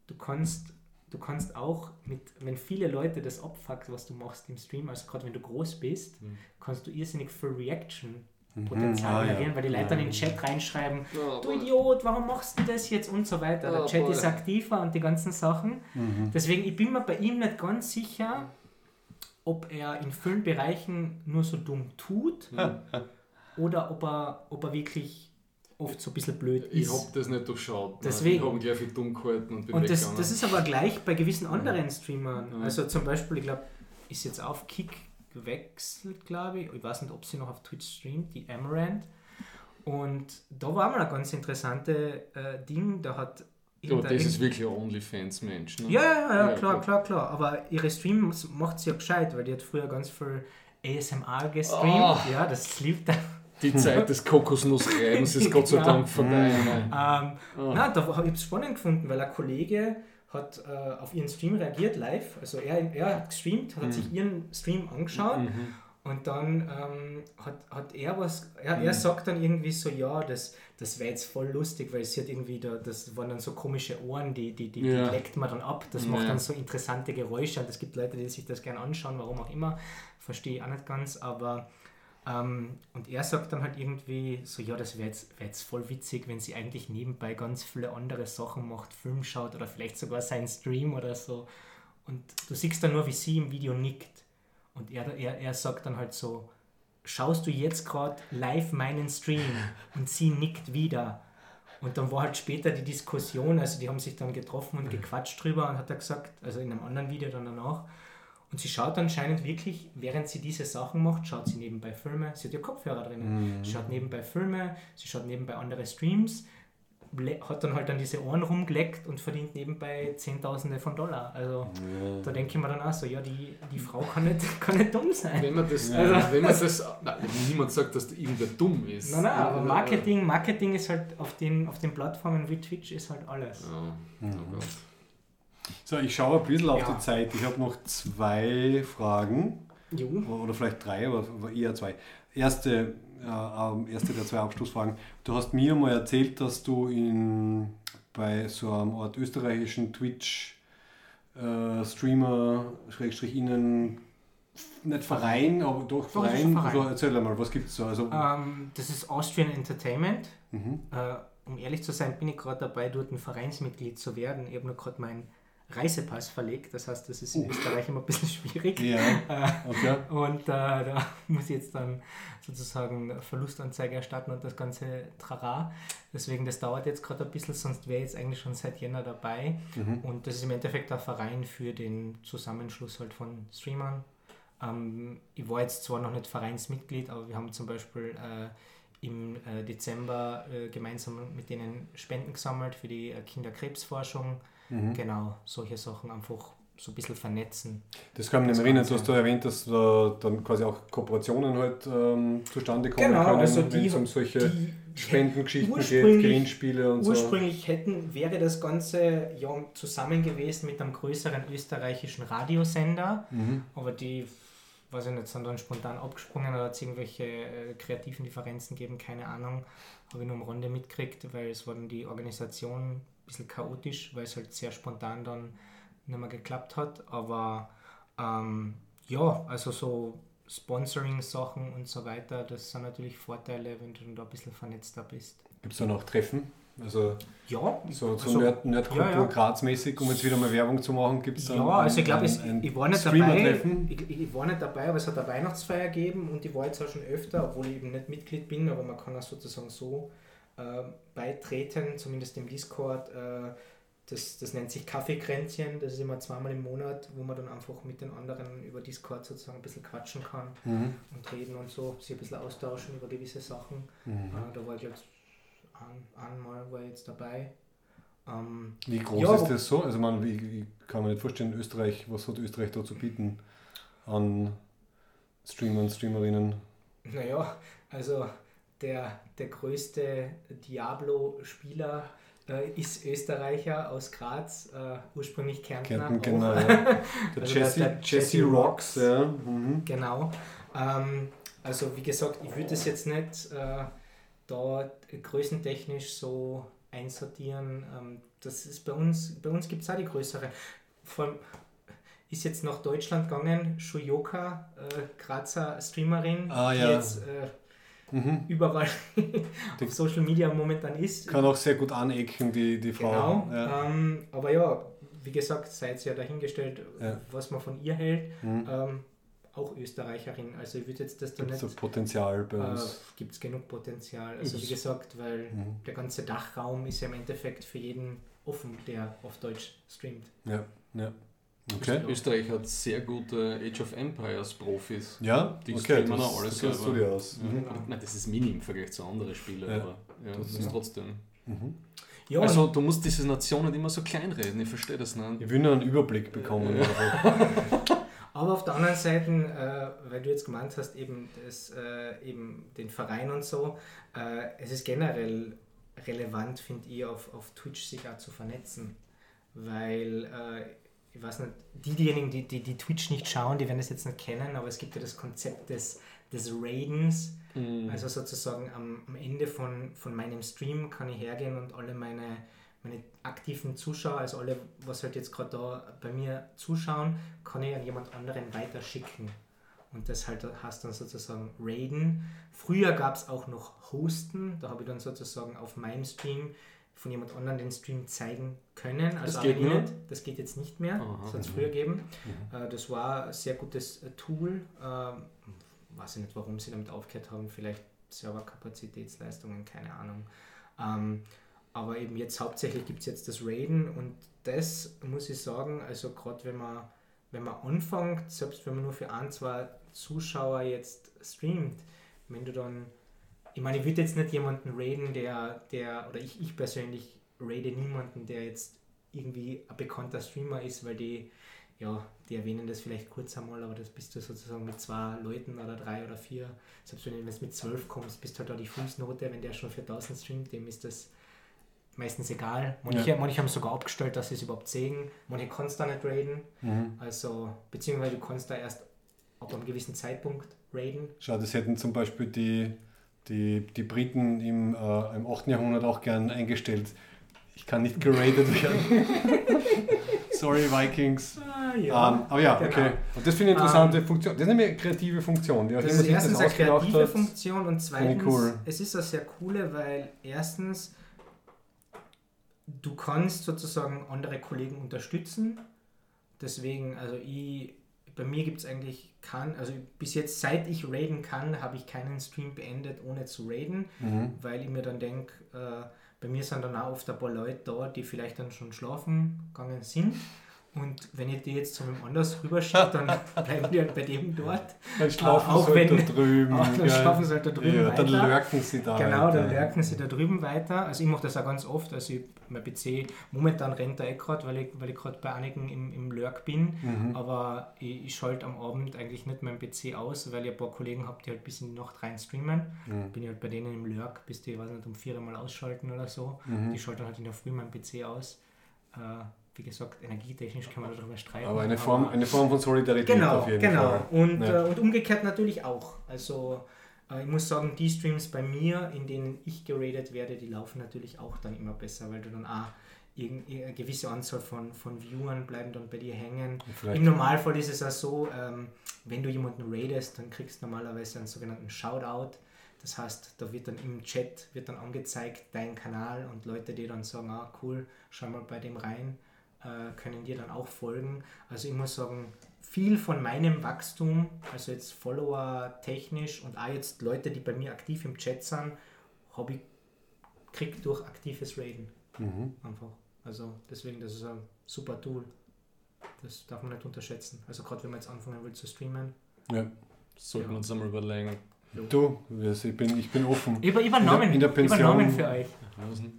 Du kannst, du kannst auch mit, wenn viele Leute das abfuckt, was du machst im Stream, also gerade wenn du groß bist, kannst du irrsinnig viel Reaction Potenzial ah, ja. generieren, weil die Leute dann in den Chat reinschreiben, Ja, du Idiot, warum machst du das jetzt und so weiter. Der Chat boy. ist aktiver und die ganzen Sachen. Deswegen, ich bin mir bei ihm nicht ganz sicher, ob er in vielen Bereichen nur so dumm tut oder ob er, ob er wirklich oft so ein bisschen blöd Ich ist. hab das nicht durchschaut. Deswegen. Ich habe gleich viel dumm gehalten und bin Und das, das ist aber gleich bei gewissen anderen Streamern. Also zum Beispiel, ich glaube, ist jetzt auf Kick gewechselt, glaube ich. Ich weiß nicht, ob sie noch auf Twitch streamt, die Amaranth. Und da war mal ein ganz interessante äh, Ding. Da hat ja, das ist wirklich OnlyFans-Mensch. Ne? Ja, ja, ja, Ja, klar, klar, klar. Aber ihre Streams macht sie ja gescheit, weil die hat früher ganz viel ASMR gestreamt. Ah. Ja, das liebt er. Die Zeit des Kokosnussreibens ist (laughs) Gott sei Ja. Dank vorbei. Ne? Ähm, Na, da habe ich es spannend gefunden, weil ein Kollege hat äh, auf ihren Stream reagiert live. Also er, er hat gestreamt, hat sich ihren Stream angeschaut und dann ähm, hat, hat er was, er, er sagt dann irgendwie so, ja, das, das wäre jetzt voll lustig, weil es hat irgendwie, da, das waren dann so komische Ohren, die, die, die, Ja. die leckt man dann ab. Das Ja. macht dann so interessante Geräusche und es gibt Leute, die sich das gerne anschauen, warum auch immer. Verstehe ich auch nicht ganz, aber ähm, und er sagt dann halt irgendwie so, ja, das wäre jetzt, wär jetzt voll witzig, wenn sie eigentlich nebenbei ganz viele andere Sachen macht, Film schaut oder vielleicht sogar seinen Stream oder so. Und du siehst dann nur, wie sie im Video nickt. Und er, er, er sagt dann halt so, schaust du jetzt gerade live meinen Stream? Und sie nickt wieder. Und dann war halt später die Diskussion, also die haben sich dann getroffen und gequatscht drüber und hat er gesagt, also in einem anderen Video dann danach, und sie schaut anscheinend wirklich, während sie diese Sachen macht, schaut sie nebenbei Filme. Sie hat ja Kopfhörer drinnen. Sie schaut nebenbei Filme, sie schaut nebenbei andere Streams, hat dann halt an diese Ohren rumgeleckt und verdient nebenbei Zehntausende von Dollar. Also da denke ich mir dann auch so, ja, die, die Frau kann nicht, (laughs) kann nicht dumm sein. Wenn man das, Also- wenn man das, nein, niemand sagt, dass da irgendwer dumm ist. Nein, nein, aber Ja, Marketing, Marketing ist halt auf den, auf den Plattformen wie Twitch ist halt alles. Ja. Oh Gott. So, ich schaue ein bisschen auf Ja. die Zeit. Ich habe noch zwei Fragen. Jo. Oder vielleicht drei, aber eher zwei. Erste, äh, ähm, erste der zwei Abschlussfragen. Du hast mir mal erzählt, dass du in, bei so einem Art österreichischen Twitch-Streamer, Schrägstrich Ihnen, nicht Verein, aber doch Verein. ein Verein. Also erzähl einmal, was gibt es da? Also, Ähm, das ist Austrian Entertainment. mhm. Äh, um ehrlich zu sein, bin ich gerade dabei, dort ein Vereinsmitglied zu werden. Ich habe nur gerade meinen Reisepass verlegt. Das heißt, das ist in Österreich immer ein bisschen schwierig. Ja, okay. Und äh, da (laughs) muss ich jetzt dann sozusagen Verlustanzeige erstatten und das ganze Trara. Deswegen, das dauert jetzt gerade ein bisschen, sonst wäre jetzt eigentlich schon seit Jänner dabei. Und das ist im Endeffekt ein Verein für den Zusammenschluss halt von Streamern. Ähm, ich war jetzt zwar noch nicht Vereinsmitglied, aber wir haben zum Beispiel äh, im äh, Dezember äh, gemeinsam mit denen Spenden gesammelt für die äh, Kinderkrebsforschung. Genau, solche Sachen einfach so ein bisschen vernetzen. Das kann Das nicht erinnern. Du hast da erwähnt, dass da dann quasi auch Kooperationen halt ähm, zustande kommen Genau, können, also wenn die- es um solche Spendengeschichten geht, ursprünglich- Gewinnspiele und so. Ursprünglich hätten, wäre das Ganze ja zusammen gewesen mit einem größeren österreichischen Radiosender, Mhm. aber die, weiß ich nicht, sind dann spontan abgesprungen oder hat es irgendwelche äh, kreativen Differenzen gegeben, keine Ahnung. Habe ich nur am Rande mitgekriegt, weil es war dann die Organisation ein bisschen chaotisch, weil es halt sehr spontan dann nicht mehr geklappt hat. Aber ähm, ja, also so Sponsoring-Sachen und so weiter, das sind natürlich Vorteile, wenn du dann da ein bisschen vernetzter bist. Gibt es da noch Treffen? Also Ja, so, so also- Nerd, Nerdkultur ja, ja. Graz-mäßig, um jetzt wieder mal Werbung zu machen, gibt es dann Ja, also ich glaube, ich war nicht dabei. Streamer-Treffen? Ich, ich war nicht dabei, aber es hat eine Weihnachtsfeier gegeben und ich war jetzt auch schon öfter, obwohl ich eben nicht Mitglied bin, aber man kann auch sozusagen so äh, beitreten, zumindest im Discord. Äh, das, das nennt sich Kaffeekränzchen, das ist immer zweimal im Monat, wo man dann einfach mit den anderen über Discord sozusagen ein bisschen quatschen kann Mhm. und reden und so, sich ein bisschen austauschen über gewisse Sachen. Mhm. Äh, da war ich ein, einmal war ich jetzt dabei. Ähm, Wie groß Ja, ist das so? Also man, wie, wie kann man nicht vorstellen, Österreich, was hat Österreich da zu bieten an Streamer und Streamerinnen? Naja, also der, der größte Diablo-Spieler äh, ist Österreicher aus Graz, äh, ursprünglich Kärntner. Kärnten, auch. genau. Ja. (laughs) Der Also Jesse, der- der Jesse Rocks, Rocks. ja. Mhm. Genau. Ähm, also wie gesagt, ich würde das jetzt nicht äh, da größentechnisch so einsortieren. Ähm, das ist bei uns, bei uns gibt es auch die größere. Vor allem ist jetzt nach Deutschland gegangen, Shuyoka, äh, Grazer Streamerin, Ah, die ja. jetzt äh, Mhm. überall (laughs) auf Social Media momentan ist. Kann auch sehr gut anecken, die, die Frau. Genau. Ja. Ähm, aber ja, wie gesagt, seid ihr ja dahingestellt, Ja. was man von ihr hält. Mhm. Ähm, auch Österreicherin. Also ich würde jetzt das da Gibt nicht. so Potenzial bei Äh, uns. Gibt es genug Potenzial. Also wie gesagt, weil Mhm. der ganze Dachraum ist ja im Endeffekt für jeden offen, der auf Deutsch streamt. Ja, ja. Okay. Österreich hat sehr gute Age of Empires Profis. Ja, Die okay, streamen das, auch alles das du selber. dir aus. Ja. Mhm. Nein, das ist mini im Vergleich zu anderen Spielen, Ja. aber ja, das ist trotzdem. Mhm. Ja, Also du musst diese Nation nicht immer so kleinreden, ich verstehe das nicht. Ich will nur einen Überblick bekommen. (laughs) Aber auf der anderen Seite, äh, weil du jetzt gemeint hast, eben, das, äh, eben den Verein und so, äh, es ist generell relevant, finde ich, auf, auf Twitch sich auch zu vernetzen. Weil, äh, ich weiß nicht, die, diejenigen, die, die, die Twitch nicht schauen, die werden das jetzt nicht kennen, aber es gibt ja das Konzept des, des Raidens. Mhm. Also sozusagen am, am Ende von, von meinem Stream kann ich hergehen und alle meine, meine aktiven Zuschauer, also alle, was halt jetzt gerade da bei mir zuschauen, kann ich an jemand anderen weiterschicken. Und das halt heißt dann sozusagen Raiden. Früher gab es auch noch Hosten, da habe ich dann sozusagen auf meinem Stream von jemand anderem den Stream zeigen können. Also Das geht ich nicht. Das geht jetzt nicht mehr. Das hat es früher gegeben. Äh, das war ein sehr gutes äh, Tool. Ähm, weiß ich nicht, warum sie damit aufgehört haben. Vielleicht Serverkapazitätsleistungen, keine Ahnung. Ähm, aber eben jetzt hauptsächlich gibt es jetzt das Raiden und das muss ich sagen, also gerade wenn man, wenn man anfängt, selbst wenn man nur für ein, zwei Zuschauer jetzt streamt, wenn du dann, ich meine, ich würde jetzt nicht jemanden raiden, der, der, oder ich, ich persönlich raide niemanden, der jetzt irgendwie ein bekannter Streamer ist, weil die, ja, die erwähnen das vielleicht kurz einmal, aber das bist du sozusagen mit zwei Leuten oder drei oder vier. Selbst wenn du jetzt mit zwölf kommst, bist du halt da die Fußnote, wenn der schon für 1000 streamt, dem ist das meistens egal. Manche, Ja. manche haben sogar abgestellt, dass sie es überhaupt sehen. Manche kannst da nicht raiden. mhm. Also, beziehungsweise du kannst da erst ab einem gewissen Zeitpunkt raiden. Schau, das hätten zum Beispiel die, die, die Briten im, äh, im 8. Jahrhundert auch gern eingestellt. Ich kann nicht geradet werden. (laughs) Sorry, Vikings. Ah, Ähm, aber ja, genau. okay. Und das finde ich eine interessante Funktion. Das ist eine kreative Funktion. Die Das ist erstens eine kreative hat. Funktion und zweitens, cool. es ist eine sehr coole, weil erstens du kannst sozusagen andere Kollegen unterstützen. Deswegen, also ich, bei mir gibt es eigentlich keinen, also bis jetzt, seit ich raiden kann, habe ich keinen Stream beendet, ohne zu raiden, Mhm. weil ich mir dann denke, äh, bei mir sind dann auch oft ein paar Leute da, die vielleicht dann schon schlafen gegangen sind. Und wenn ich die jetzt zu einem anders rüberschicke, dann (laughs) bleiben die halt bei dem dort. Dann schlafen auch sie halt wenn- da drüben. (laughs) auch dann schlafen sie halt da drüben ja, Dann weiter. lurken sie da. Genau, dann lurken sie da drüben weiter. Also ich mache das auch ganz oft. Also ich, mein PC, momentan rennt er eh gerade, weil ich, weil ich gerade bei einigen im, im Lurk bin. Mhm. Aber ich, ich schalte am Abend eigentlich nicht meinen PC aus, weil ich ein paar Kollegen habe, die halt bis in die Nacht rein streamen. Mhm. Bin ich halt bei denen im Lurk, bis die, ich weiß nicht, um vier Mal ausschalten oder so. Mhm. Die schalten halt in der Früh meinen PC aus. Äh, wie gesagt, energietechnisch kann man darüber streiten. Aber eine Form, eine Form von Solidarität Genau, auf jeden genau. Fall. Und, Ja. äh, und umgekehrt natürlich auch. Also äh, ich muss sagen, die Streams bei mir, in denen ich geradet werde, die laufen natürlich auch dann immer besser, weil du dann auch eine gewisse Anzahl von, von Viewern bleiben dann bei dir hängen. vielleicht- Im Normalfall ist es auch so, ähm, wenn du jemanden raidest, dann kriegst du normalerweise einen sogenannten Shoutout. Das heißt, da wird dann im Chat wird dann angezeigt dein Kanal und Leute, die dann sagen, ah cool, schau mal bei dem rein, können dir dann auch folgen. Also ich muss sagen, viel von meinem Wachstum, also jetzt Follower technisch und auch jetzt Leute, die bei mir aktiv im Chat sind, habe ich kriegt durch aktives Raiden. Mhm. Einfach. Also deswegen, das ist ein super Tool. Das darf man nicht unterschätzen. Also gerade wenn man jetzt anfangen will zu streamen. Ja. Sollten wir Ja. uns einmal überlegen. Du, also ich bin, ich bin offen. Über, übernommen, in der Pension- übernommen für euch.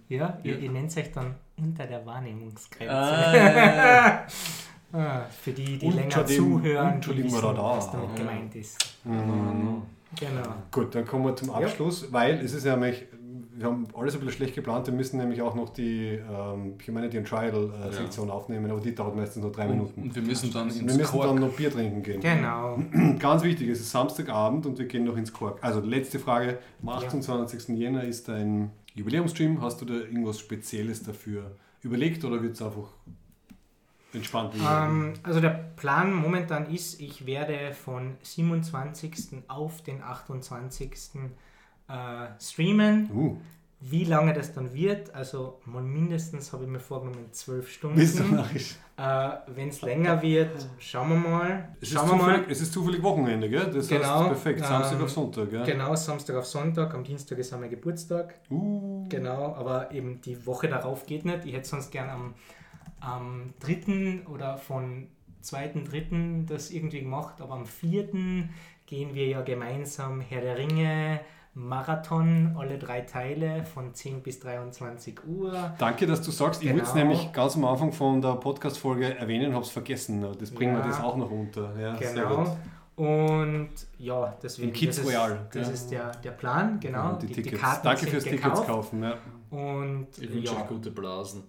Ja, ihr, Ja. ihr nennt euch dann unter der Wahrnehmungsgrenze. Ah, (laughs) Ah, Für die, die Und länger dem- zuhören, die dem wissen, Radar. was damit Ja. gemeint ist. Mhm. Genau. Gut, dann kommen wir zum Abschluss, weil es ist ja nämlich, wir haben alles ein bisschen schlecht geplant, wir müssen nämlich auch noch die ähm, Humanity and Trial äh, Sektion aufnehmen, aber die dauert meistens nur drei Minuten. Und wir müssen dann wir ins müssen Kork. dann noch Bier trinken gehen. Genau. (clears throat) Ganz wichtig, es ist Samstagabend und wir gehen noch ins Kork. Also letzte Frage, am 28. Jänner ist dein Jubiläumsstream. Hast du da irgendwas Spezielles dafür überlegt oder wird es einfach entspannt? Ähm, also der Plan momentan ist, ich werde von 27. auf den 28. Äh, streamen. uh, Wie lange das dann wird, also mal mindestens habe ich mir vorgenommen 12 bist du Stunden. Äh, Wenn es länger wird, schauen wir mal. Es ist, Schauen wir mal. zufällig, es ist zufällig Wochenende, gell? Das Genau, heißt perfekt, Samstag ähm, auf Sonntag, gell? Genau, Samstag auf Sonntag, am Dienstag ist mein Geburtstag. Uh, Genau, aber eben die Woche darauf geht nicht. Ich hätte sonst gern am, am 3. oder von 2.3. das irgendwie gemacht, aber am 4. gehen wir ja gemeinsam Herr der Ringe, Marathon, alle drei Teile von 10 bis 23 Uhr. Danke, dass du sagst. Ich würde es Genau. nämlich ganz am Anfang von der Podcast-Folge erwähnen, habe es vergessen. Das bringen wir Ja. das auch noch unter. Ja, sehr gut. Genau. Und ja, deswegen. Im Kids das ist, Royal, Das ja. ist der, der Plan, genau. Und die, die, die Tickets. Karten Danke sind fürs Tickets gekauft. kaufen. Ja. Und Ich wünsche ja, euch gute Blasen.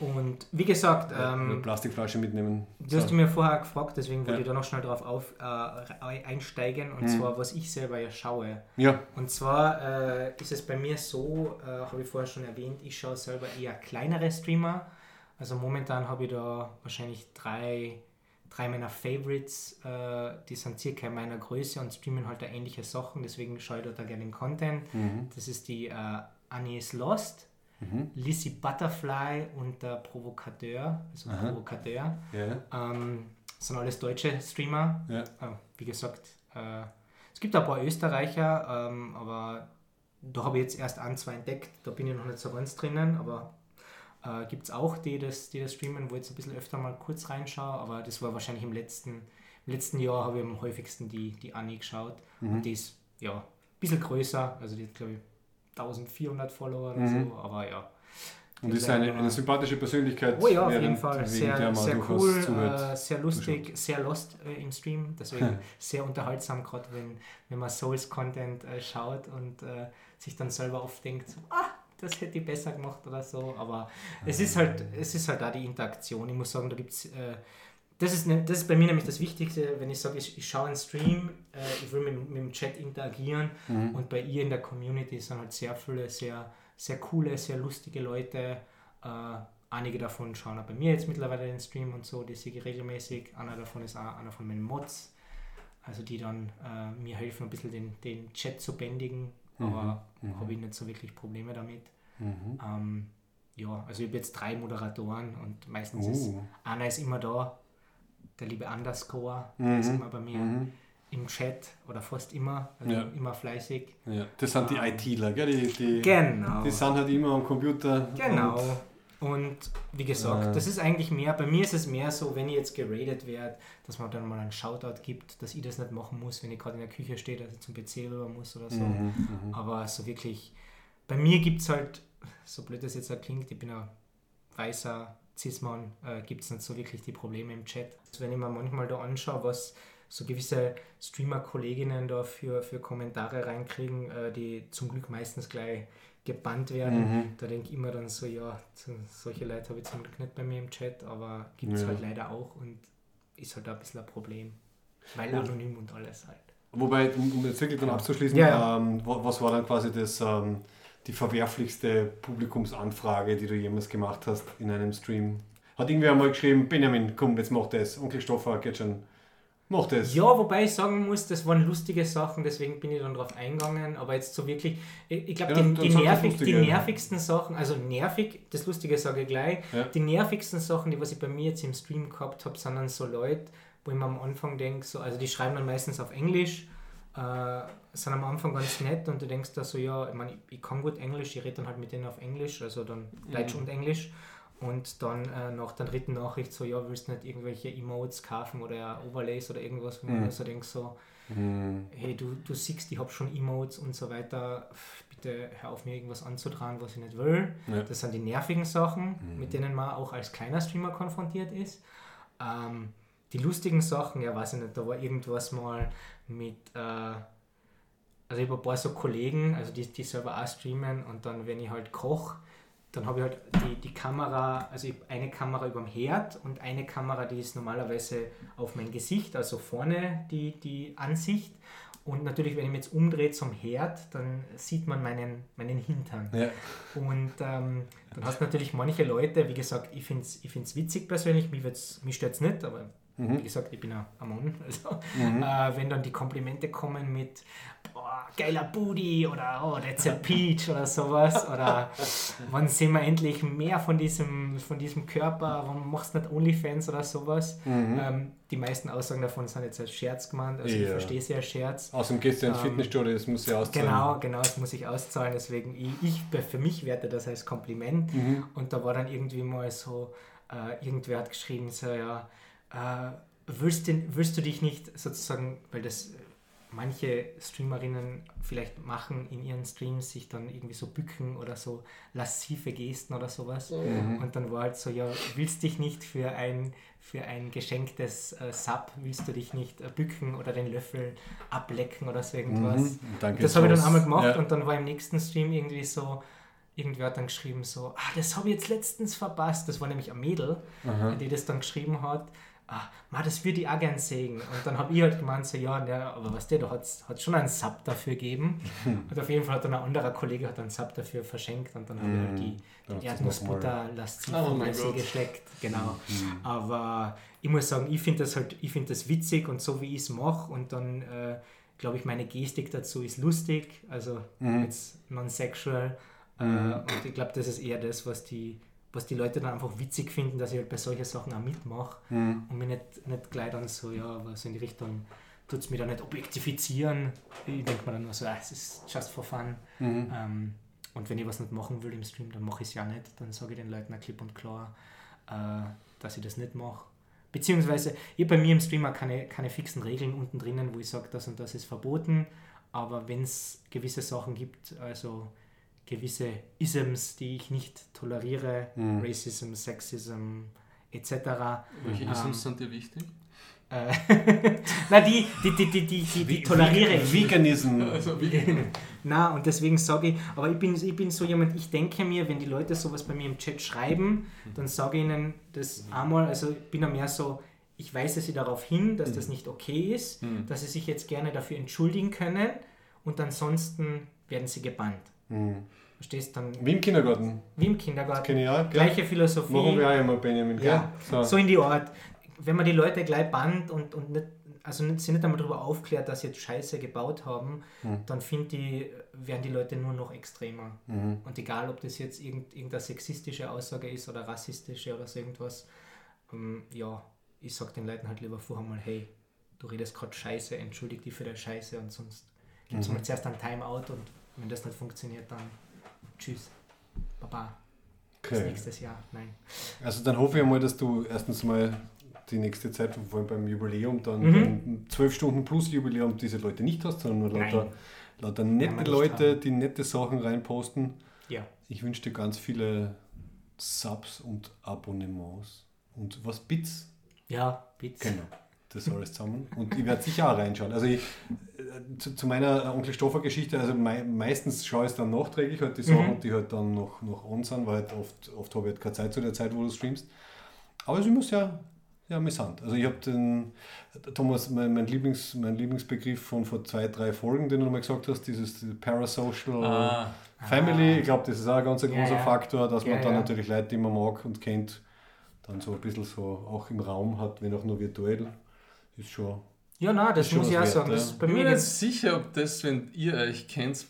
Und wie gesagt, Eine ähm, Plastikflasche mitnehmen. Du hast So. mir vorher gefragt, deswegen wollte Ja. ich da noch schnell drauf auf, äh, einsteigen, und Mhm. zwar, was ich selber ja schaue. Ja, Und zwar äh, ist es bei mir so, äh, habe ich vorher schon erwähnt, ich schaue selber eher kleinere Streamer. Also momentan habe ich da wahrscheinlich drei, drei meiner Favorites, äh, die sind circa in meiner Größe und streamen halt da ähnliche Sachen, deswegen schaue ich da, gerne den Content. Das ist die äh, Annie is Lost, Lizzie Butterfly und der Provokateur, also Provokateur. ja. Ähm, das sind alles deutsche Streamer. Ja. Äh, wie gesagt, äh, es gibt ein paar Österreicher, ähm, aber da habe ich jetzt erst ein, zwei entdeckt. Da bin ich noch nicht so ganz drinnen, aber äh, gibt es auch, die das, die das streamen, wo ich jetzt ein bisschen öfter mal kurz reinschaue. Aber das war wahrscheinlich im letzten, im letzten Jahr habe ich am häufigsten die, die Anni geschaut. Und die ist ja ein bisschen größer, also die hat glaube ich 1400 Follower oder so, aber ja. Und ist eine, eine sympathische Persönlichkeit. Oh ja, auf jeden Fall. Sehr, sehr cool, zuhört. äh, sehr lustig, sehr lost äh, im Stream. Deswegen (laughs) sehr unterhaltsam, gerade wenn, wenn man Souls-Content äh, schaut und äh, sich dann selber oft denkt, ah, das hätte ich besser gemacht oder so. Aber es ist halt, es ist halt da die Interaktion. Ich muss sagen, da gibt es. Das ist, ne, das ist bei mir nämlich das Wichtigste, wenn ich sage, ich, ich schaue einen Stream, äh, ich will mit, mit dem Chat interagieren und bei ihr in der Community sind halt sehr viele, sehr, sehr coole, sehr lustige Leute. Äh, einige davon schauen auch bei mir jetzt mittlerweile den Stream und so, die sehe ich regelmäßig. Einer davon ist auch einer von meinen Mods, also die dann äh, mir helfen, ein bisschen den, den Chat zu bändigen, aber habe ich nicht so wirklich Probleme damit. Ähm, ja, also ich habe jetzt drei Moderatoren und meistens ist Oh. einer ist immer da, der liebe Underscore, Mhm. der ist immer bei mir im Chat oder fast immer, also Ja. immer fleißig. Ja, das sind die ITler, gell? Die, die, Genau. die sind halt immer am Computer. Genau. Und, Und wie gesagt, Äh. das ist eigentlich mehr, bei mir ist es mehr so, wenn ich jetzt geradet werde, dass man dann mal einen Shoutout gibt, dass ich das nicht machen muss, wenn ich gerade in der Küche stehe, dass ich zum PC rüber muss oder so. Mhm, Aber so wirklich, bei mir gibt es halt, so blöd das jetzt auch klingt, ich bin ein weißer Cis-Mann, äh, gibt es nicht so wirklich die Probleme im Chat. Also wenn ich mir manchmal da anschaue, was so gewisse Streamer-Kolleginnen da für, für Kommentare reinkriegen, äh, die zum Glück meistens gleich gebannt werden, da denke ich immer dann so, ja, so, solche Leute habe ich zum Glück nicht bei mir im Chat, aber gibt es Ja. halt leider auch und ist halt ein bisschen ein Problem. Weil anonym und alles halt. Wobei, um um jetzt wirklich dann abzuschließen, Ja, ja. Ähm, wa- was war dann quasi das, ähm, die verwerflichste Publikumsanfrage, die du jemals gemacht hast in einem Stream? Hat irgendwer einmal geschrieben, Benjamin, komm, jetzt mach das. Onkel Stoffer, geht schon. Mach das. Ja, wobei ich sagen muss, das waren lustige Sachen, deswegen bin ich dann drauf eingegangen. Aber jetzt so wirklich, ich, ich glaube, Ja, die, die, nervig, die nervigsten Sachen, also nervig, das Lustige sage ich gleich, Ja. die nervigsten Sachen, die was ich bei mir jetzt im Stream gehabt habe, sind dann so Leute, wo ich mir am Anfang denke, so, also die schreiben dann meistens auf Englisch, äh, sind am Anfang ganz nett und du denkst da so, ja, ich meine, ich, ich kann gut Englisch, ich rede dann halt mit denen auf Englisch, also dann Deutsch und Englisch. Und dann äh, nach der dritten Nachricht so, ja, willst du nicht irgendwelche Emotes kaufen oder Overlays oder irgendwas, wo man so denkt so, hey, du, du siehst, ich habe schon Emotes und so weiter, bitte hör auf mir irgendwas anzutragen, was ich nicht will. Ja. Das sind die nervigen Sachen, mit denen man auch als kleiner Streamer konfrontiert ist. Ähm, die lustigen Sachen, ja, weiß ich nicht, da war irgendwas mal mit, äh, also ich habe ein paar so Kollegen, also die, die selber auch streamen und dann, wenn ich halt koche, dann habe ich halt die, die Kamera, also eine Kamera über dem Herd und eine Kamera, die ist normalerweise auf mein Gesicht, also vorne die, die Ansicht. Und natürlich, wenn ich mich jetzt umdrehe zum Herd, dann sieht man meinen, meinen Hintern. Ja. Und ähm, dann hast du natürlich manche Leute, wie gesagt, ich finde es ich find's witzig persönlich, mich, mich stört es nicht, aber wie gesagt, ich bin ein Mann. (laughs) Also, äh, wenn dann die Komplimente kommen mit boah, geiler Booty oder oh, that's a peach oder sowas (laughs) oder wann sehen wir endlich mehr von diesem, von diesem Körper, warum machst du nicht Onlyfans oder sowas. Ähm, die meisten Aussagen davon sind jetzt als Scherz gemeint, also ich Ja. verstehe sie als Scherz. Außerdem gehst du ins Fitnessstudio, das muss ja auszahlen. Genau, genau, das muss ich auszahlen. Deswegen, ich, ich für mich werte das als Kompliment. Und da war dann irgendwie mal so, äh, irgendwer hat geschrieben, so, ja, äh, willst, du, willst du dich nicht sozusagen, weil das äh, manche Streamerinnen vielleicht machen in ihren Streams, sich dann irgendwie so bücken oder so lascive Gesten oder sowas. Und dann war halt so, ja, willst dich nicht für ein, für ein geschenktes äh, Sub, willst du dich nicht äh, bücken oder den Löffel ablecken oder so irgendwas. Danke, Das habe ich dann einmal gemacht Ja. und dann war im nächsten Stream irgendwie so, irgendwer hat dann geschrieben so, ah, das habe ich jetzt letztens verpasst. Das war nämlich ein Mädel, die das dann geschrieben hat. Ah, ma, das würde ich auch gern sehen. Und dann habe ich halt gemeint, so, ja, ja aber was der, da hat es schon einen Sub dafür gegeben. (laughs) Und auf jeden Fall hat dann ein anderer Kollege hat einen Sub dafür verschenkt und dann habe ich halt die, Dann die das noch Erdnussbutter lasziv Oh geschleckt. Genau. Aber ich muss sagen, ich finde das halt, ich finde das witzig und so wie ich es mache und dann äh, glaube ich, meine Gestik dazu ist lustig, also jetzt non-sexual. Äh, und ich glaube, das ist eher das, was die, was die Leute dann einfach witzig finden, dass ich halt bei solchen Sachen auch mitmache und mir nicht, nicht gleich dann so, ja, so in die Richtung tut es mir dann nicht objektifizieren. Ich denke mir dann nur so, ah, es ist just for fun. Ähm, und wenn ich was nicht machen will im Stream, dann mache ich es ja nicht. Dann sage ich den Leuten auch klipp und klar, äh, dass ich das nicht mache. Beziehungsweise, ich bei mir im Stream auch keine, keine fixen Regeln unten drinnen, wo ich sage, das und das ist verboten. Aber wenn es gewisse Sachen gibt, also gewisse Isms, die ich nicht toleriere, Racism, Sexism etc., Welche Ähm, Isms sind dir wichtig? äh, (laughs) na, die, die, die, die, die, die, die toleriere ich. nicht. Veganism. (laughs) Also, (laughs) Na, und deswegen sage ich, aber ich bin, ich bin so jemand, ich denke mir, wenn die Leute sowas bei mir im Chat schreiben, dann sage ich ihnen das einmal, also ich bin da mehr so, ich weise sie darauf hin, dass das nicht okay ist, dass sie sich jetzt gerne dafür entschuldigen können und ansonsten werden sie gebannt. Verstehst dann, Wie im Kindergarten. wie im Kindergarten, Kenn ich auch, gell? gleiche Philosophie. Machen wir auch immer, Benjamin. gell? Ja, So. so in die Art. Wenn man die Leute gleich bannt und, und nicht, also nicht, sie nicht einmal darüber aufklärt, dass sie jetzt Scheiße gebaut haben, dann finde ich, werden die Leute nur noch extremer. Und egal, ob das jetzt irgend, irgendeine sexistische Aussage ist oder rassistische oder so irgendwas, ähm, ja, ich sag den Leuten halt lieber vorher mal, hey, du redest gerade Scheiße, entschuldig dich für deine Scheiße und sonst gibt es mal zuerst ein Timeout und wenn das nicht funktioniert, dann tschüss, Baba, bis Okay. nächstes Jahr, nein. Also dann hoffe ich mal, dass du erstens mal die nächste Zeit, vor allem beim Jubiläum, dann Mhm. 12 Stunden plus Jubiläum diese Leute nicht hast, sondern nur lauter, lauter nette Leute, haben. die nette Sachen reinposten. Ja. Ich wünsche dir ganz viele Subs und Abonnements. Und was Bits? Ja, bitte. Genau. Das alles zusammen. Und ich werde sicher auch reinschauen. Also ich, äh, zu, zu meiner Onkel Stoffer Geschichte, also mei meistens schaue ich es dann nachträglich, halt die Sachen, die halt dann noch, noch on sind, weil halt oft, oft habe ich halt keine Zeit zu der Zeit, wo du streamst. Aber es ist immer sehr, sehr amüsant. Also ich habe den, Thomas, mein, mein, Lieblings, mein Lieblingsbegriff von vor zwei, drei Folgen, den du nochmal gesagt hast, dieses Parasocial Ah. Family, ich glaube, das ist auch ein ganz ein großer ja. Faktor, dass man Ja, dann ja. natürlich Leute, die man mag und kennt, dann so ein bisschen so auch im Raum hat, wenn auch nur virtuell, ist schon. Ja, nein, das Ist muss ich auch sagen. Das ja. ist bei Ich bin mir nicht sicher, ob das, wenn ihr euch kennt,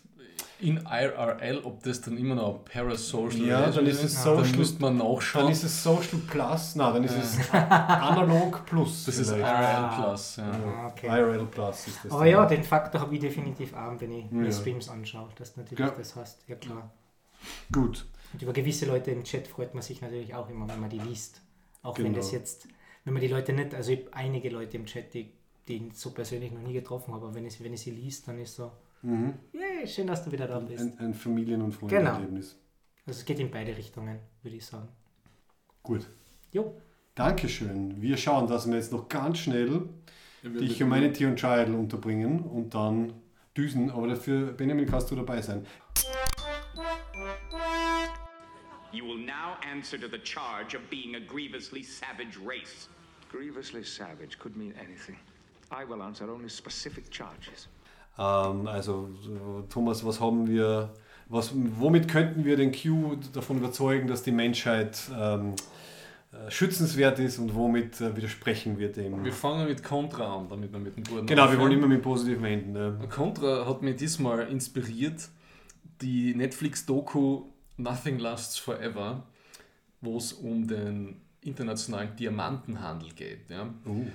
in IRL, ob das dann immer noch Parasocial Ja, dann ist es Dann Social- müsste man nachschauen. Dann ist es Social Plus, nein, dann ist es Analog Plus. das ist vielleicht. IRL Plus. Ja. Ah, okay. IRL Plus ist das. Aber dann. ja, den Faktor habe ich definitiv auch, wenn ich mir Ja. Streams anschaue, dass du natürlich Ja. das hast. Ja, klar. Gut. Und über gewisse Leute im Chat freut man sich natürlich auch immer, wenn man die liest. Auch wenn Genau. das jetzt, wenn man die Leute nicht, also ich habe einige Leute im Chat, die, die ich so persönlich noch nie getroffen habe, aber wenn ich, wenn ich sie liest, dann ist so, yay, schön, dass du wieder da bist. Ein, ein Familien- und Genau. Freundenerlebnis. Also es geht in beide Richtungen, würde ich sagen. Gut. Jo, Dankeschön. Wir schauen, dass wir jetzt noch ganz schnell die Humanity und Child unterbringen und dann düsen. Aber dafür, Benjamin, kannst du dabei sein. You will now answer to the charge of being a grievously savage race. Grievously savage could mean anything. I will answer only specific charges. Ähm, also, so, Thomas, was haben wir, was, womit könnten wir den Q davon überzeugen, dass die Menschheit ähm, äh, schützenswert ist und womit äh, widersprechen wir dem? Wir fangen mit Contra an, damit wir mit dem guten Genau, wir aufhören. wollen immer mit positiven enden. Ne? Contra hat mich diesmal inspiriert, die Netflix-Doku Nothing Lasts Forever, wo es um den internationalen Diamantenhandel geht. Ja.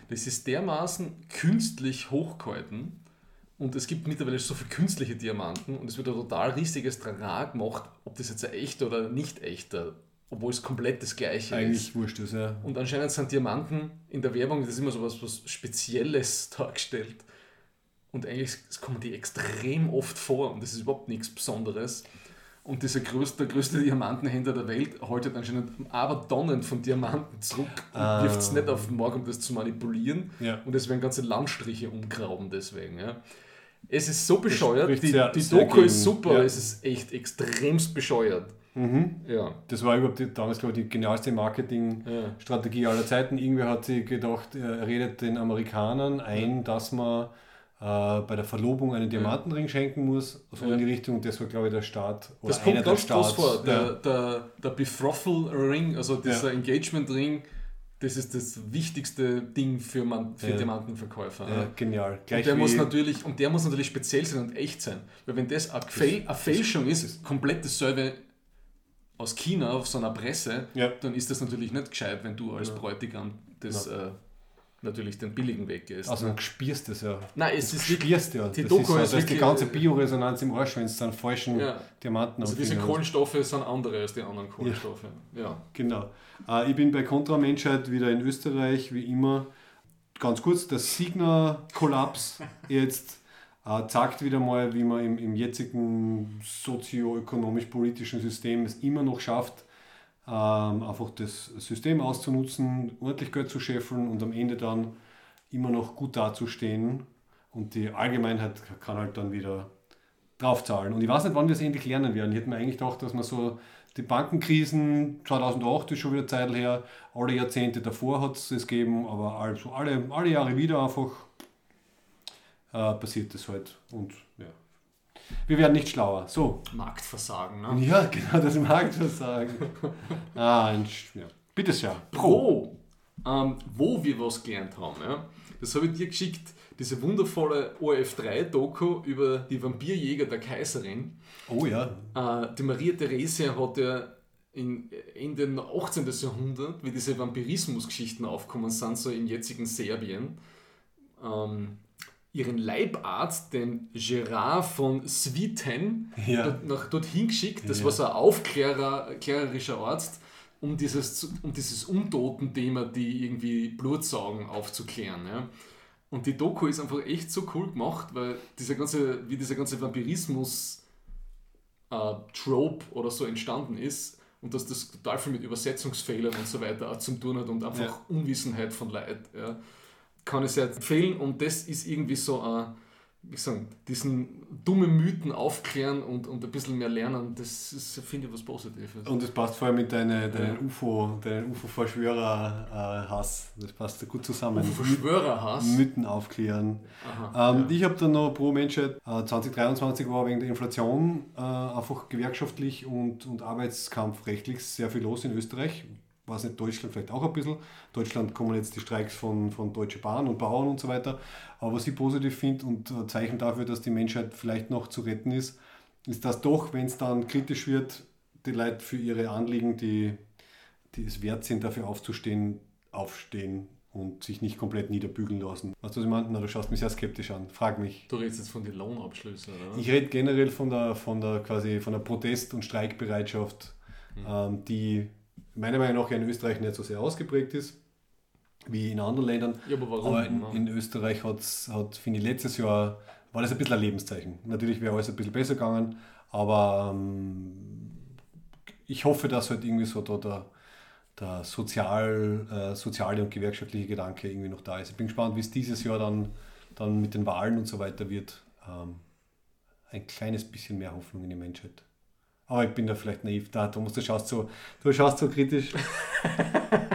Das ist dermaßen künstlich hochgehalten und es gibt mittlerweile so viele künstliche Diamanten und es wird ein total riesiges Trara gemacht, ob das jetzt ein echter oder nicht echter, obwohl es komplett das gleiche ist. Eigentlich wurscht ist, ja. Und anscheinend sind Diamanten in der Werbung, das ist immer so was, was Spezielles (laughs) dargestellt. Und eigentlich kommen die extrem oft vor und das ist überhaupt nichts Besonderes. Und dieser größte, der größte Diamantenhändler der Welt haltet anscheinend aber Tonnen von Diamanten zurück und Ah. wirft es nicht auf den Markt, um das zu manipulieren. Ja. Und es werden ganze Landstriche umgraben deswegen. Ja. Es ist so bescheuert, die, sehr- die sehr Doku ist gegen- super, ja. es ist echt extremst bescheuert. Ja. Das war überhaupt die, damals, glaube ich, die genialste Marketingstrategie aller Zeiten. Irgendwer hat sich gedacht, er redet den Amerikanern ein, dass man bei der Verlobung einen Diamantenring schenken muss, so Ja. in die Richtung. Und das war, glaube ich, der Start. Oder Das kommt ganz groß vor. Der, Ja. der, der Betrothal-Ring, also dieser Ja. Engagement-Ring, das ist das wichtigste Ding für, man, für Ja. Diamantenverkäufer. Ja, genial. Und Gleich der, muss natürlich, und der muss natürlich speziell sein und echt sein. Weil wenn das eine, Fail, eine Fälschung ist, komplett dasselbe aus China auf so einer Presse, dann ist das natürlich nicht gescheit, wenn du als Bräutigam das äh, natürlich den billigen Weg gehst. Also ne? dann spürst du es ja. Nein, es Du ist spürst ja. die das Doku ist, so, ist ist die ganze Bioresonanz im Arsch, wenn es dann falschen Ja. Diamanten also diese Finger hast. Kohlenstoffe sind andere als die anderen Kohlenstoffe. Ja. Genau. Äh, ich bin bei Contra Menschheit wieder in Österreich, wie immer. Ganz kurz, der Signa-Kollaps (laughs) jetzt äh, zeigt wieder mal, wie man im, im jetzigen sozioökonomisch-politischen System es immer noch schafft, ähm, einfach das System auszunutzen, ordentlich Geld zu scheffeln und am Ende dann immer noch gut dazustehen. Und die Allgemeinheit kann halt dann wieder draufzahlen. Und ich weiß nicht, wann wir es endlich lernen werden. Ich hätte mir eigentlich gedacht, dass man so die Bankenkrisen 2008 ist schon wieder Zeit her, alle Jahrzehnte davor hat es es gegeben, aber also alle, alle Jahre wieder einfach äh, passiert das halt. Und ja. Wir werden nicht schlauer. So. Marktversagen. Ne? Ja, genau, das Marktversagen. (laughs) ah, ein, Sch- ja. Bitte sehr. Pro, ähm, wo wir was gelernt haben. Ja? Das habe ich dir geschickt, diese wundervolle ORF3-Doku über die Vampirjäger der Kaiserin. Oh ja. Äh, die Maria Theresia hat ja in, in den 18. Jahrhundert, wie diese Vampirismus-Geschichten aufkommen sind, so im jetzigen Serbien, ähm, ihren Leibarzt, den Gerard von Sviten, Ja. dort, nach, dorthin geschickt. Das Ja. war so ein aufklärerischer Arzt, um dieses, um dieses Untoten-Thema, die irgendwie Blut saugen, aufzuklären. Ja. Und die Doku ist einfach echt so cool gemacht, weil dieser ganze, wie dieser ganze Vampirismus äh, oder so entstanden ist und dass das total viel mit Übersetzungsfehlern und so weiter auch zu tun hat und einfach Ja. Unwissenheit von Leid. Ja. Kann ich sehr empfehlen und das ist irgendwie so ein, wie sagen, diesen dummen Mythen aufklären und, und ein bisschen mehr lernen, das ist, finde ich, was Positives. Und das passt vor allem mit deinen, Ja. UFO, deinen UFO-Verschwörer-Hass. das passt gut zusammen. Verschwörerhass. Mythen aufklären. Aha, Ähm, Ich habe dann noch pro Menschheit, äh, 2023 war wegen der Inflation äh, einfach gewerkschaftlich und, und arbeitskampfrechtlich sehr viel los in Österreich. Weiß nicht, Deutschland vielleicht auch ein bisschen. Deutschland kommen jetzt die Streiks von, von Deutsche Bahn und Bauern und so weiter. Aber was ich positiv finde und äh, Zeichen dafür, dass die Menschheit vielleicht noch zu retten ist, ist, dass doch, wenn es dann kritisch wird, die Leute für ihre Anliegen, die, die es wert sind, dafür aufzustehen, aufstehen und sich nicht komplett niederbügeln lassen. Weißt du, was ich meine? Na, du schaust mich sehr skeptisch an. Frag mich. Du redest jetzt von den Lohnabschlüssen, oder? Ich rede generell von der, von der, quasi von der Protest- und Streikbereitschaft, ähm, die meiner Meinung nach ja in Österreich nicht so sehr ausgeprägt ist, wie in anderen Ländern. Ja, aber warum? Aber in, in Österreich hat's, hat, finde ich, letztes Jahr war das ein bisschen ein Lebenszeichen. Natürlich wäre alles ein bisschen besser gegangen, aber ähm, ich hoffe, dass halt irgendwie so da der, der sozial, äh, soziale und gewerkschaftliche Gedanke irgendwie noch da ist. Ich bin gespannt, wie es dieses Jahr dann, dann mit den Wahlen und so weiter wird. Ähm, ein kleines bisschen mehr Hoffnung in die Menschheit. Aber ich bin da vielleicht naiv. Da, Thomas, du schaust so, du schaust so kritisch. (laughs)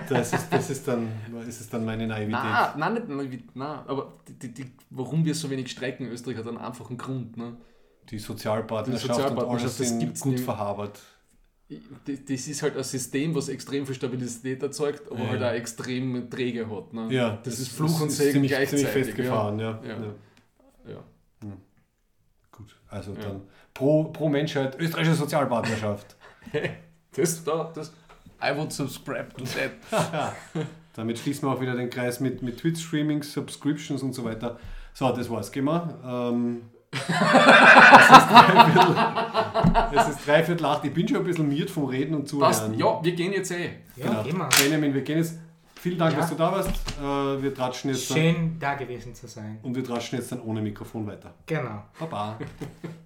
Das ist, das ist, dann, ist es dann meine Naivität. Nein, nein, nicht Naivität, nein, aber die, die, die, warum wir so wenig streiken in Österreich hat einen einfachen Grund. Ne? Die Sozialpartnerschaft, Die Sozialpartnerschaft, und alles das gut verhabert. Das das ist halt ein System, was extrem viel Stabilität erzeugt, aber Ja. halt auch extrem träge hat. Ne? Ja, das, ist Fluch und Segen ziemlich, gleichzeitig. ziemlich festgefahren, ja. Ja. ja. Ja. Ja. Gut, also dann pro, pro Menschheit, österreichische Sozialpartnerschaft. (laughs) Das da, das. I would subscribe to that. (laughs) Damit schließen wir auch wieder den Kreis mit, mit Twitch-Streaming, Subscriptions und so weiter. So, das war's, gehen wir. Ähm, es, ist dreiviertel, es ist dreiviertel acht. Ich bin schon ein bisschen miert vom Reden und Passt. Zuhören. Ja, wir gehen jetzt eh. Ja, genau. gehen wir. Benjamin, wir gehen jetzt. Vielen Dank, Ja. dass du da warst. Äh, wir tratschen jetzt dann, Schön da gewesen zu sein. und wir tratschen jetzt dann ohne Mikrofon weiter. Genau. Baba. (laughs)